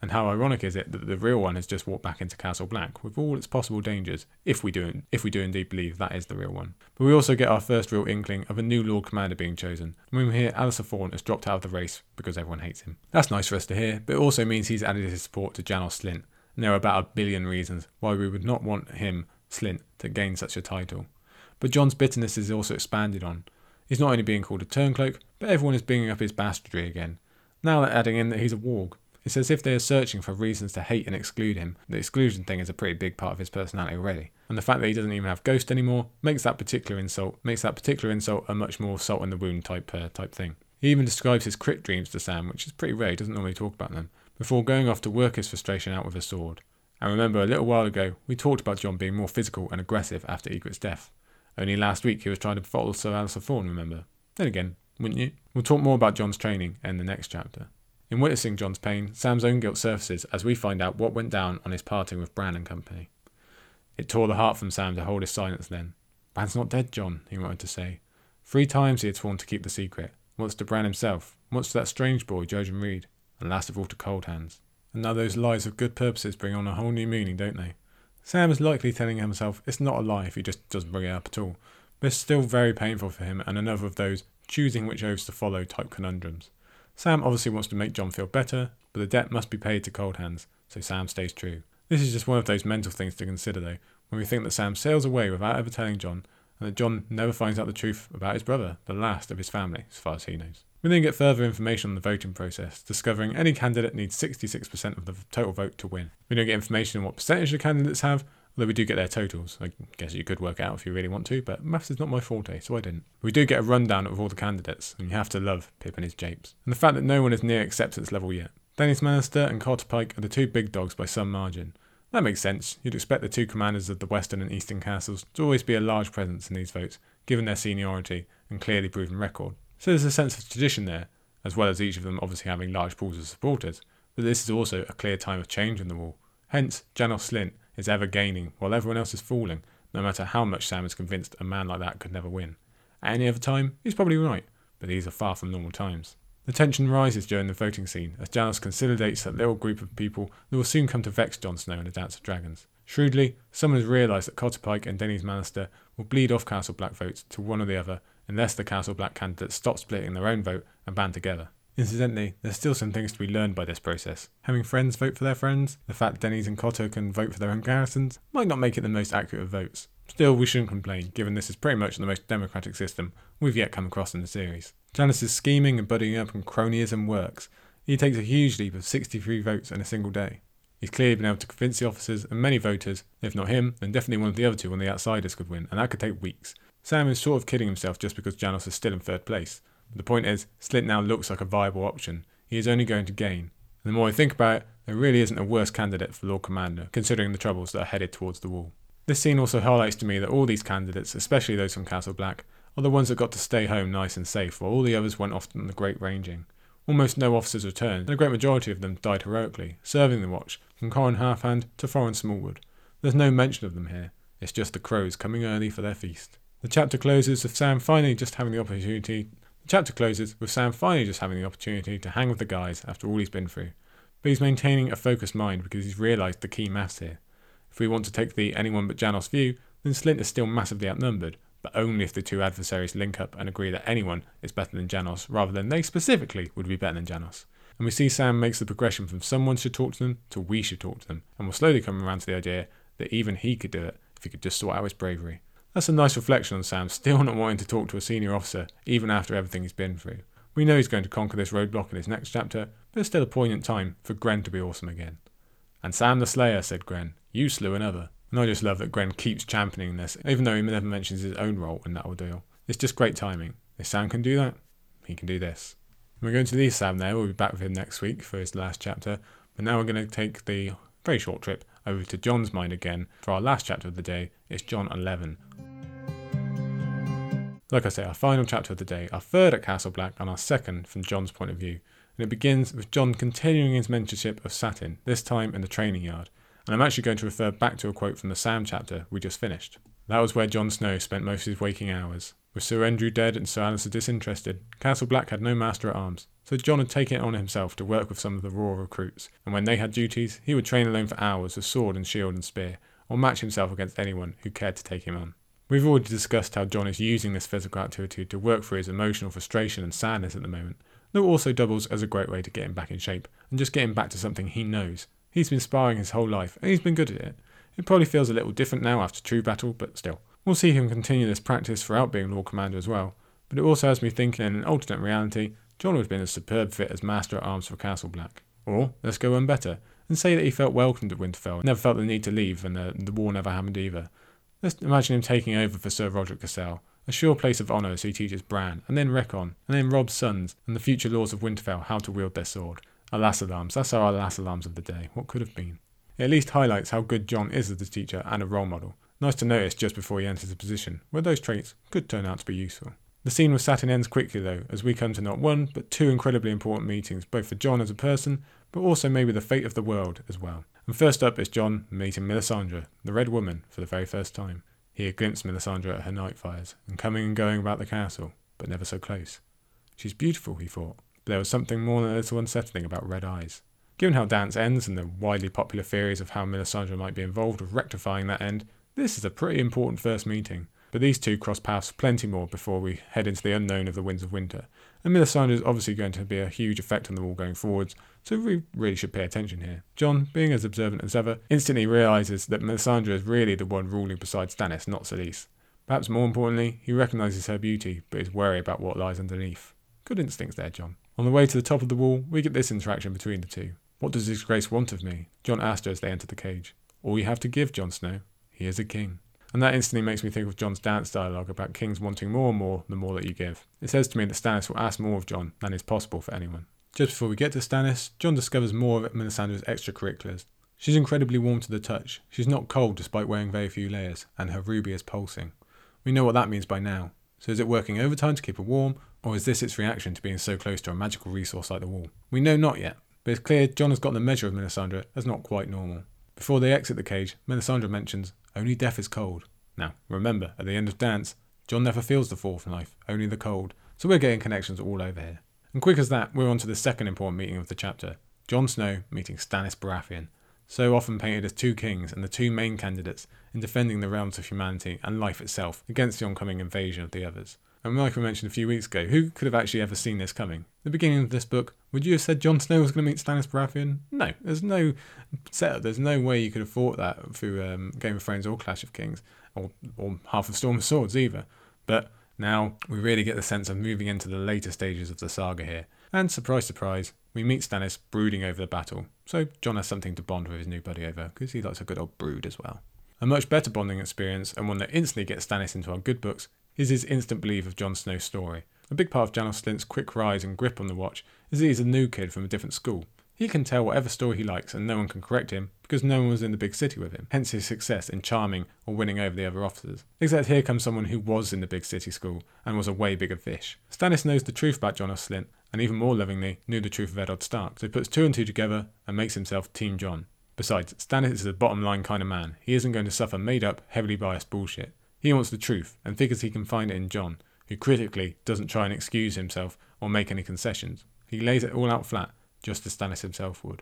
And how ironic is it that the real one has just walked back into Castle Black with all its possible dangers, if we do if we do indeed believe that is the real one. But we also get our first real inkling of a new Lord Commander being chosen, when we hear Alliser Thorne has dropped out of the race because everyone hates him. That's nice for us to hear, but it also means he's added his support to Janos Slynt, and there are about a billion reasons why we would not want him, Slynt, to gain such a title. But Jon's bitterness is also expanded on. He's not only being called a turncloak, but everyone is bringing up his bastardry again. Now they're adding in that he's a warg, it's as if they are searching for reasons to hate and exclude him. The exclusion thing is a pretty big part of his personality already. And the fact that he doesn't even have Ghost anymore makes that particular insult makes that particular insult a much more salt in the wound type uh, type thing. He even describes his crit dreams to Sam, which is pretty rare, he doesn't normally talk about them, before going off to work his frustration out with a sword. And remember, a little while ago, we talked about Jon being more physical and aggressive after Ygritte's death. Only last week he was trying to follow Sir Alliser Thorne, remember? Then again, wouldn't you? We'll talk more about Jon's training in the next chapter. In witnessing Jon's pain, Sam's own guilt surfaces as we find out what went down on his parting with Bran and company. It tore the heart from Sam to hold his silence then. Bran's not dead, Jon, he wanted to say. Three times he had sworn to keep the secret. Once to Bran himself, once to that strange boy, Jojen Reed, and last of all to Cold Hands. And now those lies of good purposes bring on a whole new meaning, don't they? Sam is likely telling himself it's not a lie if he just doesn't bring it up at all, but it's still very painful for him and another of those choosing which oaths to follow type conundrums. Sam obviously wants to make Jon feel better, but the debt must be paid to Cold Hands, so Sam stays true. This is just one of those mental things to consider, though, when we think that Sam sails away without ever telling Jon, and that Jon never finds out the truth about his brother, the last of his family, as far as he knows. We then get further information on the voting process, discovering any candidate needs 66% of the total vote to win. We don't get information on what percentage the candidates have, Although we do get their totals. I guess you could work out if you really want to, but maths is not my forte, so I didn't. We do get a rundown of all the candidates, and you have to love Pip and his japes. And the fact that no one is near acceptance level yet. Denys Lannister and Cotter Pike are the two big dogs by some margin. That makes sense. You'd expect the two commanders of the western and eastern castles to always be a large presence in these votes, given their seniority and clearly proven record. So there's a sense of tradition there, as well as each of them obviously having large pools of supporters. But this is also a clear time of change in the wall. Hence, Janos Slynt is ever gaining while everyone else is falling, no matter how much Sam is convinced a man like that could never win. At any other time, he's probably right, but these are far from normal times. The tension rises during the voting scene as Janos consolidates that little group of people that will soon come to vex Jon Snow in the Dance of Dragons. Shrewdly, someone has realised that Cotter Pike and Denys Lannister will bleed off Castle Black votes to one or the other unless the Castle Black candidates stop splitting their own vote and band together. Incidentally, there's still some things to be learned by this process. Having friends vote for their friends, the fact Denys and Cotter can vote for their own garrisons, might not make it the most accurate of votes. Still, we shouldn't complain, given this is pretty much the most democratic system we've yet come across in the series. Janos's scheming and buddying up and cronyism works. He takes a huge leap of 63 votes in a single day. He's clearly been able to convince the officers and many voters, if not him, then definitely one of the other two on the outsiders could win, and that could take weeks. Sam is sort of kidding himself just because Janos is still in third place. The point is, Slynt now looks like a viable option. He is only going to gain. And the more I think about it, there really isn't a worse candidate for Lord Commander, considering the troubles that are headed towards the wall. This scene also highlights to me that all these candidates, especially those from Castle Black, are the ones that got to stay home nice and safe, while all the others went off on the Great Ranging. Almost no officers returned, and a great majority of them died heroically, serving the watch, from Qhorin Halfhand to Thoren Smallwood. There's no mention of them here, it's just the crows coming early for their feast. The chapter closes with Sam finally just having the opportunity chapter closes with Sam finally just having the opportunity to hang with the guys after all he's been through. But he's maintaining a focused mind because he's realised the key maths here. If we want to take the anyone but Janos view, then Slynt is still massively outnumbered, but only if the two adversaries link up and agree that anyone is better than Janos rather than they specifically would be better than Janos. And we see Sam makes the progression from someone should talk to them to we should talk to them, and will slowly come around to the idea that even he could do it if he could just sort out his bravery. That's a nice reflection on Sam still not wanting to talk to a senior officer, even after everything he's been through. We know he's going to conquer this roadblock in his next chapter, but it's still a poignant time for Grenn to be awesome again. And Sam the Slayer, said Grenn, you slew another. And I just love that Grenn keeps championing this, even though he never mentions his own role in that ordeal. It's just great timing. If Sam can do that, he can do this. We're going to leave Sam there. We'll be back with him next week for his last chapter. But now we're going to take the very short trip over to Jon's mind again for our last chapter of the day. It's Jon 11, like I say, our final chapter of the day, our third at Castle Black, and our second from Jon's point of view. And it begins with Jon continuing his mentorship of Satin, this time in the training yard. And I'm actually going to refer back to a quote from the Sam chapter we just finished. That was where Jon Snow spent most of his waking hours. With Sir Andrew dead and Sir Alliser disinterested, Castle Black had no master at arms, so Jon had taken it on himself to work with some of the raw recruits, and when they had duties, he would train alone for hours with sword and shield and spear, or match himself against anyone who cared to take him on. We've already discussed how Jon is using this physical activity to work through his emotional frustration and sadness at the moment, though it also doubles as a great way to get him back in shape and just get him back to something he knows. He's been sparring his whole life and he's been good at it. It probably feels a little different now after True Battle, but still. We'll see him continue this practice throughout being Lord Commander as well, but it also has me thinking in an alternate reality, Jon would have been a superb fit as Master at Arms for Castle Black. Or, let's go one better, and say that he felt welcomed at Winterfell, never felt the need to leave, and the war never happened either. Let's imagine him taking over for Sir Rodrik Cassel, a sure place of honour as he teaches Bran, and then Rickon, and then Robb's sons, and the future lords of Winterfell how to wield their sword. Alas alarms, that's our alas alarms of the day. What could have been? It at least highlights how good Jon is as a teacher and a role model. Nice to notice just before he enters a position where those traits could turn out to be useful. The scene with Satin ends quickly though, as we come to not one, but two incredibly important meetings, both for Jon as a person, but also maybe the fate of the world as well. And first up is Jon meeting Melisandre, the Red Woman, for the very first time. He had glimpsed Melisandre at her night fires, and coming and going about the castle, but never so close. She's beautiful, he thought, but there was something more than a little unsettling about red eyes. Given how Dance ends and the widely popular theories of how Melisandre might be involved with rectifying that end, this is a pretty important first meeting. But these two cross paths plenty more before we head into the unknown of the Winds of Winter. And Melisandre is obviously going to be a huge effect on the wall going forwards, so we really should pay attention here. Jon, being as observant as ever, instantly realises that Melisandre is really the one ruling beside Stannis, not Selyse. Perhaps more importantly, he recognises her beauty, but is wary about what lies underneath. Good instincts there, Jon. On the way to the top of the wall, we get this interaction between the two. What does His Grace want of me? Jon asked her as they entered the cage. All you have to give, Jon Snow. He is a king. And that instantly makes me think of Jon's dance dialogue about kings wanting more and more the more that you give. It says to me that Stannis will ask more of Jon than is possible for anyone. Just before we get to Stannis, Jon discovers more of Melisandre's extracurriculars. She's incredibly warm to the touch. She's not cold despite wearing very few layers, and her ruby is pulsing. We know what that means by now. So is it working overtime to keep her warm, or is this its reaction to being so close to a magical resource like the wall? We know not yet, but it's clear Jon has gotten the measure of Melisandre as not quite normal. Before they exit the cage, Melisandre mentions, only death is cold. Now, remember, at the end of Dance, Jon never feels the fourth knife, only the cold. So we're getting connections all over here. And quick as that, we're on to the second important meeting of the chapter. Jon Snow meeting Stannis Baratheon, so often painted as two kings and the two main candidates in defending the realms of humanity and life itself against the oncoming invasion of the others. And like we mentioned a few weeks ago, who could have actually ever seen this coming? The beginning of this book, would you have said Jon Snow was going to meet Stannis Baratheon? No, there's no setup. There's no way you could have thought that through um, Game of Thrones or Clash of Kings, or or half of Storm of Swords either. But now we really get the sense of moving into the later stages of the saga here. And surprise, surprise, we meet Stannis brooding over the battle. So Jon has something to bond with his new buddy over, because he likes a good old brood as well. A much better bonding experience, and one that instantly gets Stannis into our good books, is his instant belief of Jon Snow's story. A big part of Janos Slynt's quick rise and grip on the watch is that he's a new kid from a different school. He can tell whatever story he likes and no one can correct him because no one was in the big city with him, hence his success in charming or winning over the other officers. Except here comes someone who was in the big city school and was a way bigger fish. Stannis knows the truth about Janos Slynt and even more lovingly knew the truth of Eddard Stark, so he puts two and two together and makes himself Team Jon. Besides, Stannis is a bottom line kind of man. He isn't going to suffer made up, heavily biased bullshit. He wants the truth and figures he can find it in Jon, who critically doesn't try and excuse himself or make any concessions. He lays it all out flat, just as Stannis himself would.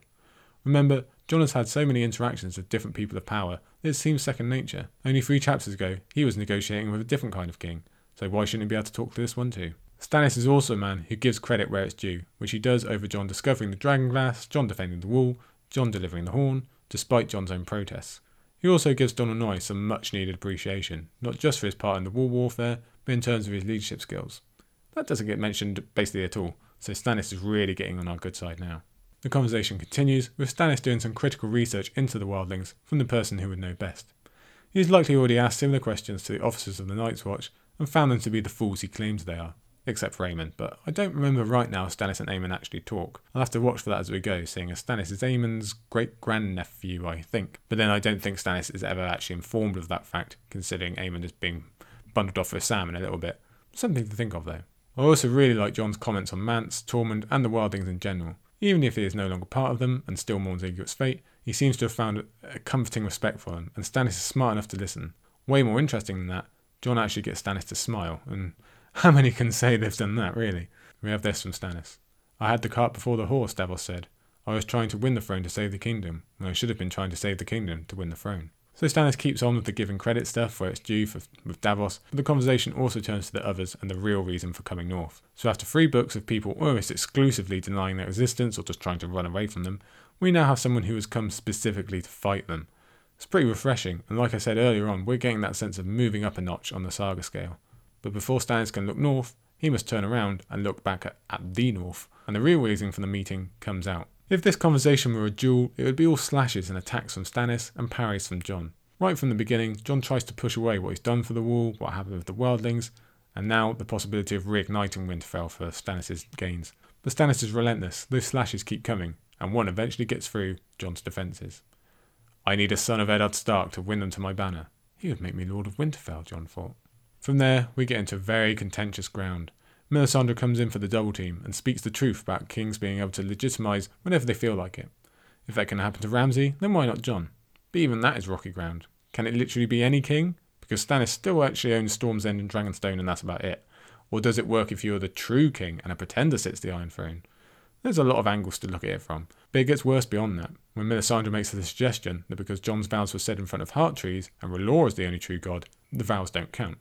Remember, Jon has had so many interactions with different people of power that it seems second nature. Only three chapters ago, he was negotiating with a different kind of king, so why shouldn't he be able to talk to this one too? Stannis is also a man who gives credit where it's due, which he does over Jon discovering the dragon glass, Jon defending the wall, Jon delivering the horn, despite Jon's own protests. He also gives Donal Noye some much needed appreciation, not just for his part in the wall warfare, but in terms of his leadership skills. That doesn't get mentioned basically at all, so Stannis is really getting on our good side now. The conversation continues, with Stannis doing some critical research into the wildlings from the person who would know best. He has likely already asked similar questions to the officers of the Night's Watch and found them to be the fools he claims they are except for Aemon. But I don't remember right now Stannis and Aemon actually talk. I'll have to watch for that as we go, seeing as Stannis is Aemon's great grandnephew, I think. But then I don't think Stannis is ever actually informed of that fact, considering Aemon is being bundled off with Sam in a little bit. Something to think of though. I also really like Jon's comments on Mance, Tormund, and the Wildings in general. Even if he is no longer part of them and still mourns Ygritte's fate, he seems to have found a comforting respect for them, and Stannis is smart enough to listen. Way more interesting than that, Jon actually gets Stannis to smile, and how many can say they've done that, really? We have this from Stannis. I had the cart before the horse, Davos said. I was trying to win the throne to save the kingdom, when I should have been trying to save the kingdom to win the throne. So Stannis keeps on with the giving credit stuff where it's due for, with Davos, but the conversation also turns to the others and the real reason for coming north. So after three books of people almost exclusively denying their existence or just trying to run away from them, we now have someone who has come specifically to fight them. It's pretty refreshing, and like I said earlier on, we're getting that sense of moving up a notch on the saga scale. But before Stannis can look north, he must turn around and look back at, at the north, and the real reason for the meeting comes out. If this conversation were a duel, it would be all slashes and attacks from Stannis and parries from Jon. Right from the beginning, Jon tries to push away what he's done for the wall, what happened with the wildlings, and now the possibility of reigniting Winterfell for Stannis' gains. But Stannis is relentless, those slashes keep coming, and one eventually gets through Jon's defences. I need a son of Eddard Stark to win them to my banner. He would make me Lord of Winterfell, Jon thought. From there, we get into very contentious ground. Melisandre comes in for the double team and speaks the truth about kings being able to legitimize whenever they feel like it. If that can happen to Ramsay, then why not Jon? But even that is rocky ground. Can it literally be any king? Because Stannis still actually owns Storm's End and Dragonstone and that's about it. Or does it work if you're the true king and a pretender sits the Iron Throne? There's a lot of angles to look at it from, but it gets worse beyond that. When Melisandre makes the suggestion that because Jon's vows were said in front of heart trees and R'hllor is the only true god, the vows don't count.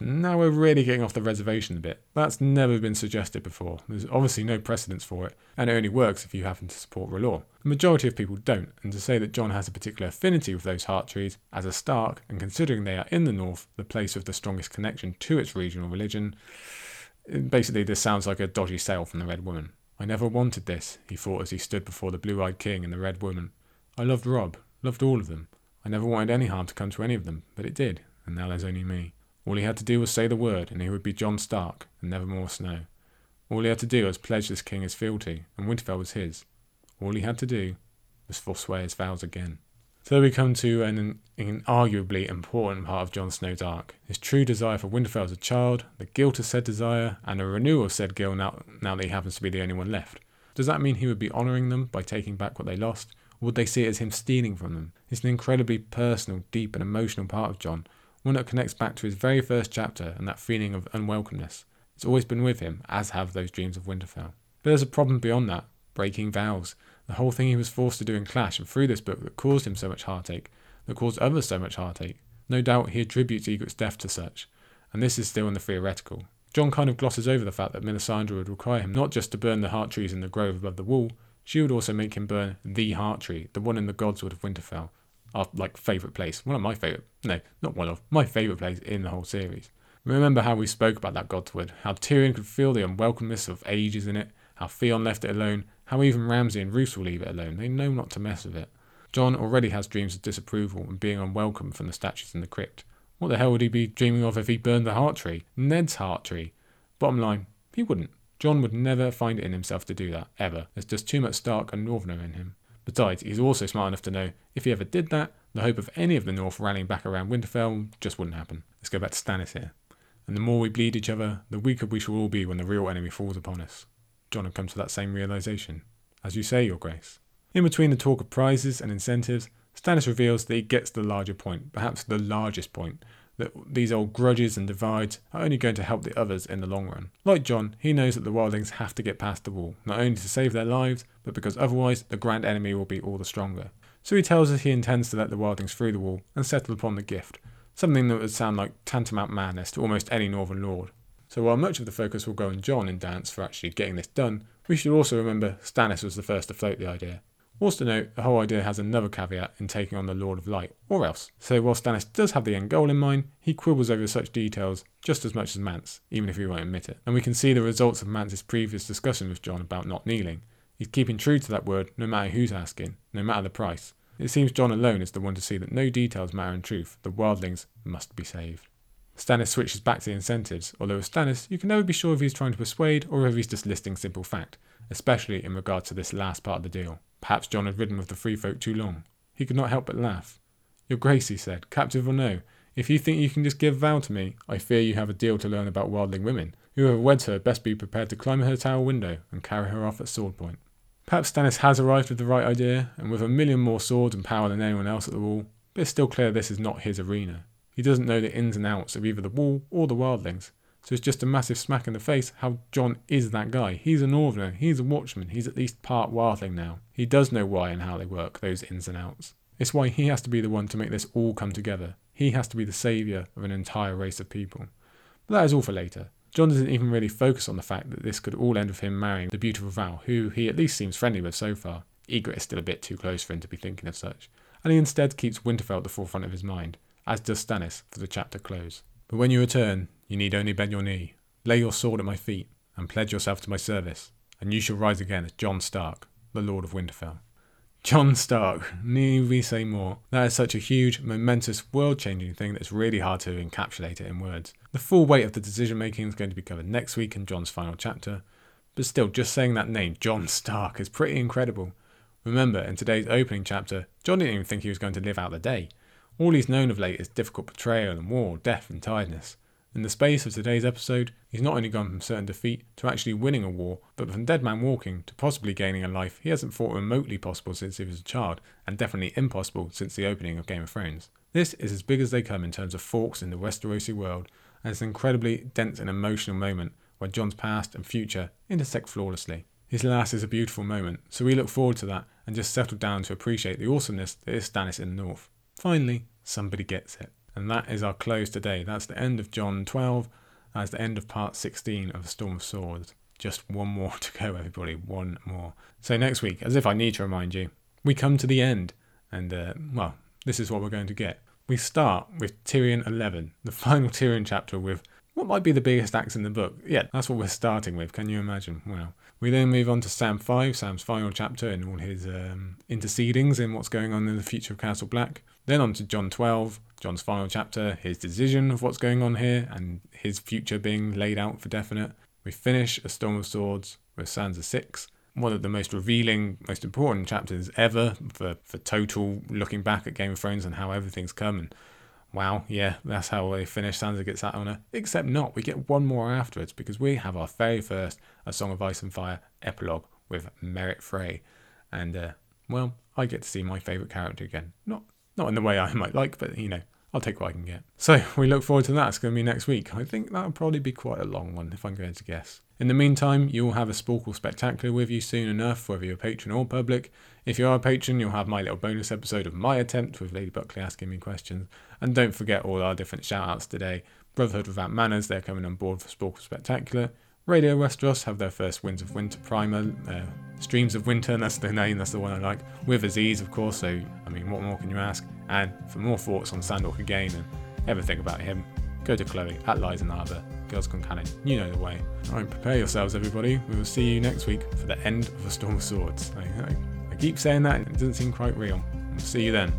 Now we're really getting off the reservation a bit. That's never been suggested before. There's obviously no precedence for it, and it only works if you happen to support R'hllor. The majority of people don't, and to say that Jon has a particular affinity with those heart trees, as a Stark, and considering they are in the north, the place with the strongest connection to its regional religion, basically this sounds like a dodgy sale from the Red Woman. I never wanted this, he thought as he stood before the blue eyed king and the Red Woman. I loved Robb, loved all of them. I never wanted any harm to come to any of them, but it did, and now there's only me. All he had to do was say the word, and he would be Jon Stark, and never more Snow. All he had to do was pledge this king his fealty, and Winterfell was his. All he had to do was forswear his vows again. So we come to an, an arguably important part of Jon Snow's arc his true desire for Winterfell as a child, the guilt of said desire, and a renewal of said guilt now, now that he happens to be the only one left. Does that mean he would be honouring them by taking back what they lost? Or would they see it as him stealing from them? It's an incredibly personal, deep, and emotional part of Jon, one that connects back to his very first chapter and that feeling of unwelcomeness. It's always been with him, as have those dreams of Winterfell. But there's a problem beyond that breaking vows. The whole thing he was forced to do in Clash and through this book that caused him so much heartache, that caused others so much heartache. No doubt he attributes Ygritte's death to such, and this is still in the theoretical. Jon kind of glosses over the fact that Melisandre would require him not just to burn the heart trees in the grove above the wall, she would also make him burn the heart tree, the one in the Godswood of Winterfell. Our like favourite place. One of my favourite no, not one of, my favourite place in the whole series. Remember how we spoke about that Godswood, how Tyrion could feel the unwelcomeness of ages in it, how Theon left it alone, how even Ramsay and Roose will leave it alone. They know not to mess with it. Jon already has dreams of disapproval and being unwelcome from the statues in the crypt. What the hell would he be dreaming of if he burned the heart tree? Ned's heart tree. Bottom line, he wouldn't. Jon would never find it in himself to do that, ever. There's just too much Stark and Northerner in him. Besides, he's also smart enough to know if he ever did that, the hope of any of the North rallying back around Winterfell just wouldn't happen. Let's go back to Stannis here. And the more we bleed each other, the weaker we shall all be when the real enemy falls upon us. Jon had come to that same realization. As you say, Your Grace. In between the talk of prizes and incentives, Stannis reveals that he gets the larger point, perhaps the largest point, that these old grudges and divides are only going to help the others in the long run. Like Jon, he knows that the wildlings have to get past the wall, not only to save their lives, but because otherwise the grand enemy will be all the stronger. So he tells us he intends to let the wildlings through the wall and settle upon the gift, something that would sound like tantamount madness to almost any northern lord. So while much of the focus will go on Jon and Dance for actually getting this done, we should also remember Stannis was the first to float the idea, also note, the whole idea has another caveat in taking on the Lord of Light, or else. So while Stannis does have the end goal in mind, he quibbles over such details just as much as Mance, even if he won't admit it. And we can see the results of Mance's previous discussion with Jon about not kneeling. He's keeping true to that word no matter who's asking, no matter the price. It seems Jon alone is the one to see that no details matter in truth, the wildlings must be saved. Stannis switches back to the incentives, although with Stannis, you can never be sure if he's trying to persuade or if he's just listing simple fact, especially in regard to this last part of the deal. Perhaps Jon had ridden with the free folk too long. He could not help but laugh. Your Grace, he said, captive or no, if you think you can just give Val to me, I fear you have a deal to learn about wildling women. Whoever weds her best be prepared to climb her tower window and carry her off at sword point. Perhaps Stannis has arrived with the right idea, and with a million more swords and power than anyone else at the wall, but it's still clear this is not his arena. He doesn't know the ins and outs of either the wall or the wildlings, so it's just a massive smack in the face how Jon is that guy. He's a Northerner, he's a Watchman, he's at least part Wildling now. He does know why and how they work, those ins and outs. It's why he has to be the one to make this all come together. He has to be the saviour of an entire race of people. But that is all for later. Jon doesn't even really focus on the fact that this could all end with him marrying the beautiful Val, who he at least seems friendly with so far. Ygritte is still a bit too close for him to be thinking of such, and he instead keeps Winterfell at the forefront of his mind, as does Stannis for the chapter close. But when you return, you need only bend your knee, Lay your sword at my feet, and pledge yourself to my service, and you shall rise again as Jon Stark, the Lord of Winterfell. Jon Stark, need we say more? That is such a huge, momentous, world changing thing that it's really hard to encapsulate it in words. The full weight of the decision making is going to be covered next week in Jon's final chapter, but still, just saying that name, Jon Stark, is pretty incredible. Remember, in today's opening chapter, Jon didn't even think he was going to live out the day. All he's known of late is difficult betrayal and war, death and tiredness. In the space of today's episode, he's not only gone from certain defeat to actually winning a war, but from dead man walking to possibly gaining a life he hasn't thought remotely possible since he was a child, and definitely impossible since the opening of Game of Thrones. This is as big as they come in terms of forks in the Westerosi world, and it's an incredibly dense and emotional moment where Jon's past and future intersect flawlessly. His last is a beautiful moment, so we look forward to that and just settle down to appreciate the awesomeness that is Stannis in the North. Finally, somebody gets it. And that is our close today. That's the end of Jon 12. That's the end of part 16 of Storm of Swords. Just one more <laughs> to go, everybody. One more. So next week, as if I need to remind you, we come to the end. And, uh, well, this is what we're going to get. We start with Tyrion 11, the final Tyrion chapter with what might be the biggest acts in the book. Yeah, that's what we're starting with. Can you imagine? Wow. We then move on to Sam 5, Sam's final chapter and all his um, intercedings in what's going on in the future of Castle Black. Then on to Jon 12, Jon's final chapter, his decision of what's going on here, and his future being laid out for definite. We finish A Storm of Swords with Sansa 6, one of the most revealing, most important chapters ever for, for total looking back at Game of Thrones and how everything's come. And wow, yeah, that's how they finish. Sansa gets that honour. Except not, we get one more afterwards because we have our very first A Song of Ice and Fire epilogue with Merrett Frey. And, uh, well, I get to see my favourite character again. Not not in the way I <laughs> might like, but you know, I'll take what I can get. So <laughs> we look forward to that. It's going to be next week. I think that'll probably be quite a long one if I'm going to guess. In the meantime, you'll have a Sporkle Spectacular with you soon enough, whether you're a patron or public. If you are a patron, you'll have my little bonus episode of my attempt with Lady Buckley asking me questions. And don't forget all our different shout outs today. Brotherhood Without Banners, they're coming on board for Sporkle Spectacular. Radio Westeros have their first Winds of Winter primer. Uh, Streams of Winter, <laughs> that's the name, that's the one I like. With Aziz, of course, so, I mean, what more can you ask? And for more thoughts on Sandor again and everything about him, go to Chloe at Liza Narva, Girls Gone Canon. You know the way. Alright, prepare yourselves, everybody. We will see you next week for the end of A Storm of Swords. I, I, I keep saying that, it doesn't seem quite real. We'll see you then.